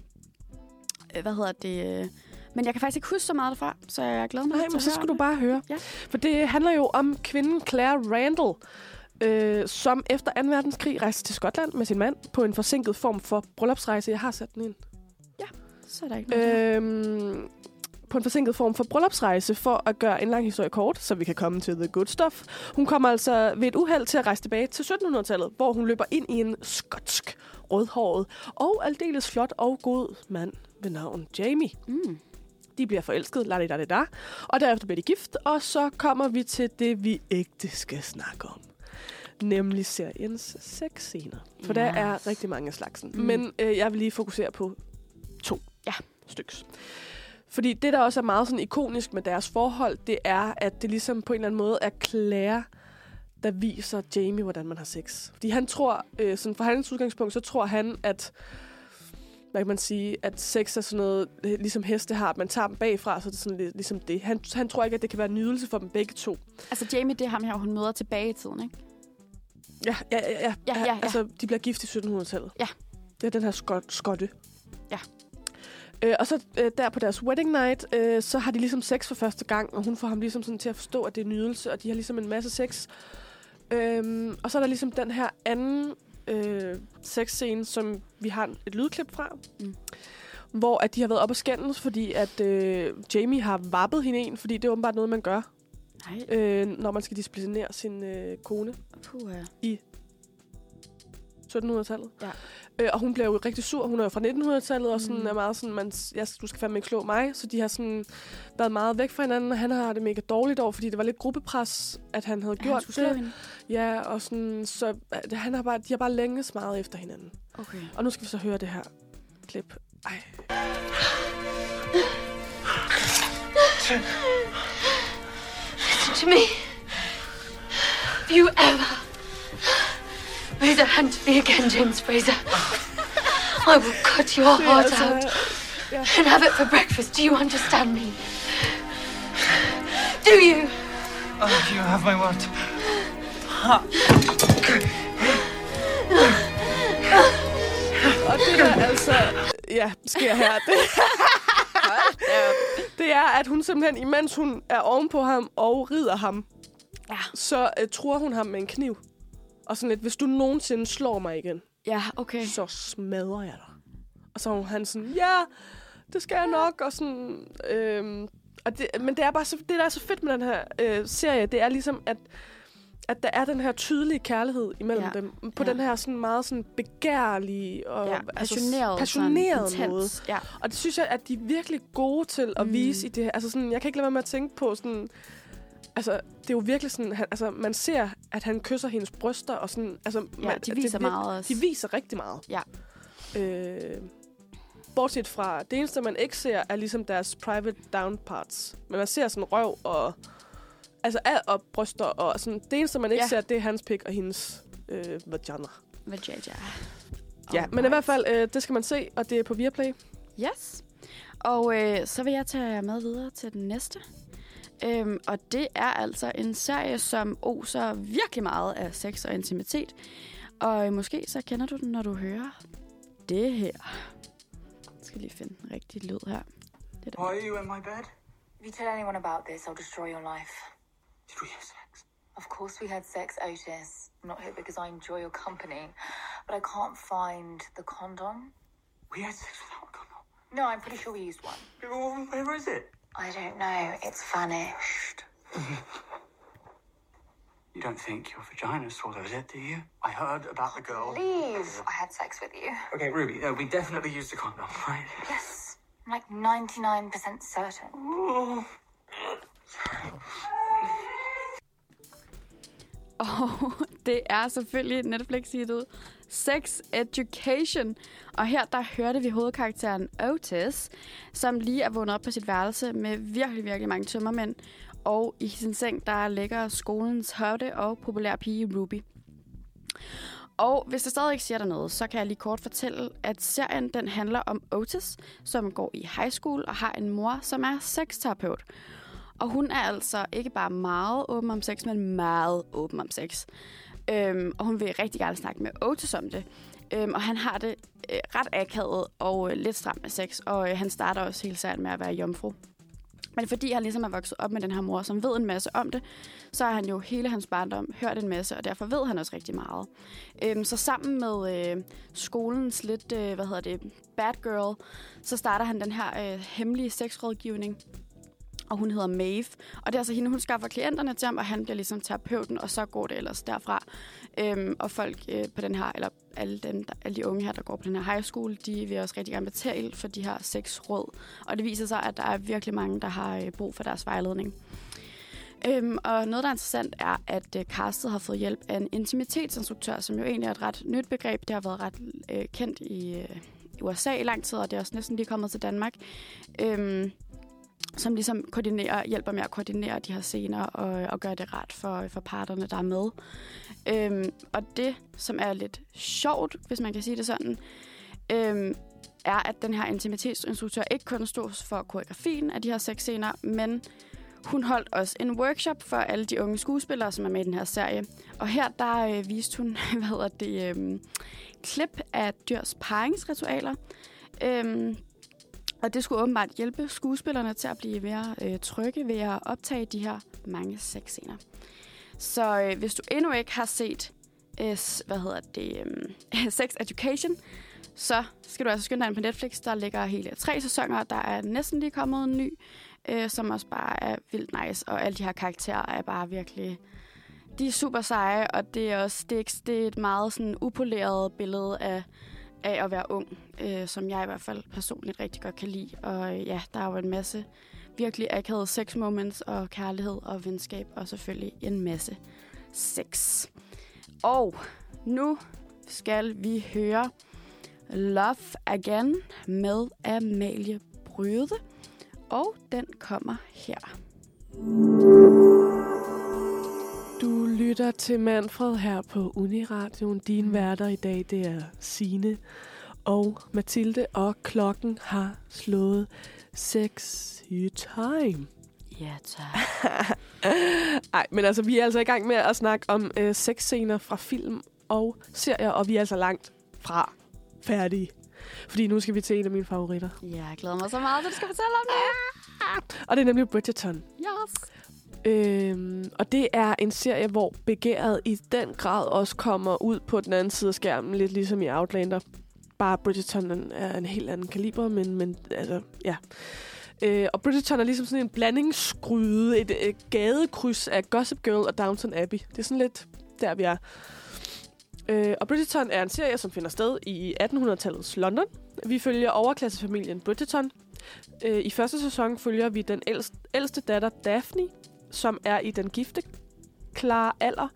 [SPEAKER 3] øh, hvad hedder det? Men jeg kan faktisk ikke huske så meget derfra, så jeg glæder mig
[SPEAKER 2] Nej, men så skal du bare høre.
[SPEAKER 3] Ja.
[SPEAKER 2] For det handler jo om kvinden Claire Randall, øh, som efter 2. verdenskrig rejste til Skotland med sin mand på en forsinket form for bryllupsrejse. Jeg har sat den ind.
[SPEAKER 3] Så er der ikke noget. Øh,
[SPEAKER 2] Øhm, på en forsinket form for bryllupsrejse for at gøre en lang historie kort, så vi kan komme til the good stuff. Hun kommer altså ved et uheld til at rejse tilbage til 1700-tallet, hvor hun løber ind i en skotsk rødhåret og aldeles flot og god mand ved navn Jamie.
[SPEAKER 3] mm.
[SPEAKER 2] De bliver forelsket, la da da og derefter bliver de gift, og så kommer vi til det, vi ægte skal snakke om. Nemlig seriens sexscener. For der
[SPEAKER 3] Yes.
[SPEAKER 2] er rigtig mange af slagsen. Mm. Men øh, jeg vil lige fokusere på to
[SPEAKER 3] Ja.
[SPEAKER 2] styks. Fordi det, der også er meget sådan ikonisk med deres forhold, det er, at det ligesom på en eller anden måde er Claire, der viser Jamie, hvordan man har sex. Fordi han tror, øh, sådan fra hans udgangspunkt, så tror han, at hvad kan man sige, at sex er sådan noget, øh, ligesom heste har, at man tager dem bagfra, så det er sådan lidt ligesom det. Han, han tror ikke, at det kan være nydelse for dem begge to.
[SPEAKER 3] Altså, Jamie, det er ham her, hun møder tilbage i tiden, ikke?
[SPEAKER 2] Ja, ja, ja. ja.
[SPEAKER 3] Ja, ja, ja.
[SPEAKER 2] Altså, de bliver gift i 1700-tallet.
[SPEAKER 3] Ja.
[SPEAKER 2] Det er den her skot, skotte.
[SPEAKER 3] Ja.
[SPEAKER 2] Øh, og så øh, der på deres wedding night, øh, så har de ligesom sex for første gang, og hun får ham ligesom sådan til at forstå, at det er nydelse, og de har ligesom en masse sex. Øhm, og så er der ligesom den her anden øh, sexscene, som vi har et lydklip fra.
[SPEAKER 3] Mm.
[SPEAKER 2] Hvor at de har været op og skændes, fordi at øh, Jamie har vappet hende en, fordi det er åbenbart noget, man gør,
[SPEAKER 3] Nej.
[SPEAKER 2] øh, når man skal disciplinere sin øh, kone.
[SPEAKER 3] Puh,
[SPEAKER 2] 1700-tallet.
[SPEAKER 3] Ja.
[SPEAKER 2] Øh, og hun bliver jo rigtig sur. Hun er jo fra 1900-tallet, og sådan
[SPEAKER 3] Mm.
[SPEAKER 2] er meget sådan, man, ja, du skal fandme ikke slå mig. Så de har sådan været meget væk fra hinanden, og han har det mega dårligt over, fordi det var lidt gruppepres, at han havde
[SPEAKER 3] han
[SPEAKER 2] gjort
[SPEAKER 3] slå
[SPEAKER 2] det.
[SPEAKER 3] hende.
[SPEAKER 2] Ja, og sådan, så at han har bare, de har bare længes meget efter hinanden.
[SPEAKER 3] Okay.
[SPEAKER 2] Og nu skal vi så høre det her klip. Ej.
[SPEAKER 7] Listen to me. If you ever raise a hand to me again, James Fraser, I will cut your heart out
[SPEAKER 2] ja.
[SPEAKER 7] and have it for breakfast. Do you understand me? Do you?
[SPEAKER 5] Oh, you have my word.
[SPEAKER 2] Og det der altså, ja, sker her, det, det er, at hun simpelthen, imens hun er ovenpå ham og rider ham,
[SPEAKER 3] Ja.
[SPEAKER 2] så uh, tror hun ham med en kniv. Og sådan lidt, hvis du nogensinde slår mig igen,
[SPEAKER 3] Ja, okay.
[SPEAKER 2] så smadrer jeg dig. Og så er han sådan, ja, det skal jeg nok, og sådan... Øhm, og det, men det er bare så, det, der er så fedt med den her øh, serie, det er ligesom, at, at der er den her tydelige kærlighed imellem
[SPEAKER 3] Ja.
[SPEAKER 2] dem. På
[SPEAKER 3] Ja.
[SPEAKER 2] den her sådan meget sådan begærlige og
[SPEAKER 3] Ja,
[SPEAKER 2] altså,
[SPEAKER 3] passioneret.
[SPEAKER 2] passioneret
[SPEAKER 3] sådan,
[SPEAKER 2] måde.
[SPEAKER 3] Ja.
[SPEAKER 2] Og det synes jeg, at de er virkelig gode til at
[SPEAKER 3] Mm.
[SPEAKER 2] vise i det her. Altså sådan, jeg kan ikke lade være med at tænke på sådan, altså, det er jo virkelig sådan, han, altså, man ser, at han kysser hendes bryster, og sådan, altså,
[SPEAKER 3] Ja,
[SPEAKER 2] man,
[SPEAKER 3] de
[SPEAKER 2] det
[SPEAKER 3] viser
[SPEAKER 2] virker-
[SPEAKER 3] meget også.
[SPEAKER 2] De viser rigtig meget.
[SPEAKER 3] Ja.
[SPEAKER 2] Øh, bortset fra, det eneste, man ikke ser, er ligesom deres private down parts. Men man ser sådan røv og, altså, og bryster, og sådan, det eneste, man ikke
[SPEAKER 3] Ja.
[SPEAKER 2] ser, det er hans pik og hendes øh, vagina.
[SPEAKER 3] Vajayjay.
[SPEAKER 2] Ja, men i hvert fald, øh, det skal man se, og det er på Viaplay.
[SPEAKER 3] Yes. Og øh, så vil jeg tage jer med videre til den næste. Øhm, og det er altså en serie, som oser virkelig meget af sex og intimitet. Og øh, måske så kender du den, når du hører det her. Jeg skal lige finde den rigtige lyd her. Det
[SPEAKER 8] Why
[SPEAKER 3] der.
[SPEAKER 8] are you in my bed?
[SPEAKER 9] If you tell anyone about this, I'll destroy your life.
[SPEAKER 8] Did we have sex?
[SPEAKER 9] Of course we had sex, Otis. I'm not here because I enjoy your company. But I can't find the condom.
[SPEAKER 8] We had sex without a condom.
[SPEAKER 9] No, I'm pretty sure we used one.
[SPEAKER 8] Where is it?
[SPEAKER 9] I don't know. It's vanished.
[SPEAKER 8] You don't think your vagina swallows it, do you? I heard about the girl.
[SPEAKER 9] Leave. I had sex with you.
[SPEAKER 8] Okay, Ruby, uh, we definitely used a condom, right?
[SPEAKER 9] Yes. I'm like 99% certain.
[SPEAKER 8] Oh.
[SPEAKER 3] Og det er selvfølgelig netflix ud Sex Education. Og her der hørte vi hovedkarakteren Otis, som lige er vågnet op på sit værelse med virkelig, virkelig mange tømmermænd. Og i sin seng, der ligger skolens hotte og populær pige Ruby. Og hvis det stadig ikke siger dig noget, så kan jeg lige kort fortælle, at serien den handler om Otis, som går i high school og har en mor, som er sexterapeut. Og hun er altså ikke bare meget åben om sex, men meget åben om sex. Øhm, og hun vil rigtig gerne snakke med Otis om det. Øhm, og han har det øh, ret akavet og øh, lidt stramt med sex. Og øh, han starter også helt særligt med at være jomfru. Men fordi han ligesom er vokset op med den her mor, som ved en masse om det, så har han jo hele hans barndom hørt en masse, og derfor ved han også rigtig meget. Øhm, så sammen med øh, skolens lidt, øh, hvad hedder det, bad girl, så starter han den her øh, hemmelige sexrådgivning, og hun hedder Maeve. Og det er altså hende, hun skaffer klienterne til ham, og han bliver ligesom terapeuten, og så går det ellers derfra. Øhm, og folk øh, på den her, eller alle, dem, der, alle de unge her, der går på den her high school, de vil også rigtig gerne betale for de her seks råd. Og det viser sig, at der er virkelig mange, der har øh, brug for deres vejledning. Øhm, og noget, der er interessant, er, at øh, castet har fået hjælp af en intimitetsinstruktør, som jo egentlig er et ret nyt begreb. Det har været ret øh, kendt i, øh, USA i lang tid, og det er også næsten lige kommet til Danmark. Øhm, som ligesom koordinerer, hjælper med at koordinere de her scener og, og gøre det ret for, for parterne, der er med. Øhm, og det, som er lidt sjovt, hvis man kan sige det sådan, øhm, er, at den her intimitetsinstruktør ikke kun stod for koreografien af de her seks scener, men hun holdt også en workshop for alle de unge skuespillere, som er med i den her serie. Og her der øh, viste hun, hvad hedder det, øh, klip af dyrs paringsritualer. Øhm, og det skulle åbenbart hjælpe skuespillerne til at blive mere øh, trygge ved at optage de her mange sexscener. Så øh, hvis du endnu ikke har set øh, hvad hedder det, øh, Sex Education, så skal du altså skynde dig ind på Netflix. Der ligger hele tre sæsoner. Der er næsten lige kommet en ny, øh, som også bare er vildt nice. Og alle de her karakterer er bare virkelig... De er super seje, og det er også det er, det er et meget sådan upoleret billede af, af at være ung, øh, som jeg i hvert fald personligt rigtig godt kan lide. Og øh, ja, der er jo en masse virkelig akavede sex moments og kærlighed og venskab, og selvfølgelig en masse sex. Og nu skal vi høre Love Again med Amalie Bryde. Og den kommer her.
[SPEAKER 2] Du lytter til Manfred her på Uniradioen. Din værter i dag, det er Sine og Mathilde, og klokken har slået sexy time.
[SPEAKER 3] Ja, tak.
[SPEAKER 2] Nej, men altså, vi er altså i gang med at snakke om øh, sexscener fra film og serier, og vi er altså langt fra færdige. Fordi nu skal vi til en af mine favoritter.
[SPEAKER 3] Ja, jeg glæder mig så meget, at du skal fortælle om det.
[SPEAKER 2] Og det er nemlig Bridgerton.
[SPEAKER 3] Yes.
[SPEAKER 2] Øhm, og det er en serie, hvor begæret i den grad også kommer ud på den anden side af skærmen, lidt ligesom i Outlander. Bare Bridgerton er en helt anden kaliber, men, men altså, ja. Øh, og Bridgerton er ligesom sådan en blandingsgryde, et, et gadekryds af Gossip Girl og Downton Abbey. Det er sådan lidt der, vi er. Øh, og Bridgerton er en serie, som finder sted i 1800-tallets London. Vi følger overklassefamilien Bridgerton. Øh, I første sæson følger vi den ældste, ældste datter, Daphne, som er i den gifte klare alder.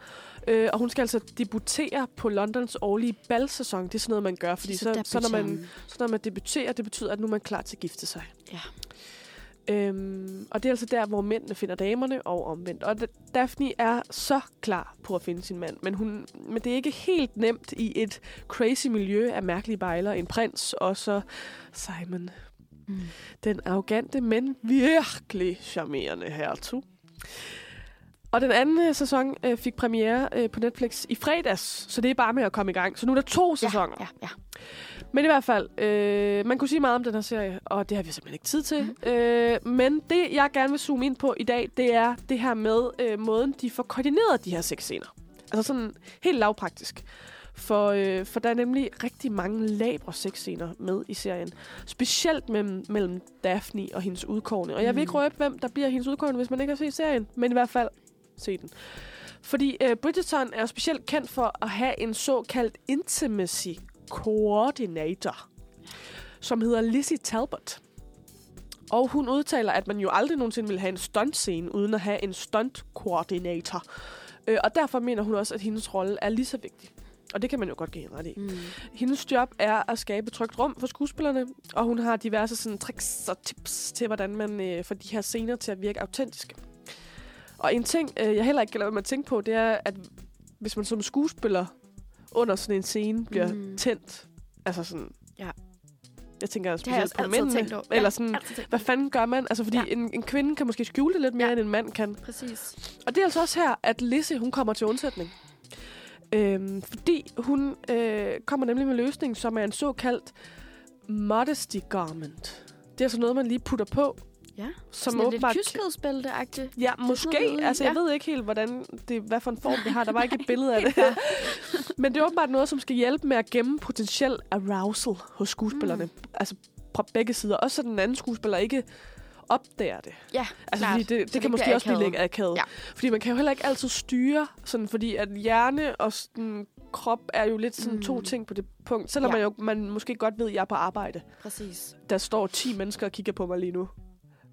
[SPEAKER 2] Øh, og hun skal altså debutere på Londons årlige balsæson. Det er sådan noget, man gør, fordi så, så, når man, så når man debuterer, det betyder, at nu er man klar til at gifte sig.
[SPEAKER 3] Ja.
[SPEAKER 2] Øhm, og det er altså der, hvor mændene finder damerne og omvendt. Og Da- Daphne er så klar på at finde sin mand, men, hun, men det er ikke helt nemt i et crazy miljø af mærkelige bejler. En prins og så Simon.
[SPEAKER 3] Mm.
[SPEAKER 2] Den arrogante, men virkelig charmerende hertug. Og den anden øh, sæson øh, fik premiere øh, på Netflix i fredags, så det er bare med at komme i gang. Så nu er der to sæsoner.
[SPEAKER 3] Ja, ja.
[SPEAKER 2] Men i hvert fald, øh, man kunne sige meget om den her serie, og det har vi simpelthen ikke tid til. Mm. Øh, men det, jeg gerne vil zoome ind på i dag, det er det her med øh, måden, de får koordineret de her sexscener. Altså sådan helt lavpraktisk. For, øh, for der er nemlig rigtig mange labre sexscener med i serien. Specielt mellem, mellem Daphne og hendes udkårne. Og jeg vil ikke
[SPEAKER 3] Mm.
[SPEAKER 2] røbe, hvem der bliver hendes udkårne, hvis man ikke har set serien. Men i hvert fald, se den. Fordi øh, Bridgerton er jo specielt kendt for at have en såkaldt intimacy coordinator, som hedder Lizzie Talbot. Og hun udtaler, at man jo aldrig nogensinde vil have en stuntscene, uden at have en stunt coordinator. Øh, og derfor mener hun også, at hendes rolle er lige så vigtig. Og det kan man jo godt give hende ret i.
[SPEAKER 3] Mm.
[SPEAKER 2] Hendes job er at skabe trygt rum for skuespillerne, og hun har diverse sådan, tricks og tips til, hvordan man øh, får de her scener til at virke autentiske. Og en ting, øh, jeg heller ikke kan lade mig at tænke på, det er, at hvis man som skuespiller under sådan en scene bliver
[SPEAKER 3] Mm.
[SPEAKER 2] tændt, altså sådan...
[SPEAKER 3] Ja.
[SPEAKER 2] Jeg tænker specielt på mændene.
[SPEAKER 3] tænkt.
[SPEAKER 2] Eller
[SPEAKER 3] Ja,
[SPEAKER 2] sådan,
[SPEAKER 3] tænkt
[SPEAKER 2] hvad fanden gør man? Altså, fordi
[SPEAKER 3] Ja.
[SPEAKER 2] ja. en, en kvinde kan måske skjule det lidt mere,
[SPEAKER 3] Ja.
[SPEAKER 2] ja. end en mand kan.
[SPEAKER 3] Præcis.
[SPEAKER 2] Og det er altså også her, at Lizzie, hun kommer til undsætning. Øhm, fordi hun øh, kommer nemlig med løsningen, som er en såkaldt modesty garment. Det er altså noget, man lige putter på,
[SPEAKER 3] Ja.
[SPEAKER 2] som
[SPEAKER 3] Sådan lidt
[SPEAKER 2] åbenbart...
[SPEAKER 3] kyskhedsbælte-agtigt.
[SPEAKER 2] Ja,
[SPEAKER 3] sådan
[SPEAKER 2] måske. Altså, jeg
[SPEAKER 3] ja.
[SPEAKER 2] ved ikke helt, hvordan det, hvad for en form det har. Der var ikke et billede af det. Men det er åbenbart noget, som skal hjælpe med at gemme potentiel arousal hos skuespillerne. Mm. Altså på begge sider. Også så den anden skuespiller ikke opdager det.
[SPEAKER 3] Ja,
[SPEAKER 2] Altså,
[SPEAKER 3] klart.
[SPEAKER 2] fordi det, det,
[SPEAKER 3] det
[SPEAKER 2] kan måske også blive
[SPEAKER 3] akavet.
[SPEAKER 2] lidt akavet.
[SPEAKER 3] Ja.
[SPEAKER 2] Fordi man kan jo heller ikke altid styre, sådan, fordi at hjerne og sådan, krop er jo lidt sådan
[SPEAKER 3] Mm.
[SPEAKER 2] mm. to ting på det punkt. Selvom
[SPEAKER 3] Ja.
[SPEAKER 2] ja. man jo man måske godt ved, at jeg er på arbejde.
[SPEAKER 3] Præcis.
[SPEAKER 2] Der står 10 mennesker og kigger på mig lige nu.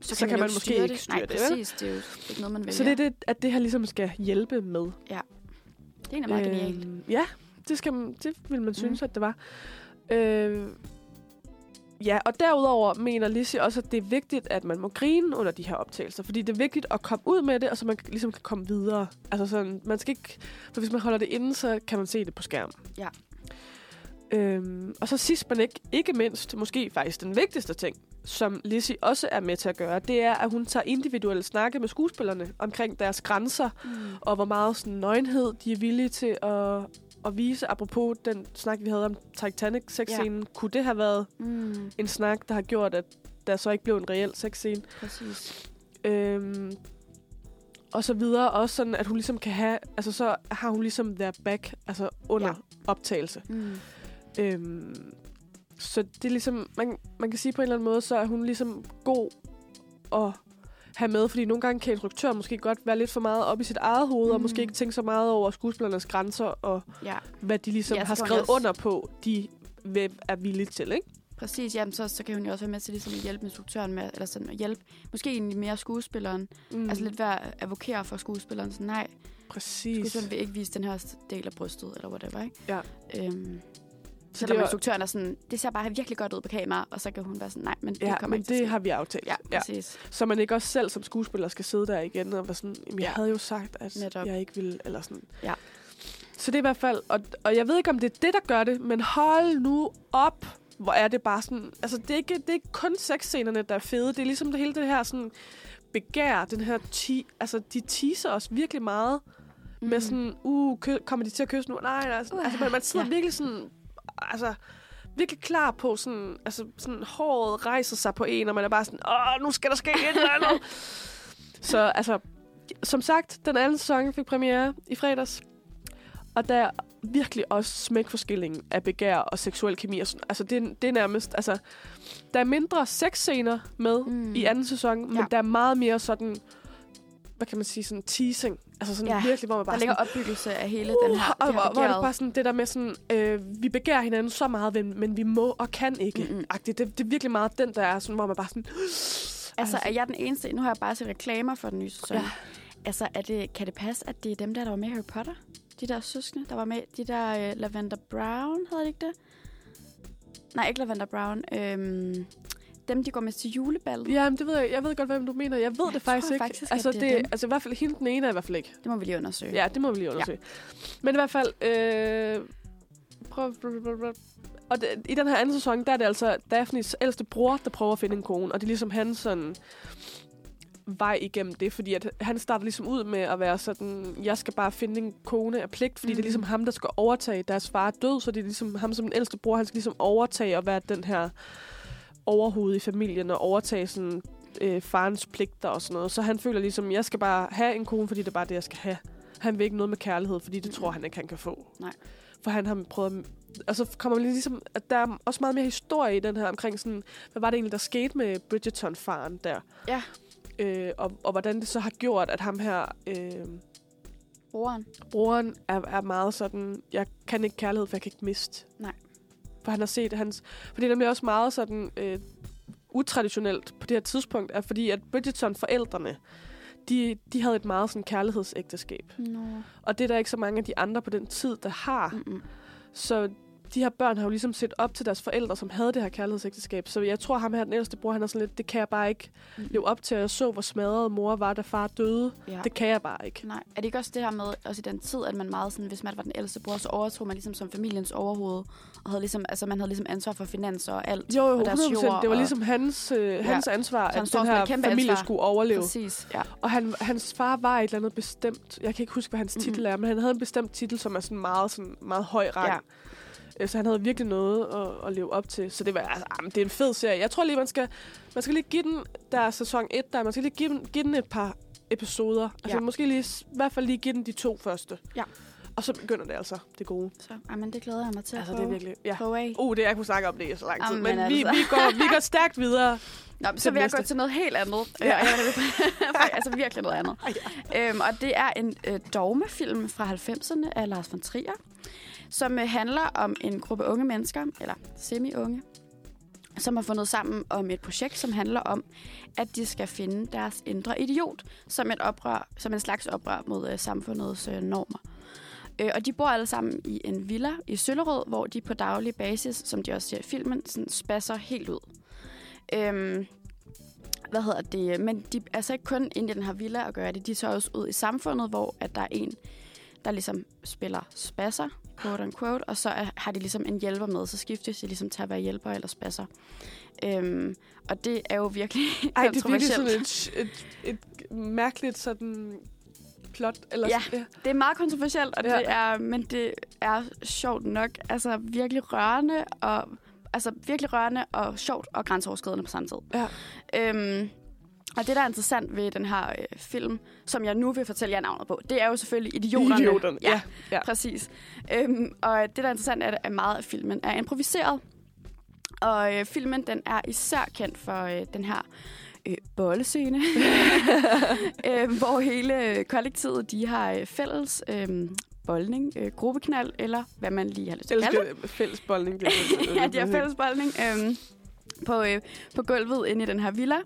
[SPEAKER 2] Så, så kan
[SPEAKER 3] jo
[SPEAKER 2] man
[SPEAKER 3] ikke
[SPEAKER 2] måske
[SPEAKER 3] styre
[SPEAKER 2] ikke styre
[SPEAKER 3] Nej,
[SPEAKER 2] det, vel?
[SPEAKER 3] præcis. Det er jo ikke noget, man vælger.
[SPEAKER 2] Så det er det, at det her ligesom skal hjælpe med.
[SPEAKER 3] Det er egentlig meget genialt.
[SPEAKER 2] Øhm, ja, det, skal, man- det vil man synes,
[SPEAKER 3] Mm.
[SPEAKER 2] mm. at det var. Øh, ja, og derudover mener Lizzie også, at det er vigtigt, at man må grine under de her optagelser. Fordi det er vigtigt at komme ud med det, og så man ligesom kan komme videre. Altså sådan, man skal ikke... For hvis man holder det inde, så kan man se det på skærmen.
[SPEAKER 3] Ja.
[SPEAKER 2] Øhm, og så sidst men ikke, ikke mindst, måske faktisk den vigtigste ting, som Lizzie også er med til at gøre, det er, at hun tager individuelle snakke med skuespillerne omkring deres grænser,
[SPEAKER 3] Mm.
[SPEAKER 2] og hvor meget sådan, nøgenhed de er villige til at, at vise. Apropos den snak, vi havde om Titanic sexscenen, ja. kunne det have været
[SPEAKER 3] Mm.
[SPEAKER 2] en snak, der har gjort, at der så ikke blev en reel sexscene?
[SPEAKER 3] Præcis.
[SPEAKER 2] Øhm, og så videre. Også sådan, at hun ligesom kan have... Altså, så har hun ligesom their back, altså under
[SPEAKER 3] Ja.
[SPEAKER 2] optagelse.
[SPEAKER 3] Mm.
[SPEAKER 2] Øhm, så det er ligesom... Man, man kan sige på en eller anden måde, så er hun ligesom god at have med, fordi nogle gange kan instruktøren måske godt være lidt for meget op i sit eget hoved, mm. og
[SPEAKER 3] Mm.
[SPEAKER 2] måske ikke tænke så meget over skuespillernes grænser, og
[SPEAKER 3] Ja,
[SPEAKER 2] hvad de ligesom
[SPEAKER 3] Ja,
[SPEAKER 2] har skrevet
[SPEAKER 3] også-
[SPEAKER 2] under på, de vil- er villige til, ikke?
[SPEAKER 3] præcis. Jamen, så, så kan hun jo også være med til ligesom at hjælpe instruktøren med, eller sådan at hjælpe, måske egentlig mere skuespilleren.
[SPEAKER 2] Mm.
[SPEAKER 3] Mm. Altså lidt at advokere for skuespilleren. Sådan, nej,
[SPEAKER 2] Præcis.
[SPEAKER 3] skuespilleren vil ikke vise den her del af brystet, eller whatever, ikke?
[SPEAKER 2] Ja.
[SPEAKER 3] Øhm, selvom
[SPEAKER 2] det var-
[SPEAKER 3] instruktøren er sådan, det ser bare virkelig godt ud på kamera, og så kan hun være sådan, nej, men det
[SPEAKER 2] Ja,
[SPEAKER 3] kommer
[SPEAKER 2] men
[SPEAKER 3] ikke
[SPEAKER 2] det har vi aftalt.
[SPEAKER 3] Ja, præcis.
[SPEAKER 2] Så man ikke også selv som skuespiller skal sidde der igen og være sådan, jeg
[SPEAKER 3] Ja.
[SPEAKER 2] havde jo sagt, at
[SPEAKER 3] Netop.
[SPEAKER 2] jeg ikke ville, eller sådan.
[SPEAKER 3] Ja.
[SPEAKER 2] Så det er i hvert fald, og, og jeg ved ikke, om det er det, der gør det, men hold nu op, hvor er det bare sådan, altså det er ikke, det er ikke kun sexscenerne, der er fede, det er ligesom det hele det her sådan begær, den her, ti, altså de teaser os virkelig meget, mm. med sådan, uh, kø, kommer de til at kysse nu? Nej, nej, sådan,
[SPEAKER 3] Uh,
[SPEAKER 2] altså man, man sidder
[SPEAKER 3] ja.
[SPEAKER 2] ja. virkelig sådan, altså virkelig klar på sådan, altså sådan håret rejser sig på en, og man er bare sådan, åh, nu skal der ske et eller andet. Så altså, som sagt, den anden sæson fik premiere i fredags. Og der er virkelig også smæk for skillingen af begær og seksuel kemi. Og sådan. Altså, det, er- det er nærmest... Altså, der er mindre sexscener med
[SPEAKER 3] mm.
[SPEAKER 2] i anden sæson, men
[SPEAKER 3] Ja.
[SPEAKER 2] der er meget mere sådan... Hvad kan man sige? Sådan teasing. Altså sådan
[SPEAKER 3] Ja,
[SPEAKER 2] virkelig, hvor man bare
[SPEAKER 3] Der ligger
[SPEAKER 2] sådan,
[SPEAKER 3] opbyggelse af hele den her,
[SPEAKER 2] og
[SPEAKER 3] det
[SPEAKER 2] hvor,
[SPEAKER 3] her
[SPEAKER 2] hvor er det bare sådan det der med sådan, øh, vi begærer hinanden så meget, men, vi må og kan ikke. Mm-hmm. Det, det er virkelig meget den, der er sådan, hvor man bare sådan...
[SPEAKER 3] Altså, er jeg den eneste... Nu har jeg bare set reklamer for den nye sæson.
[SPEAKER 2] Ja.
[SPEAKER 3] Altså, er det, kan det passe, at det er dem der, der var med i Harry Potter? De der søskende, der var med. De der øh, Lavender Brown, hedder det ikke det? Nej, ikke Lavender Brown. Øhm, dem, de går med til juleballet.
[SPEAKER 2] Ja, men det ved jeg, jeg ved godt, hvem du mener. Jeg ved
[SPEAKER 3] Jeg
[SPEAKER 2] det faktisk ikke.
[SPEAKER 3] faktisk,
[SPEAKER 2] altså,
[SPEAKER 3] det dem.
[SPEAKER 2] altså, i hvert fald, hende den ene er i hvert fald ikke.
[SPEAKER 3] Det må vi lige undersøge.
[SPEAKER 2] Ja, det må vi lige undersøge. Ja. Men i hvert fald, øh, prøv, og det, i den her anden sæson, der er det altså Daphnes ældste bror, der prøver at finde en kone. Og det er ligesom hans sådan vej igennem det, fordi at han starter ligesom ud med at være sådan, jeg skal bare finde en kone af pligt, fordi mm. det er
[SPEAKER 3] Mhm.
[SPEAKER 2] ligesom ham, der skal overtage. Deres far død, så det er ligesom ham som den ældste bror, han skal ligesom overtage og være den her overhoved i familien og overtage sådan øh, farens pligter og sådan noget. Så han føler ligesom, jeg skal bare have en kone, fordi det er bare det, jeg skal have. Han vil ikke noget med kærlighed, fordi det tror han ikke, han kan få.
[SPEAKER 3] Nej.
[SPEAKER 2] For han har prøvet... at- Og så kommer man ligesom... At der er også meget mere historie i den her omkring sådan... Hvad var det egentlig, der skete med Bridgerton-faren der?
[SPEAKER 3] Ja.
[SPEAKER 2] Øh, og, og hvordan det så har gjort, at ham her... Øh,
[SPEAKER 3] Broren.
[SPEAKER 2] broren er, er meget sådan... Jeg kan ikke kærlighed, for jeg kan ikke miste.
[SPEAKER 3] Nej.
[SPEAKER 2] For han har set hans... For det er nemlig også meget sådan... Øh, utraditionelt på det her tidspunkt, er fordi at Bridgerton-forældrene, de, de havde et meget sådan kærlighedsægteskab.
[SPEAKER 3] Nå.
[SPEAKER 2] Og det er der ikke så mange af de andre på den tid, der har.
[SPEAKER 3] Mm-mm.
[SPEAKER 2] Så de her børn har jo ligesom set op til deres forældre, som havde det her kærlighedsægteskab. Så jeg tror, ham her, den ældste bror, han er sådan lidt, det kan jeg bare ikke
[SPEAKER 3] Mm.
[SPEAKER 2] leve op til. Jeg så, hvor smadret mor var, da far døde.
[SPEAKER 3] Ja.
[SPEAKER 2] Det kan jeg bare ikke.
[SPEAKER 3] Nej, er det ikke også det her med, også i den tid, at man meget sådan, hvis man var den ældste bror, så overtog man ligesom som familiens overhoved, og havde ligesom, altså man havde ligesom ansvar for finanser og alt.
[SPEAKER 2] Jo, jo,
[SPEAKER 3] og deres
[SPEAKER 2] 100%.
[SPEAKER 3] jord,
[SPEAKER 2] Det var ligesom hans, øh, hans ansvar, at den her familie
[SPEAKER 3] ansvar.
[SPEAKER 2] skulle overleve.
[SPEAKER 3] Præcis, ja.
[SPEAKER 2] Og han, hans far var et eller andet bestemt, jeg kan ikke huske, hvad hans
[SPEAKER 3] Mhm.
[SPEAKER 2] titel er, men han havde en bestemt titel, som er sådan meget, sådan meget høj rang.
[SPEAKER 3] Ja.
[SPEAKER 2] Ja. Så han havde virkelig noget at, at leve op til. Så det var altså, jamen, det er en fed serie. Jeg tror lige, man skal, man skal lige give den, der er sæson 1, der man skal lige give den, give den et par episoder. Altså
[SPEAKER 3] Ja.
[SPEAKER 2] måske lige, i hvert fald lige give den de to første.
[SPEAKER 3] Ja.
[SPEAKER 2] Og så begynder det altså, det gode.
[SPEAKER 3] Så, jamen, det glæder jeg mig til
[SPEAKER 2] Altså,
[SPEAKER 3] at
[SPEAKER 2] det er
[SPEAKER 3] prøve.
[SPEAKER 2] virkelig, ja.
[SPEAKER 3] Prøve af.
[SPEAKER 2] Uh, det jeg kunne snakke om det i så lang tid.
[SPEAKER 3] Jamen,
[SPEAKER 2] Men vi,
[SPEAKER 3] altså.
[SPEAKER 2] vi, går, vi går stærkt videre.
[SPEAKER 3] Nå, men så vil jeg
[SPEAKER 2] næste.
[SPEAKER 3] gå til noget helt andet.
[SPEAKER 2] Ja.
[SPEAKER 3] Ja. Ja, altså virkelig noget andet. Øhm, og det er en øh, dogmefilm fra 90'erne af Lars von Trier, som øh, handler om en gruppe unge mennesker, eller semi-unge, som har fundet sammen om et projekt, som handler om, at de skal finde deres indre idiot, som et oprør, som en slags oprør mod øh, samfundets øh, normer. Øh, og de bor alle sammen i en villa i Søllerød, hvor de på daglig basis, som de også ser i filmen, sådan spasser helt ud. Øhm, hvad hedder det? Men de er så ikke kun inde i den her villa og gør det. De tager også ud i samfundet, hvor at der er en, der ligesom spiller spasser, quote unquote, og så er, har de ligesom en hjælper med, så skiftes de ligesom til at være hjælper eller spasser. Øhm, og det er jo virkelig
[SPEAKER 2] Ej, det er virkelig sådan et, et, et mærkeligt sådan plot. Eller
[SPEAKER 3] Ja.
[SPEAKER 2] sådan, ja.
[SPEAKER 3] Det er meget kontroversielt, og
[SPEAKER 2] Ja.
[SPEAKER 3] det er, men det er sjovt nok. Altså virkelig rørende og altså virkelig rørende og sjovt og grænseoverskridende på samme tid.
[SPEAKER 2] Ja.
[SPEAKER 3] Øhm, og det, der er interessant ved den her øh, film, som jeg nu vil fortælle jer navnet på, det er jo selvfølgelig Idioterne.
[SPEAKER 2] Idioterne, ja. ja.
[SPEAKER 3] Præcis. Øhm, og det, der er interessant, er, at meget af filmen er improviseret. Og øh, filmen, den er især kendt for øh, den her øh, bollescene, øh, hvor hele øh, kollektivet, de har øh, fælles øh, boldning, øh, gruppeknald, eller hvad man lige har lyst til at kalde det.
[SPEAKER 2] Elsker fællesboldning. Det
[SPEAKER 3] ja, de har fællesboldning øhm, på, øh, på gulvet inde i den her villa.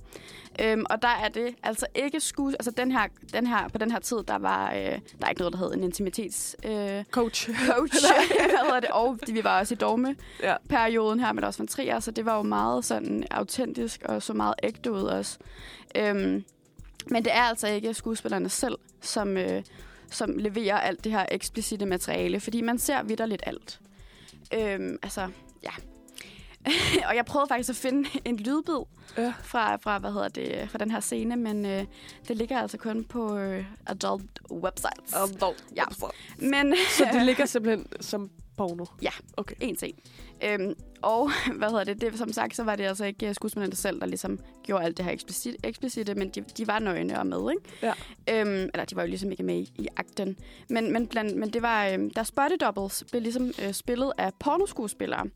[SPEAKER 3] Øhm, og der er det altså ikke sku... Altså den her, den her, på den her tid, der var øh, der er ikke noget, der hed en intimitets... Øh,
[SPEAKER 2] Coach.
[SPEAKER 3] coach. Hvad hedder det? Og vi var også i dogme-perioden her med også von Trier, så det var jo meget sådan autentisk og så meget ægte ud også. Øhm, men det er altså ikke skuespillerne selv, som, øh, som leverer alt det her eksplicite materiale, fordi man ser vidderligt alt. Øhm, altså, ja. og jeg prøvede faktisk at finde en lydbid
[SPEAKER 2] Ja.
[SPEAKER 3] fra, fra, hvad hedder det, fra den her scene, men øh, det ligger altså kun på øh, adult websites. Ja. Men,
[SPEAKER 2] Så det ligger simpelthen som porno?
[SPEAKER 3] Ja.
[SPEAKER 2] Okay.
[SPEAKER 3] En ting. Øhm, og hvad hedder det, det, som sagt, så var det altså ikke øh, skuespillerne selv, der ligesom gjorde alt det her eksplicit, eksplicite, men de, de var nøgne og med, ikke?
[SPEAKER 2] Ja.
[SPEAKER 3] Øhm, eller de var jo ligesom ikke med i, i akten. Men, men, blandt, men det var, øhm, deres body doubles blev ligesom øh, spillet af pornoskuespillere.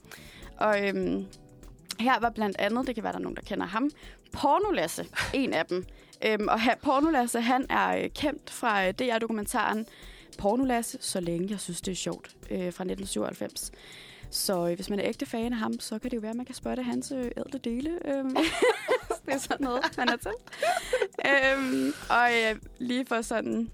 [SPEAKER 3] Og øhm, her var blandt andet, det kan være, der er nogen, der kender ham, Pornolasse, en af dem. Øhm, og her, Pornolasse, han er øh, kendt fra øh, DR-dokumentaren Pornolasse, så længe jeg synes, det er sjovt, øh, fra 1997. Så øh, hvis man er ægte fan af ham, så kan det jo være, at man kan spotte hans øh, ædle dele. Øh, Det er sådan noget, man er til. øhm, og øh, lige for sådan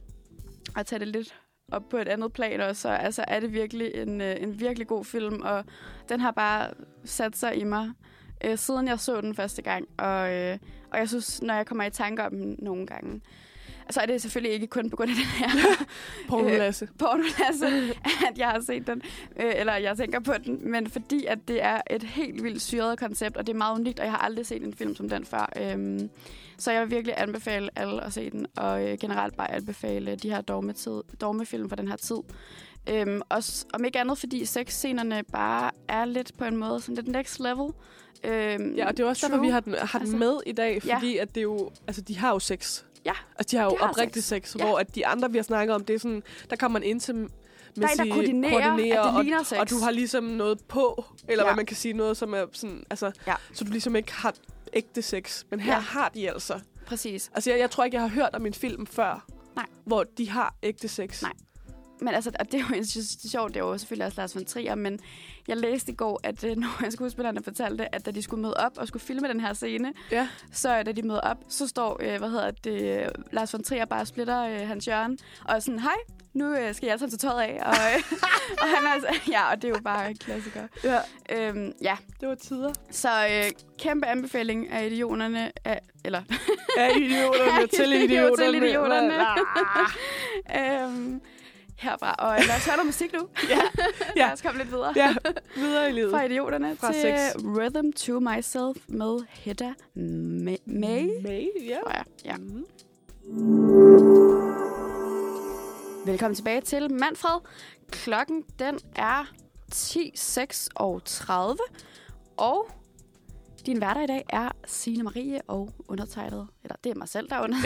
[SPEAKER 3] at tage det lidt op på et andet plan også, så altså, er det virkelig en, øh, en virkelig god film, og den har bare sat sig i mig, øh, siden jeg så den første gang. Og, øh, og jeg synes, når jeg kommer i tanke om den nogle gange, så er det selvfølgelig ikke kun på grund af den her
[SPEAKER 2] Porno Lasse.
[SPEAKER 3] pornolasse, at jeg har set den, øh, eller jeg tænker på den, men fordi at det er et helt vildt syret koncept, og det er meget unikt, og jeg har aldrig set en film som den før. Øhm, så jeg vil virkelig anbefale alle at se den, og øh, generelt bare anbefale de her dogmetid, dogmefilm fra den her tid. Øhm, også, om ikke andet, fordi sexscenerne bare er lidt på en måde sådan lidt next level. Øhm,
[SPEAKER 2] Ja, og det er også derfor,
[SPEAKER 3] true.
[SPEAKER 2] vi har den, har den
[SPEAKER 3] Altså,
[SPEAKER 2] med i dag,
[SPEAKER 3] ja.
[SPEAKER 2] fordi at det er jo, altså, de har jo sex.
[SPEAKER 3] Ja,
[SPEAKER 2] Altså, de har jo
[SPEAKER 3] de har
[SPEAKER 2] oprigtig
[SPEAKER 3] sex.
[SPEAKER 2] sex,
[SPEAKER 3] Ja.
[SPEAKER 2] hvor at de andre, vi har snakket om, det er sådan, der kommer man ind til
[SPEAKER 3] Der er en, der koordinerer,
[SPEAKER 2] koordinerer
[SPEAKER 3] at det
[SPEAKER 2] og,
[SPEAKER 3] ligner sex.
[SPEAKER 2] og du har ligesom noget på, eller
[SPEAKER 3] Ja.
[SPEAKER 2] hvad man kan sige, noget som er sådan, altså,
[SPEAKER 3] Ja.
[SPEAKER 2] så du ligesom ikke har ægte sex. Men her
[SPEAKER 3] Ja.
[SPEAKER 2] har de altså.
[SPEAKER 3] Præcis.
[SPEAKER 2] Altså, jeg, jeg tror ikke, jeg har hørt om en film før,
[SPEAKER 3] Nej.
[SPEAKER 2] hvor de har ægte sex.
[SPEAKER 3] Nej. Men altså, og det er jo jeg synes, det er sjovt, det er jo selvfølgelig også Lars von Trier, men jeg læste i går, at øh, nogle af skuespillerne fortalte, at da de skulle møde op og skulle filme den her scene,
[SPEAKER 2] Ja.
[SPEAKER 3] så da de møder op, så står, øh, hvad hedder det, øh, Lars von Trier bare splitter øh, hans hjørne, og sådan, hej, nu øh, skal jeg altså tage tøjet af, og, øh, og han er altså, ja, og det er jo bare en klassiker.
[SPEAKER 2] Ja,
[SPEAKER 3] Øhm, ja,
[SPEAKER 2] det var tider.
[SPEAKER 3] så øh, kæmpe anbefaling af idioterne, af, eller
[SPEAKER 2] Ja, idioterne til idioterne.
[SPEAKER 3] til idioterne.
[SPEAKER 2] Ah.
[SPEAKER 3] øhm, herfra. Og øh, lad os høre noget musik nu.
[SPEAKER 2] Ja.
[SPEAKER 3] lad
[SPEAKER 2] Ja.
[SPEAKER 3] os komme lidt videre.
[SPEAKER 2] Ja, videre i livet.
[SPEAKER 3] Fra idioterne
[SPEAKER 2] Fra
[SPEAKER 3] til
[SPEAKER 2] sex.
[SPEAKER 3] Rhythm to Myself med Hedda Ma- May.
[SPEAKER 2] May, ja.
[SPEAKER 3] Tror jeg. Ja.
[SPEAKER 2] Mhm.
[SPEAKER 3] Velkommen tilbage til Manfred. Klokken den er 10.36, og din hverdag i dag er Signe Marie og undertegnet. Eller det er mig selv, der er under.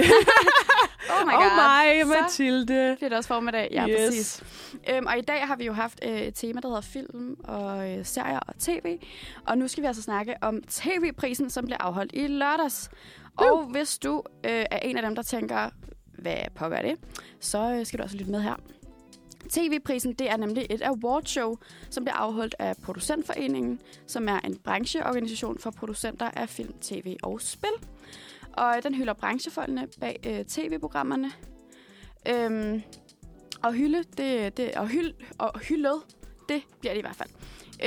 [SPEAKER 3] oh my god.
[SPEAKER 2] mig,
[SPEAKER 3] Så
[SPEAKER 2] Mathilde.
[SPEAKER 3] bliver det også formiddag. Ja,
[SPEAKER 2] Yes.
[SPEAKER 3] præcis. Øhm, og i dag har vi jo haft øh, et tema, der hedder film og øh, serier og tv. Og nu skal vi altså snakke om tv-prisen, som blev afholdt i lørdags. Og hvis du øh, er en af dem, der tænker, hvad er det, så øh, skal du også lytte med her. TV-prisen det er nemlig et awardshow, som bliver afholdt af Producentforeningen, som er en brancheorganisation for producenter af film, tv og spil. Og den hylder branchefolkene bag øh, tv-programmerne. Øhm, og hylde, det, det, og, hyld, og hyldet, det bliver det i hvert fald.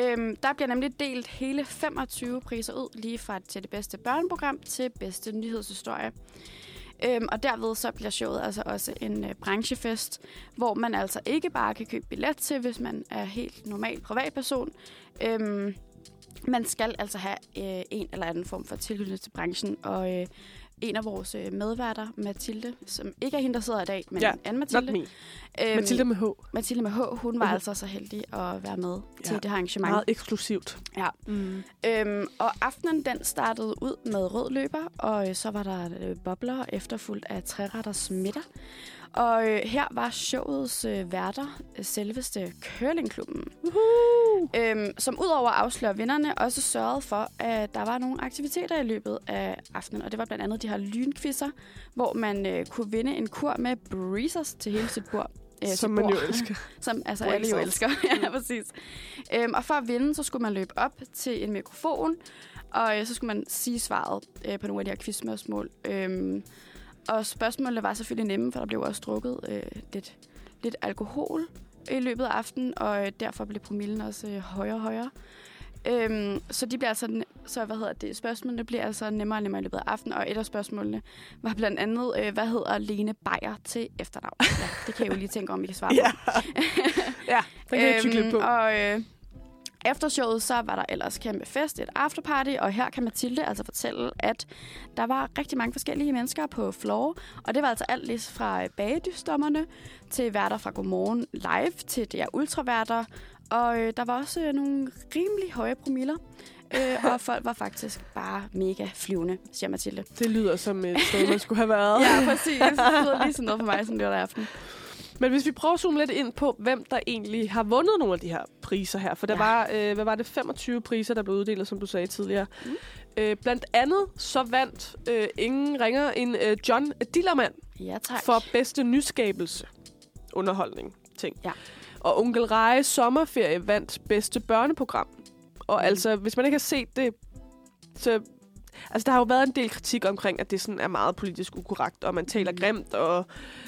[SPEAKER 3] Øhm, der bliver nemlig delt hele 25 priser ud, lige fra til det bedste børneprogram til bedste nyhedshistorie. Øhm, og derved så bliver showet altså også en øh, branchefest, hvor man altså ikke bare kan købe billet til, hvis man er helt normal privatperson. Øhm, man skal altså have øh, en eller anden form for tilknytning til branchen, og øh, en af vores øh, medværter, Mathilde, som ikke er hende, der sidder i dag, men
[SPEAKER 2] Ja,
[SPEAKER 3] anden Mathilde. Øhm,
[SPEAKER 2] Mathilde med H.
[SPEAKER 3] Mathilde med H, hun var
[SPEAKER 2] Mhm.
[SPEAKER 3] altså så heldig at være med til
[SPEAKER 2] Ja,
[SPEAKER 3] det her arrangement.
[SPEAKER 2] Meget eksklusivt.
[SPEAKER 3] Ja.
[SPEAKER 2] Mm.
[SPEAKER 3] Øhm, og aftenen den startede ud med rød løber, og øh, så var der øh, bobler efterfulgt af træretters middag. Og øh, her var showets øh, værter, øh, selveste Curlingklubben, øhm, som udover at afsløre vinderne, også sørgede for, at der var nogle aktiviteter i løbet af aftenen. Og det var blandt andet de her lynkvisser, hvor man øh, kunne vinde en kur med breezers til hele sit bord. øh,
[SPEAKER 2] Som man jo
[SPEAKER 3] bord.
[SPEAKER 2] elsker.
[SPEAKER 3] Som altså alle jo elsker. ja, præcis. Øhm, og for at vinde, så skulle man løbe op til en mikrofon, og øh, så skulle man sige svaret øh, på nogle af de her quizspørgsmål. Øhm, og spørgsmålene var selvfølgelig nemme, for der blev også drukket øh, lidt, lidt alkohol i løbet af aftenen, og øh, derfor blev promillen også øh, højere og højere. Øhm, så de bliver altså, så hvad hedder det, spørgsmålene bliver altså nemmere og nemmere i løbet af aftenen, og et af spørgsmålene var blandt andet, øh, hvad hedder Lene Beyer til efternavn? Ja, det kan jeg jo lige tænke om, I kan svare
[SPEAKER 2] Ja.
[SPEAKER 3] på.
[SPEAKER 2] ja, den kan jeg lidt på.
[SPEAKER 3] Øhm, Og øh, efter showet, så var der ellers kæmpe fest, et afterparty, og her kan Mathilde altså fortælle, at der var rigtig mange forskellige mennesker på floor, og det var altså alt lige fra øh, bagedysdommerne til værter fra Godmorgen Live til DR Ultraværter, og øh, der var også øh, nogle rimelig høje promiller, øh, og folk var faktisk bare mega flyvende, siger Mathilde.
[SPEAKER 2] Det lyder som et sted, man skulle have været.
[SPEAKER 3] Ja, præcis. Det lyder lige sådan noget for mig, som det var aften.
[SPEAKER 2] Men hvis vi prøver at zoome lidt ind på, hvem der egentlig har vundet nogle af de her priser her. For der
[SPEAKER 3] Ja.
[SPEAKER 2] var, øh, hvad var det, 25 priser, der blev uddelt, som du sagde tidligere. Mm. Øh, blandt andet så vandt øh, ingen ringer end øh, John Dillermand
[SPEAKER 3] Ja, tak.
[SPEAKER 2] for bedste nyskabelse underholdning ting.
[SPEAKER 3] Ja.
[SPEAKER 2] Og Onkel Reje Sommerferie vandt bedste børneprogram. Og mm. altså, hvis man ikke har set det, så altså, der har jo været en del kritik omkring, at det sådan er meget politisk ukorrekt, og man taler
[SPEAKER 3] Mm.
[SPEAKER 2] grimt, og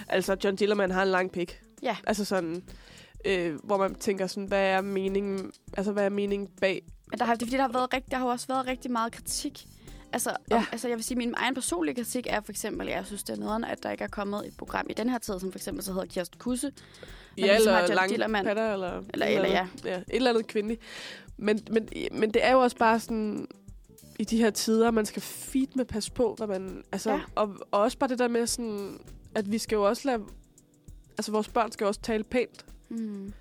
[SPEAKER 2] altså, John Dillermand har en lang pik.
[SPEAKER 3] Ja.
[SPEAKER 2] Altså sådan, øh, hvor man tænker sådan, hvad er meningen, altså, hvad er meningen bag?
[SPEAKER 3] Men der har, det er fordi, der har, været rigt, der har også været rigtig meget kritik. Altså,
[SPEAKER 2] Ja.
[SPEAKER 3] ja. om, altså, jeg vil sige, min egen personlige kritik er for eksempel, jeg synes, det er nederen, at der ikke er kommet et program i den her tid, som for eksempel så hedder Kirsten Kusse.
[SPEAKER 2] Ja,
[SPEAKER 3] ligesom har
[SPEAKER 2] eller
[SPEAKER 3] John Dillermand.
[SPEAKER 2] patter, eller,
[SPEAKER 3] Eller-
[SPEAKER 2] et
[SPEAKER 3] eller
[SPEAKER 2] andet. ja. Et eller andet kvindeligt. Men, men, men det er jo også bare sådan, i de her tider, man skal feed med passe på, hvad man... Altså,
[SPEAKER 3] Ja.
[SPEAKER 2] og, og også bare det der med sådan, at vi skal jo også lade... Altså, vores børn skal jo også tale pænt.
[SPEAKER 3] Mm. Men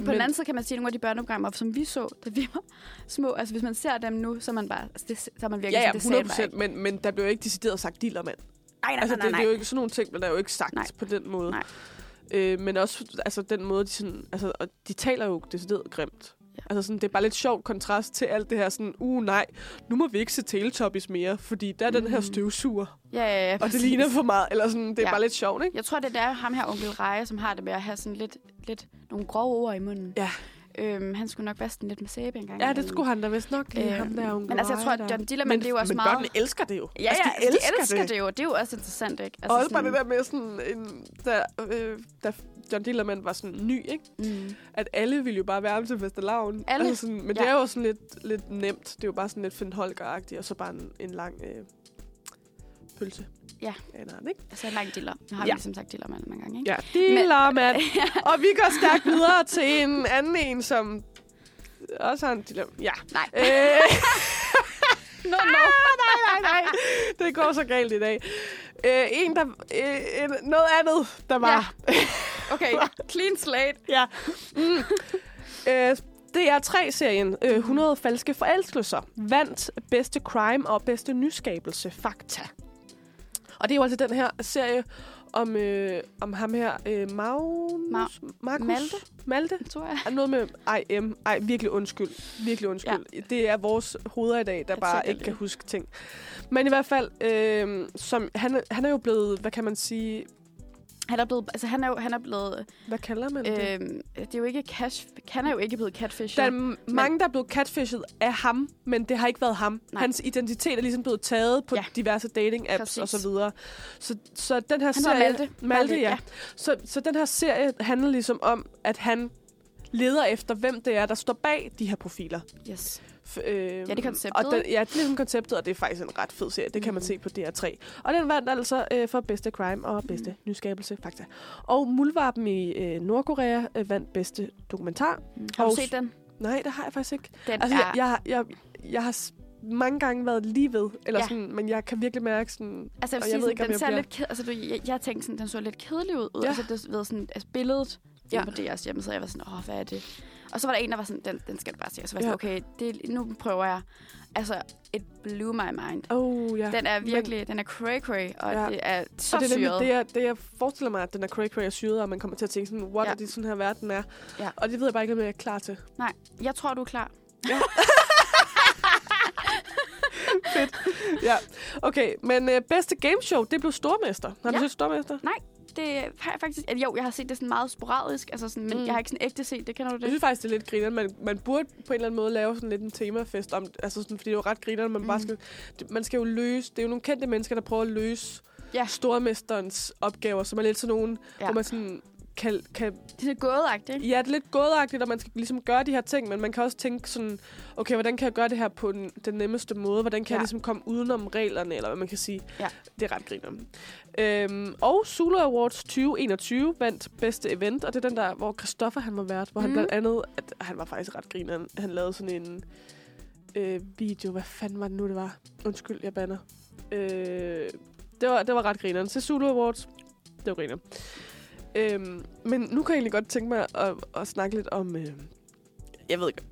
[SPEAKER 3] på
[SPEAKER 2] Men-
[SPEAKER 3] den anden side kan man sige, at nogle af de børneprogrammer, som vi så, da vi var små, altså hvis man ser dem nu, så er man bare, altså det, så er man virkelig
[SPEAKER 2] Ja, ja,
[SPEAKER 3] sådan, det sagde
[SPEAKER 2] 100
[SPEAKER 3] man bare
[SPEAKER 2] procent, men, men der bliver jo ikke decideret sagt dealer, mand.
[SPEAKER 3] Nej, nej,
[SPEAKER 2] Altså,
[SPEAKER 3] nej,
[SPEAKER 2] det,
[SPEAKER 3] nej,
[SPEAKER 2] det er jo
[SPEAKER 3] nej.
[SPEAKER 2] ikke sådan nogle ting, der er jo ikke sagt
[SPEAKER 3] Nej.
[SPEAKER 2] på den måde.
[SPEAKER 3] Nej.
[SPEAKER 2] Øh, men også altså, den måde, de, sådan, altså, og de taler jo decideret grimt.
[SPEAKER 3] Ja.
[SPEAKER 2] Altså sådan, det er bare lidt sjovt kontrast til alt det her sådan, uh nej, nu må vi ikke se Teletubbies mere, fordi der er den her
[SPEAKER 3] Mhm.
[SPEAKER 2] støvsuger,
[SPEAKER 3] Ja, ja, ja,
[SPEAKER 2] og det
[SPEAKER 3] præcis.
[SPEAKER 2] ligner for meget, eller sådan, det er
[SPEAKER 3] Ja.
[SPEAKER 2] bare lidt sjovt, ikke?
[SPEAKER 3] Jeg tror, det er ham her, onkel Reje, som har det med at have sådan lidt, lidt nogle grove ord i munden.
[SPEAKER 2] Ja.
[SPEAKER 3] Øhm, han skulle nok være sådan lidt med sæbe engang.
[SPEAKER 2] Ja, det skulle han da vist nok lige,
[SPEAKER 3] Øhm,
[SPEAKER 2] ham der onkel
[SPEAKER 3] men altså, jeg tror, at
[SPEAKER 2] der.
[SPEAKER 3] John Dillermand,
[SPEAKER 2] men,
[SPEAKER 3] det er jo også
[SPEAKER 2] men
[SPEAKER 3] meget-
[SPEAKER 2] børnene elsker det jo.
[SPEAKER 3] Ja, ja,
[SPEAKER 2] altså,
[SPEAKER 3] de elsker, de elsker det. det jo. Det er jo også interessant, ikke?
[SPEAKER 2] Altså, også bare det der med sådan, en, da, øh, da John Dillermand var sådan ny, ikke?
[SPEAKER 3] Mm.
[SPEAKER 2] at alle ville jo bare være til fastelavn.
[SPEAKER 3] Alle?
[SPEAKER 2] Altså sådan, men
[SPEAKER 3] Ja.
[SPEAKER 2] det er jo sådan lidt, lidt nemt. Det er jo bare sådan lidt Finn Holger-agtigt, og så bare en, en lang øh, pølse.
[SPEAKER 3] Ja.
[SPEAKER 2] Ja, nej, ikke?
[SPEAKER 3] Altså en lang diller. Nu har vi
[SPEAKER 2] Ja.
[SPEAKER 3] ligesom sagt diller mange gange, ikke?
[SPEAKER 2] Ja, dealer, mand. og vi går stærkt videre til en anden en, som også har en dilemma. Ja.
[SPEAKER 3] Nej.
[SPEAKER 2] Øh,
[SPEAKER 3] no, no.
[SPEAKER 2] nej, nej, nej. Det går så galt i dag. Øh, en, der... Øh, en, noget andet, der var...
[SPEAKER 3] Okay, clean slate.
[SPEAKER 2] Ja. Mm. øh, det er tre serien øh, 100 falske forelskelser. Vandt bedste crime og bedste nyskabelse. Fakta. Og det er jo altså den her serie om, øh, om ham her, øh, Magnus, Markus
[SPEAKER 3] Malte?
[SPEAKER 2] Malte.
[SPEAKER 3] Tror jeg.
[SPEAKER 2] Er noget med ej, M. Ej, virkelig undskyld. Virkelig undskyld. Ja. Det er vores hoveder i dag, der
[SPEAKER 3] Jeg
[SPEAKER 2] bare ikke kan huske ting. Men i hvert fald, øh, som, han, han er jo blevet, hvad kan man sige,
[SPEAKER 3] Han er blevet, altså han er jo, han er blevet,
[SPEAKER 2] hvad kalder man det?
[SPEAKER 3] øhm, det er jo ikke cash, han er jo ikke blevet catfished.
[SPEAKER 2] Der er m- mange, der er blevet catfished af ham, men det har ikke været ham.
[SPEAKER 3] Nej.
[SPEAKER 2] Hans identitet er ligesom blevet taget på
[SPEAKER 3] Ja.
[SPEAKER 2] diverse dating-apps og så videre. Så, så den her
[SPEAKER 3] Han
[SPEAKER 2] serie...
[SPEAKER 3] Malte.
[SPEAKER 2] Malte,
[SPEAKER 3] Malte,
[SPEAKER 2] ja.
[SPEAKER 3] ja.
[SPEAKER 2] Så, så den her serie handler ligesom om, at han leder efter, hvem det er, der står bag de her profiler.
[SPEAKER 3] Yes.
[SPEAKER 2] Øh,
[SPEAKER 3] Ja, det er konceptet,
[SPEAKER 2] Og den, ja, det er ligesom konceptet, og det er faktisk en ret fed serie. Det kan man
[SPEAKER 3] Mhm.
[SPEAKER 2] se på DR3. Og den vandt altså øh, for bedste crime og bedste
[SPEAKER 3] Mhm.
[SPEAKER 2] nyskabelse, fakta. Og Muldvarpen i øh, Nordkorea øh, vandt bedste dokumentar.
[SPEAKER 3] Mm. Har du
[SPEAKER 2] Og-
[SPEAKER 3] set den?
[SPEAKER 2] Nej, det har jeg faktisk ikke.
[SPEAKER 3] Den
[SPEAKER 2] Altså,
[SPEAKER 3] er...
[SPEAKER 2] jeg, jeg, jeg, jeg har mange gange været lige ved, eller
[SPEAKER 3] Ja.
[SPEAKER 2] sådan, men jeg kan virkelig mærke sådan...
[SPEAKER 3] Altså, jeg, vil
[SPEAKER 2] jeg
[SPEAKER 3] sige,
[SPEAKER 2] ved ikke, om
[SPEAKER 3] den
[SPEAKER 2] jeg
[SPEAKER 3] ser
[SPEAKER 2] bliver-
[SPEAKER 3] lidt ked, altså, du, jeg, jeg tænkte sådan, den så lidt kedelig ud.
[SPEAKER 2] Ja.
[SPEAKER 3] Altså, det ved sådan, altså, billedet
[SPEAKER 2] ja.
[SPEAKER 3] på DR's hjemmeside, jeg var sådan, åh, hvad er det? Og så var der en, der var sådan, den, den skal du bare se. Og så var jeg sådan, okay, det, nu prøver jeg. Altså, it blew my mind.
[SPEAKER 2] Oh, ja.
[SPEAKER 3] Den er virkelig, den er cray-cray, og
[SPEAKER 2] Ja.
[SPEAKER 3] ja. det er så
[SPEAKER 2] og det er
[SPEAKER 3] syret.
[SPEAKER 2] det, jeg, det, jeg forestiller mig, at den er cray cray og syret, og man kommer til at tænke sådan, what
[SPEAKER 3] Ja.
[SPEAKER 2] er det sådan her verden er?
[SPEAKER 3] Ja.
[SPEAKER 2] Og det ved jeg bare ikke, om jeg er klar til.
[SPEAKER 3] Nej, jeg tror, du er klar.
[SPEAKER 2] Ja, okay. Men øh, bedste gameshow, det blev Stormester. Har du
[SPEAKER 3] Ja.
[SPEAKER 2] set Stormester?
[SPEAKER 3] Det er faktisk... at Jo, jeg har set det sådan meget sporadisk, altså sådan, men
[SPEAKER 2] Mm.
[SPEAKER 3] jeg har ikke sådan ægte set det. Kender du
[SPEAKER 2] Jeg
[SPEAKER 3] det?
[SPEAKER 2] synes faktisk, det er lidt griner. Man, man burde på en eller anden måde lave sådan lidt en temafest om, altså sådan, fordi det er jo ret griner, man mm. bare skal, det- man skal jo løse, det er jo nogle kendte mennesker, der prøver at løse
[SPEAKER 3] Ja.
[SPEAKER 2] stormesterens opgaver, som er lidt sådan nogle, ja.
[SPEAKER 3] Ja.
[SPEAKER 2] hvor man sådan kan, kan
[SPEAKER 3] Det er sådan gådeagtigt?
[SPEAKER 2] Ja, det er lidt gådagtigt, og man skal ligesom gøre de her ting, men man kan også tænke sådan, okay, hvordan kan jeg gøre det her på den, den nemmeste måde? Hvordan kan ja. jeg ligesom komme udenom reglerne, eller hvad man kan sige?
[SPEAKER 3] Ja.
[SPEAKER 2] Det er ret griner. Øhm, og Zulu Awards 2021 vandt bedste event, og det er den der, hvor Christoffer han var vært, hvor mm. han
[SPEAKER 3] Mhm.
[SPEAKER 2] blandt andet, at han var faktisk ret griner. Han lavede sådan en øh, video, hvad fanden var det nu, det var? Undskyld, jeg banner. Øh, det, var, det var ret grineren. Så Zulu Awards, det var griner. Øhm, men nu kan jeg egentlig godt tænke mig at, at snakke lidt om... Øh, jeg ved ikke.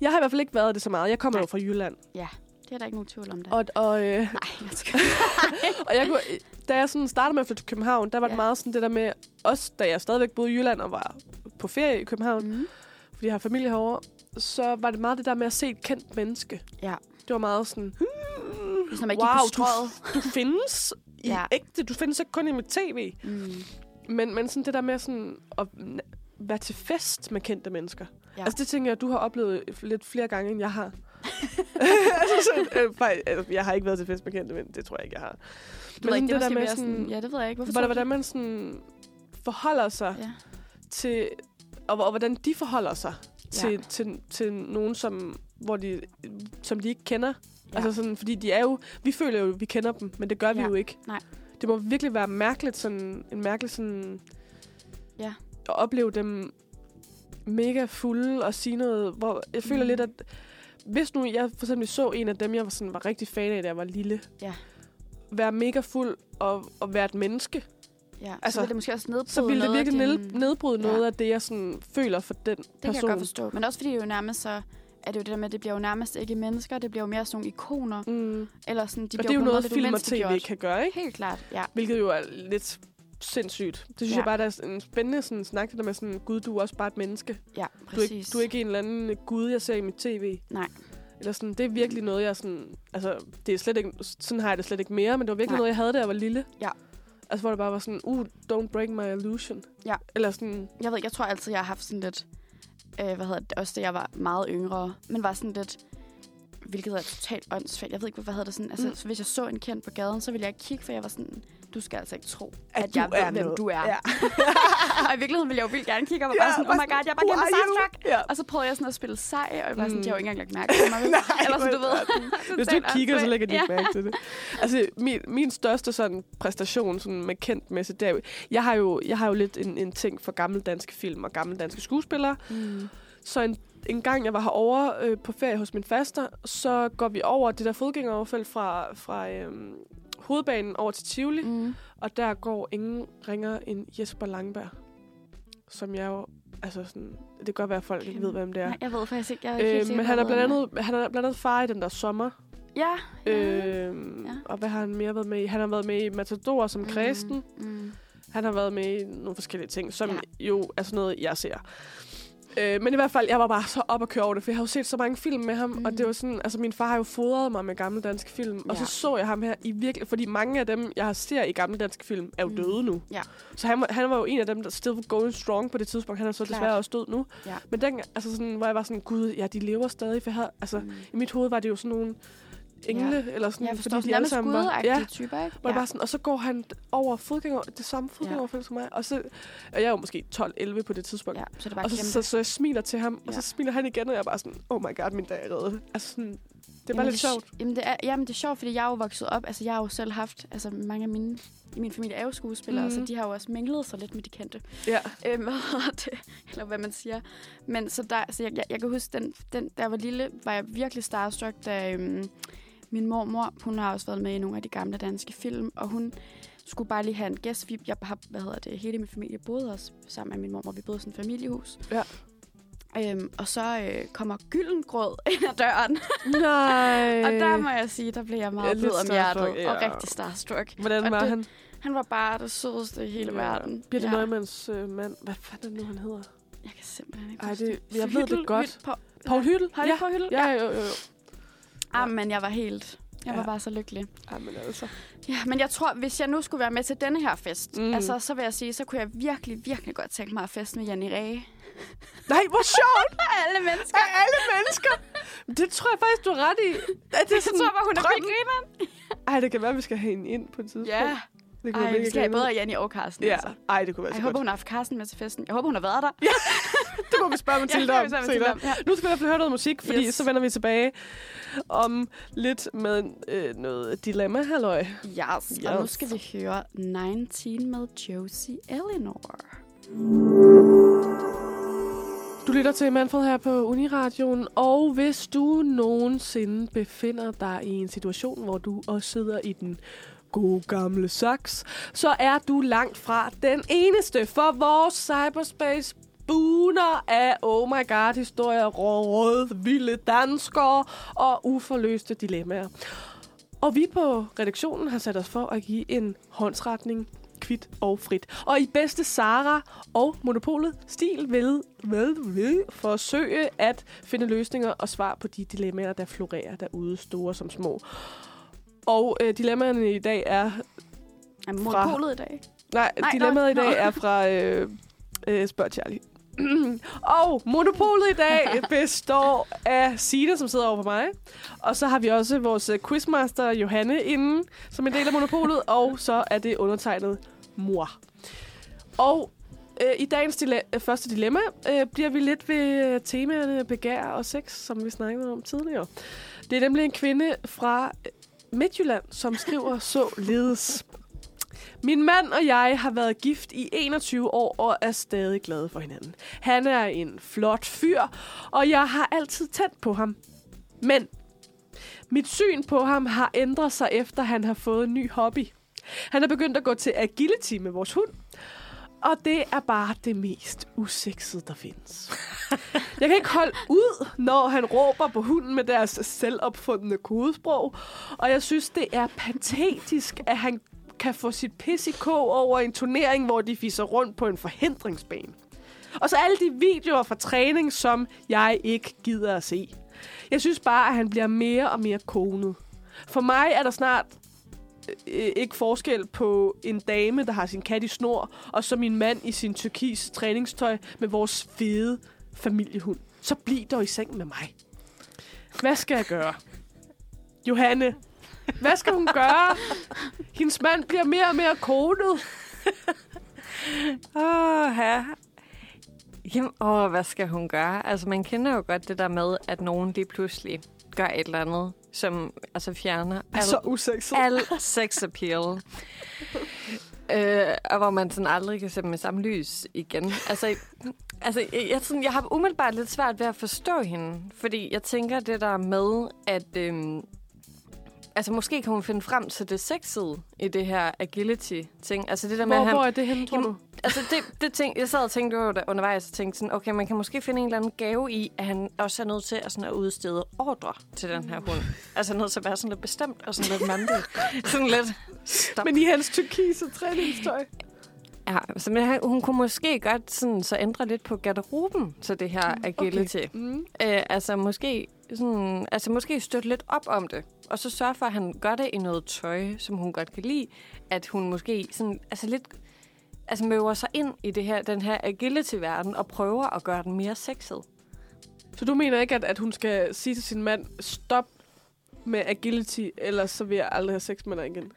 [SPEAKER 2] Jeg har i hvert fald ikke været det så meget. Jeg kommer
[SPEAKER 3] Nej.
[SPEAKER 2] jo fra Jylland.
[SPEAKER 3] Det er der ikke nogen tvivl om det.
[SPEAKER 2] Og, og, øh,
[SPEAKER 3] Nej, jeg skal...
[SPEAKER 2] og jeg kunne, da jeg sådan startede med at flytte til København, der var det
[SPEAKER 3] Ja.
[SPEAKER 2] meget sådan det der med... Også da jeg stadigvæk boede i Jylland og var på ferie i København,
[SPEAKER 3] mm.
[SPEAKER 2] fordi jeg har familie herovre, så var det meget det der med at se et kendt menneske.
[SPEAKER 3] Ja.
[SPEAKER 2] Det var meget sådan...
[SPEAKER 3] Det sådan, man
[SPEAKER 2] wow, du, du findes i
[SPEAKER 3] Ja.
[SPEAKER 2] ægte. Du findes ikke kun i mit tv.
[SPEAKER 3] Mm.
[SPEAKER 2] Men, men sådan det der med sådan at være til fest med kendte mennesker. Ja. Altså det tænker jeg, du har oplevet lidt flere gange, end jeg har. altså, sådan, øh, faktisk, altså, jeg har ikke været til fest med kendte mænd, det tror jeg ikke, jeg har.
[SPEAKER 3] Du ved ikke, det, det der med sådan, ja, det ved jeg ikke. Hvorfor
[SPEAKER 2] hvordan, hvordan man sådan forholder sig?
[SPEAKER 3] Ja.
[SPEAKER 2] til, og, og hvordan de forholder sig til,
[SPEAKER 3] Ja.
[SPEAKER 2] til, til nogen, som, hvor de, som de ikke kender.
[SPEAKER 3] Ja.
[SPEAKER 2] Ja. Altså sådan, fordi de er jo, vi føler jo, at vi kender dem, men det gør vi
[SPEAKER 3] Ja.
[SPEAKER 2] jo ikke.
[SPEAKER 3] Nej.
[SPEAKER 2] Det må virkelig være mærkeligt, sådan, en mærkelig sådan,
[SPEAKER 3] Ja.
[SPEAKER 2] at opleve dem mega fulde og sige noget, hvor jeg føler
[SPEAKER 3] Mm.
[SPEAKER 2] lidt, at hvis nu jeg for eksempel så en af dem, jeg var, sådan, var rigtig fan af, da jeg var lille,
[SPEAKER 3] Ja.
[SPEAKER 2] være mega fuld og, og være et menneske,
[SPEAKER 3] Ja, altså, så vil det måske også nedbryde
[SPEAKER 2] så ville det virkelig
[SPEAKER 3] din-
[SPEAKER 2] ned, nedbryde
[SPEAKER 3] Ja.
[SPEAKER 2] noget af det, jeg sådan føler for den
[SPEAKER 3] Det kan jeg
[SPEAKER 2] person.
[SPEAKER 3] godt forstå. Men også fordi det jo nærmest så er det jo det der med, at det bliver jo nærmest ikke mennesker, det bliver jo mere sådan nogle ikoner.
[SPEAKER 2] Mm.
[SPEAKER 3] Eller sådan, de
[SPEAKER 2] Og
[SPEAKER 3] bliver
[SPEAKER 2] det er jo noget,
[SPEAKER 3] lidt
[SPEAKER 2] film og tv kan gøre, ikke?
[SPEAKER 3] Helt klart, ja.
[SPEAKER 2] Hvilket jo er lidt sindssygt. Det synes
[SPEAKER 3] Ja.
[SPEAKER 2] jeg bare, der er en spændende sådan, snak, det der med sådan, gud, du er også bare et menneske.
[SPEAKER 3] Ja,
[SPEAKER 2] Du er, ikke,
[SPEAKER 3] præcis.
[SPEAKER 2] du er ikke en eller anden gud, jeg ser i mit tv.
[SPEAKER 3] Nej.
[SPEAKER 2] Eller sådan, det er virkelig noget, jeg sådan... Altså, det er slet ikke, sådan har jeg det slet ikke mere, men det var virkelig
[SPEAKER 3] Nej.
[SPEAKER 2] noget, jeg havde, da jeg var lille.
[SPEAKER 3] Ja.
[SPEAKER 2] Altså, hvor det bare var sådan, uh, don't break my illusion.
[SPEAKER 3] Ja.
[SPEAKER 2] Eller sådan,
[SPEAKER 3] Jeg ved jeg tror altid, jeg har haft sådan lidt... Øh, hvad hedder det? Også da jeg var meget yngre. Men var sådan lidt... Hvilket er totalt åndssvagt. Jeg ved ikke, hvad hedder det sådan. Altså,
[SPEAKER 2] Mm.
[SPEAKER 3] hvis jeg så en kendt på gaden, så ville jeg ikke kigge, for jeg var sådan... Du skal altså ikke tro,
[SPEAKER 2] At
[SPEAKER 3] at,
[SPEAKER 2] du
[SPEAKER 3] jeg ved,
[SPEAKER 2] er
[SPEAKER 3] hvem
[SPEAKER 2] noget.
[SPEAKER 3] du er.
[SPEAKER 2] Ja.
[SPEAKER 3] og i virkeligheden ville jeg jo vildt gerne kigge, og var
[SPEAKER 2] Ja,
[SPEAKER 3] bare sådan, oh my god, jeg er bare kæmpe starstruck.
[SPEAKER 2] Ja.
[SPEAKER 3] Og så prøvede jeg sådan at spille sej, og jeg var sådan,
[SPEAKER 2] Mm.
[SPEAKER 3] de har jo ikke engang lagt mærke til mig. vel? Eller så, du ved.
[SPEAKER 2] Hvis du
[SPEAKER 3] Totalt
[SPEAKER 2] kigger, så lægger de ikke mærke til det. Altså, min, min største sådan, præstation sådan, med kendt messe, det er jeg har jo, jeg har jo lidt en, en ting for gamle danske film og gamle danske skuespillere.
[SPEAKER 3] Mm.
[SPEAKER 2] Så en, en gang, jeg var herovre øh, på ferie hos min faster, så går vi over det der fodgængeroverfelt fra, fra øh, hovedbanen over til Tivoli, mm.
[SPEAKER 3] Mm.
[SPEAKER 2] og der går ingen ringer end Jesper Langberg, som jeg jo, altså sådan, det kan godt være, at folk ikke ved, hvem det er.
[SPEAKER 3] Nej, jeg ved faktisk ikke. Jeg er ikke helt
[SPEAKER 2] Øh, men han er, blandt andet, han er blandt andet far i den der sommer.
[SPEAKER 3] Ja. ja.
[SPEAKER 2] Øh,
[SPEAKER 3] Ja.
[SPEAKER 2] Og hvad har han mere været med i? Han har været med i Matador som kristen.
[SPEAKER 3] Mm.
[SPEAKER 2] Han har været med i nogle forskellige ting, som
[SPEAKER 3] ja.
[SPEAKER 2] jo er sådan noget, jeg ser. Øh, men i hvert fald, jeg var bare så op at køre over det, for jeg har jo set så mange film med ham, mm. og det var sådan, altså min far har jo fodret mig med gamle danske film, ja. og så så jeg ham her i virkelig, fordi mange af dem, jeg har ser i gamle danske film, er jo
[SPEAKER 3] Mm.
[SPEAKER 2] døde nu.
[SPEAKER 3] Ja.
[SPEAKER 2] Så han, var- han var jo en af dem, der still var going strong på det tidspunkt. Han er så
[SPEAKER 3] Klart.
[SPEAKER 2] desværre også død nu.
[SPEAKER 3] Ja.
[SPEAKER 2] Men den, altså sådan, hvor jeg var sådan, gud, ja, de lever stadig, for jeg havde, altså,
[SPEAKER 3] Mm.
[SPEAKER 2] i mit hoved var det jo sådan nogle engle, ja. eller sådan,
[SPEAKER 3] Jeg forstår,
[SPEAKER 2] fordi de alle sammen var, ja,
[SPEAKER 3] typer, ikke?
[SPEAKER 2] ja. bare sådan, og så går han over fodgænger, det samme fodgængeroverfelt som mig, og så, og jeg er jo måske 12-11 på det tidspunkt,
[SPEAKER 3] ja, så det bare
[SPEAKER 2] og så,
[SPEAKER 3] kæmpe.
[SPEAKER 2] så, så, jeg smiler til ham, og
[SPEAKER 3] Ja.
[SPEAKER 2] så smiler han igen, og jeg er bare sådan, oh my god, min dag er reddet. Altså sådan, det er bare
[SPEAKER 3] Jamen,
[SPEAKER 2] lidt sjovt.
[SPEAKER 3] Jamen det, er, jamen, det er sjovt, fordi jeg er jo vokset op. Altså, jeg har jo selv haft... Altså, mange af mine... I min familie er jo skuespillere,
[SPEAKER 2] Mhm.
[SPEAKER 3] mm. så de har jo også minglet sig lidt med de kendte.
[SPEAKER 2] Ja.
[SPEAKER 3] Øhm, det? Eller hvad man siger. Men så, der, så jeg, jeg, jeg kan huske, den, den, da jeg var lille, var jeg virkelig starstruck, da øhm, min mormor, hun har også været med i nogle af de gamle danske film, og hun skulle bare lige have en gæst. Vi- Jeg har, hvad hedder det, hele min familie boede også sammen med min mormor. Vi boede i sådan et familiehus.
[SPEAKER 2] Ja.
[SPEAKER 3] Øhm, og så øh, kommer Gyldengrød ind ad døren.
[SPEAKER 2] Nej.
[SPEAKER 3] Og der må jeg sige, der blev jeg
[SPEAKER 2] Ja,
[SPEAKER 3] meget blød om hjertet.
[SPEAKER 2] starstruck,
[SPEAKER 3] Og
[SPEAKER 2] ja.
[SPEAKER 3] rigtig starstruck.
[SPEAKER 2] Hvordan
[SPEAKER 3] og
[SPEAKER 2] var
[SPEAKER 3] det-
[SPEAKER 2] han?
[SPEAKER 3] Han var bare det sødeste i hele verden.
[SPEAKER 2] Birte
[SPEAKER 3] ja.
[SPEAKER 2] Neumanns øh, mand. Hvad fanden er det nu, han hedder?
[SPEAKER 3] Jeg kan simpelthen ikke
[SPEAKER 2] Ej, det, jeg ved det godt.
[SPEAKER 3] På,
[SPEAKER 2] Paul Hyttel?
[SPEAKER 3] Har
[SPEAKER 2] ja.
[SPEAKER 3] ja. på Hyttel?
[SPEAKER 2] Ja, jo, jo, jo.
[SPEAKER 3] Ah, men jeg var helt... Jeg var
[SPEAKER 2] Ja.
[SPEAKER 3] bare så lykkelig.
[SPEAKER 2] Ja, men altså.
[SPEAKER 3] Ja, men jeg tror, hvis jeg nu skulle være med til denne her fest,
[SPEAKER 2] Mm.
[SPEAKER 3] altså, så vil jeg sige, så kunne jeg virkelig, virkelig godt tænke mig at feste med Janni Ræge.
[SPEAKER 2] Nej, hvor sjovt!
[SPEAKER 3] Alle mennesker.
[SPEAKER 2] Af alle mennesker! Det tror jeg faktisk, du har ret i. At det er
[SPEAKER 3] Jeg
[SPEAKER 2] sådan
[SPEAKER 3] tror bare, hun er
[SPEAKER 2] drømmen.
[SPEAKER 3] vildt grineren.
[SPEAKER 2] Ej, det kan være, vi skal have hende ind på et tidspunkt.
[SPEAKER 3] Ja.
[SPEAKER 2] Det kunne
[SPEAKER 3] Ej, vi skal have både Janni og Carsten.
[SPEAKER 2] Ja,
[SPEAKER 3] Altså.
[SPEAKER 2] ej, det kunne være
[SPEAKER 3] Jeg
[SPEAKER 2] så
[SPEAKER 3] håber,
[SPEAKER 2] godt.
[SPEAKER 3] hun har haft Carsten med til festen. Jeg håber, hun har været der.
[SPEAKER 2] Det må vi spørge Mathilde
[SPEAKER 3] Ja,
[SPEAKER 2] om senere.
[SPEAKER 3] Om, ja.
[SPEAKER 2] Nu skal vi i hvert fald høre noget musik, fordi
[SPEAKER 3] Yes.
[SPEAKER 2] så vender vi tilbage om lidt med øh, noget dilemma, halløj.
[SPEAKER 3] Yes. Og nu
[SPEAKER 2] Yes.
[SPEAKER 3] skal vi høre 19 med Josie Eleanor.
[SPEAKER 2] Du lytter til Manfred her på Uniradioen, og hvis du nogensinde befinder dig i en situation, hvor du også sidder i den gode gamle saks, så er du langt fra den eneste, for vores cyberspace buner af oh my god historier, røde, vilde danskere og uforløste dilemmaer. Og vi på redaktionen har sat os for at give en håndsretning kvit og frit. Og i bedste Sara og Monopolet stil vil, vil, vil forsøge at finde løsninger og svar på de dilemmaer, der florerer derude, store som små. Og øh, dilemmaerne i dag er...
[SPEAKER 3] Er monopolet i dag?
[SPEAKER 2] Nej,
[SPEAKER 3] Nej,
[SPEAKER 2] dilemmaet i
[SPEAKER 3] nå,
[SPEAKER 2] dag
[SPEAKER 3] nå.
[SPEAKER 2] er fra øh, øh, Spørg Charlie. og monopolet i dag består af Sina, som sidder over for mig. Og så har vi også vores øh, quizmaster Johanne inden, som en del af monopolet. Og så er det undertegnet mor. Og øh, i dagens dile- øh, første dilemma øh, bliver vi lidt ved øh, temaerne begær og sex, som vi snakkede om tidligere. Det er nemlig en kvinde fra Midtjylland, som skriver således. Min mand og jeg har været gift i 21 år og er stadig glade for hinanden. Han er en flot fyr, og jeg har altid tændt på ham. Men mit syn på ham har ændret sig efter han har fået en ny hobby. Han er begyndt at gå til agility med vores hund, og det er bare det mest usexede, der findes. Jeg kan ikke holde ud, når han råber på hunden med deres selvopfundne kodesprog. Og jeg synes, det er patetisk, at han kan få sit pis i kog over en turnering, hvor de fiser rundt på en forhindringsbane. Og så alle de videoer fra træning, som jeg ikke gider at se. Jeg synes bare, at han bliver mere og mere konet. For mig er der snart øh, øh, ikke forskel på en dame, der har sin kat i snor, og så min mand i sin turkis træningstøj med vores fede familiehund. Så bliv dog i seng med mig. Hvad skal jeg gøre? Johanne, hvad skal hun gøre? Hendes mand bliver mere og mere kodet.
[SPEAKER 4] Åh, ja. Jamen, åh, hvad skal hun gøre? Altså, man kender jo godt det der med, at nogen lige pludselig gør et eller andet, som altså fjerner al,
[SPEAKER 2] Så usexet.
[SPEAKER 4] al sex appeal. øh, og hvor man sådan aldrig kan se dem med samme lys igen. Altså, altså jeg, jeg, sådan, jeg har umiddelbart lidt svært ved at forstå hende, fordi jeg tænker det der med, at øhm, altså måske kan hun finde frem til det sexede i det her agility-ting. Altså det der med,
[SPEAKER 2] Hvor,
[SPEAKER 4] han,
[SPEAKER 2] hvor er det henne, tror
[SPEAKER 4] Jamen,
[SPEAKER 2] du?
[SPEAKER 4] Altså, det, det ting, jeg sad og tænkte over det undervejs, og tænkte sådan, okay, man kan måske finde en eller anden gave i, at han også er nødt til at, sådan at udstede ordre til den her hund. Altså nødt til at være sådan lidt bestemt og sådan lidt mandigt. sådan lidt, stop.
[SPEAKER 2] Men i hans turkise træningstøj.
[SPEAKER 4] Ja, så men han, hun kunne måske godt sådan, så ændre lidt på garderoben til det her agility. Okay.
[SPEAKER 2] Mm.
[SPEAKER 4] Øh, altså måske sådan, altså måske støtte lidt op om det, og så sørge for, at han gør det i noget tøj, som hun godt kan lide. At hun måske sådan, altså lidt altså møver sig ind i det her, den her agility-verden og prøver at gøre den mere sexet.
[SPEAKER 2] Så du mener ikke, at, at hun skal sige til sin mand, stop med agility, ellers så vil jeg aldrig have sex med dig igen?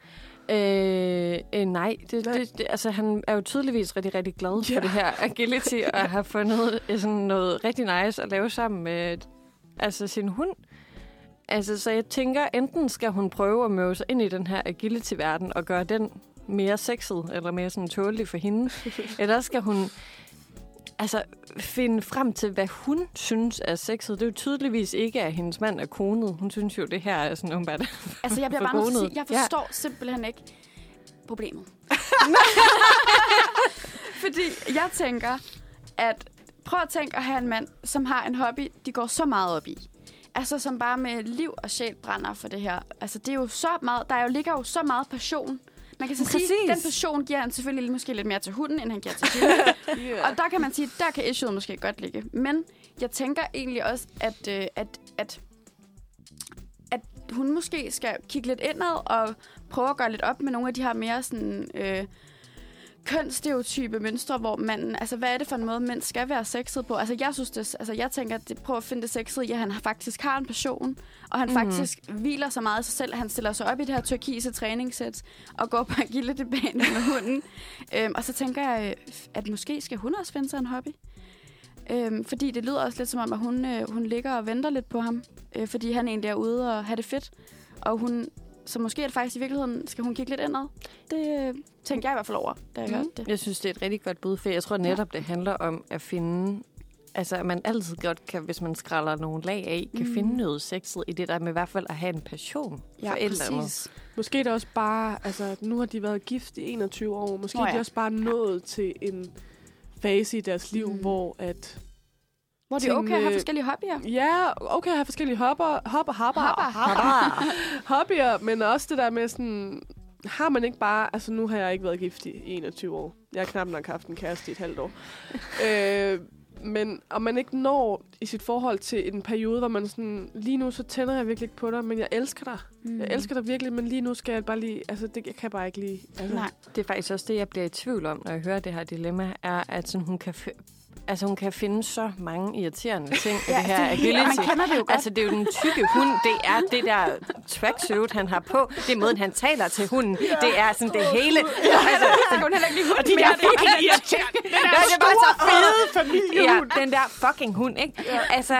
[SPEAKER 4] Øh, øh, nej, det,
[SPEAKER 2] Nej.
[SPEAKER 4] Det, det, altså han er jo tydeligvis rigtig, rigtig glad
[SPEAKER 2] Ja.
[SPEAKER 4] for det her agility, og har fundet øh, sådan noget rigtig nice at lave sammen med altså sin hund. Altså, så jeg tænker, enten skal hun prøve at møde sig ind i den her agility-verden og gøre den mere sexet, eller mere sådan tålelig for hende. eller skal hun altså, finde frem til, hvad hun synes er sexet. Det er jo tydeligvis ikke, at hendes mand er konet. Hun synes jo, det her er sådan åbenbart
[SPEAKER 3] Altså, jeg bliver bare nødt til at sige, jeg forstår ja. simpelthen ikke problemet. Fordi jeg tænker, at prøv at tænke at have en mand, som har en hobby, de går så meget op i. Altså, som bare med liv og sjæl brænder for det her. Altså, det er jo så meget, der er jo, ligger jo så meget passion. Man kan så sige,
[SPEAKER 4] Præcis.
[SPEAKER 3] den passion giver han selvfølgelig måske lidt mere til hunden, end han giver til hende.
[SPEAKER 2] Yeah.
[SPEAKER 3] Og der kan man sige, der kan issueet måske godt ligge. Men jeg tænker egentlig også, at, øh, at, at, at hun måske skal kigge lidt indad og prøve at gøre lidt op med nogle af de her mere sådan, øh, kønsstereotype mønstre, hvor man, altså hvad er det for en måde, mænd skal være sexet på? Altså jeg synes det, altså jeg tænker, at det, prøv at finde det sexet i, at han faktisk har en passion, og han mm. faktisk hviler så meget i sig selv, at han stiller sig op i det her turkise træningssæt og går på agility-banen med hunden. øhm, og så tænker jeg, øh, at måske skal hun også finde sig en hobby. Øhm, fordi det lyder også lidt som om, at hun, øh, hun ligger og venter lidt på ham, øh, fordi han egentlig er ude og have det fedt. Og hun, så måske er det faktisk i virkeligheden, skal hun kigge lidt indad. Det øh, tænkte jeg i hvert fald over, da jeg mm. hørte det.
[SPEAKER 4] Jeg synes, det er et rigtig godt bud, for jeg tror netop, det handler om at finde... Altså, at man altid godt kan, hvis man skræller nogle lag af, kan
[SPEAKER 3] Mm.
[SPEAKER 4] finde noget sexet i det der med i hvert fald at have en passion
[SPEAKER 3] Ja,
[SPEAKER 4] for et eller andet.
[SPEAKER 3] præcis.
[SPEAKER 2] Måske er det også bare, altså nu har de været gift i 21 år. Måske
[SPEAKER 3] Nå
[SPEAKER 2] er
[SPEAKER 3] ja.
[SPEAKER 2] de også bare nået til en fase i deres liv,
[SPEAKER 3] mm.
[SPEAKER 2] hvor at...
[SPEAKER 3] Hvor det er okay at have forskellige hobbyer.
[SPEAKER 2] Ja, okay at have forskellige hopper, hopper, hopper,
[SPEAKER 3] Hopper.
[SPEAKER 2] hopper, hobbyer, men også det der med sådan... Har man ikke bare... Altså, nu har jeg ikke været gift i 21 år. Jeg har knap nok haft en kæreste i et halvt år. øh, men om man ikke når i sit forhold til en periode, hvor man sådan... Lige nu, så tænder jeg virkelig ikke på dig, men jeg elsker dig. Mm. Jeg elsker dig virkelig, men lige nu skal jeg bare lige... Altså, det jeg kan bare ikke lige... Altså,
[SPEAKER 3] Nej.
[SPEAKER 4] Det er faktisk også det, jeg bliver i tvivl om, når jeg hører det her dilemma, er, at sådan, hun kan altså hun kan finde så mange irriterende ting i
[SPEAKER 3] Ja,
[SPEAKER 4] det her
[SPEAKER 3] det er helt- og man
[SPEAKER 4] agility.
[SPEAKER 3] kender det jo godt.
[SPEAKER 4] Altså, det er jo den tykke hund. Det er det der tracksuit, han har på. Det er måden, han taler til hunden. Det er sådan det hele. Altså,
[SPEAKER 3] Så kan hun heller ikke lide
[SPEAKER 4] og de der fucking irriterende. Den der det er bare så fede
[SPEAKER 2] familiehund.
[SPEAKER 4] Ja, den der fucking hund, ikke? Altså,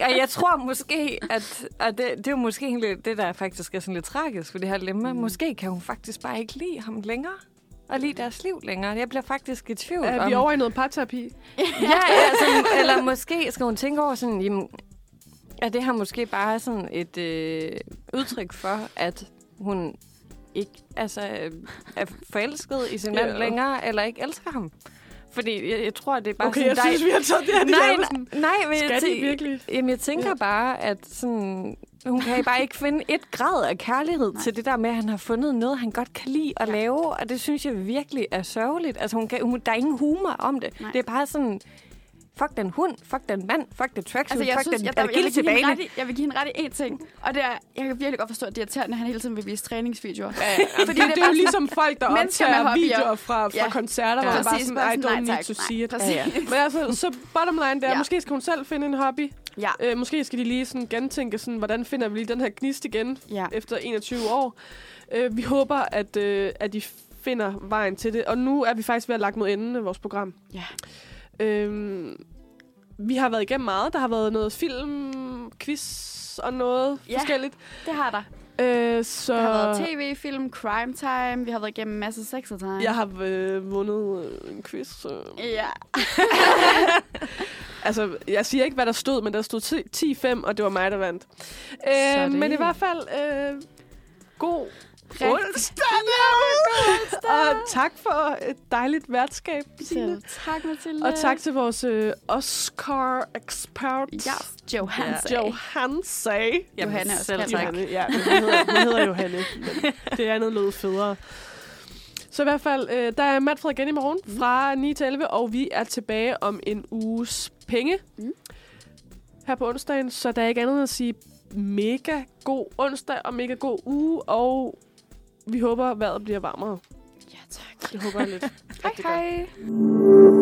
[SPEAKER 4] og jeg tror måske, at... Og det, det er jo måske det, der faktisk er sådan lidt tragisk for det her lemma.
[SPEAKER 2] Mm.
[SPEAKER 4] Måske kan hun faktisk bare ikke lide ham længere. Og lide deres liv længere. Jeg bliver faktisk i tvivl
[SPEAKER 2] Er
[SPEAKER 4] om...
[SPEAKER 2] vi over i noget parterapi?
[SPEAKER 4] Ja, altså, eller måske skal hun tænke over sådan, jamen, er det her måske bare sådan et øh, udtryk for, at hun ikke altså, øh, er forelsket i sin mand
[SPEAKER 2] Ja.
[SPEAKER 4] længere, eller ikke elsker ham? Fordi jeg, jeg tror, det er bare
[SPEAKER 2] Okay,
[SPEAKER 4] sådan...
[SPEAKER 2] jeg synes, vi har taget det her
[SPEAKER 4] nej, nej, nej, men jeg,
[SPEAKER 2] Skal de
[SPEAKER 4] tæ-
[SPEAKER 2] virkelig?
[SPEAKER 4] Jamen, jeg tænker
[SPEAKER 2] Ja.
[SPEAKER 4] ja. bare, at sådan, hun kan bare ikke finde et grad af kærlighed Nej. til det der med, at han har fundet noget, han godt kan lide at ja. lave. Og det synes jeg virkelig er sørgeligt. Altså, hun kan, hun, der er ingen humor om det.
[SPEAKER 3] Nej.
[SPEAKER 4] Det er bare sådan, fuck den hund, fuck den mand, fuck det tracksuit,
[SPEAKER 3] Altså, jeg,
[SPEAKER 4] fuck
[SPEAKER 3] synes,
[SPEAKER 4] den
[SPEAKER 3] jeg, der, jeg, vil give hende ret i, jeg vil give hende ret i én ting. Og det er, jeg kan virkelig godt forstå, at det er irriterende, at han hele tiden vil vise træningsvideoer.
[SPEAKER 2] Ja, ja. Fordi det, det, er jo
[SPEAKER 3] bare
[SPEAKER 2] ligesom folk, der optager videoer fra, fra
[SPEAKER 3] Ja.
[SPEAKER 2] koncerter, hvor
[SPEAKER 4] Ja.
[SPEAKER 2] man bare sådan, I don't need to see it.
[SPEAKER 4] Ja, ja.
[SPEAKER 2] Men altså, så bottom line der,
[SPEAKER 3] Ja.
[SPEAKER 2] måske skal hun selv finde en hobby.
[SPEAKER 3] Ja.
[SPEAKER 2] Øh, måske skal de lige sådan gentænke, sådan, hvordan finder vi lige den her gnist igen
[SPEAKER 3] Ja.
[SPEAKER 2] efter 21 år. Øh, vi håber, at, øh, at de finder vejen til det. Og nu er vi faktisk ved at lagt mod enden af vores program.
[SPEAKER 3] Ja.
[SPEAKER 2] Øhm, vi har været igennem meget. Der har været noget film, quiz og noget
[SPEAKER 3] Ja.
[SPEAKER 2] forskelligt.
[SPEAKER 3] Det har der.
[SPEAKER 2] Øh, så
[SPEAKER 3] Der har været tv-film, crime time, vi har været igennem en masse sex time.
[SPEAKER 2] jeg har øh, vundet øh, en quiz. Så.
[SPEAKER 3] Ja.
[SPEAKER 2] Altså, jeg siger ikke, hvad der stod, men der stod 10-5, og det var mig, der vandt. Øh,
[SPEAKER 3] det-
[SPEAKER 2] men i hvert fald, øh, god onsdag! Og tak for et dejligt værtskab, Signe.
[SPEAKER 3] Tak, Mathilde.
[SPEAKER 2] Og tak til vores øh, Oscar-ekspert,
[SPEAKER 3] Ja, Johansen.
[SPEAKER 2] Johanse.
[SPEAKER 3] Johanne også.
[SPEAKER 4] selv tak.
[SPEAKER 2] Johanne, ja, hun hedder, hun hedder Johanne. Men det andet lød federe. Så i hvert fald, øh, der er Matt igen i morgen
[SPEAKER 3] Mm.
[SPEAKER 2] fra 9 til 11, og vi er tilbage om en uges penge
[SPEAKER 3] Mm.
[SPEAKER 2] her på onsdagen. Så der er ikke andet end at sige mega god onsdag og mega god uge, og vi håber, vejret bliver varmere.
[SPEAKER 3] Ja, tak.
[SPEAKER 2] Det håber jeg lidt.
[SPEAKER 3] Hej, hej.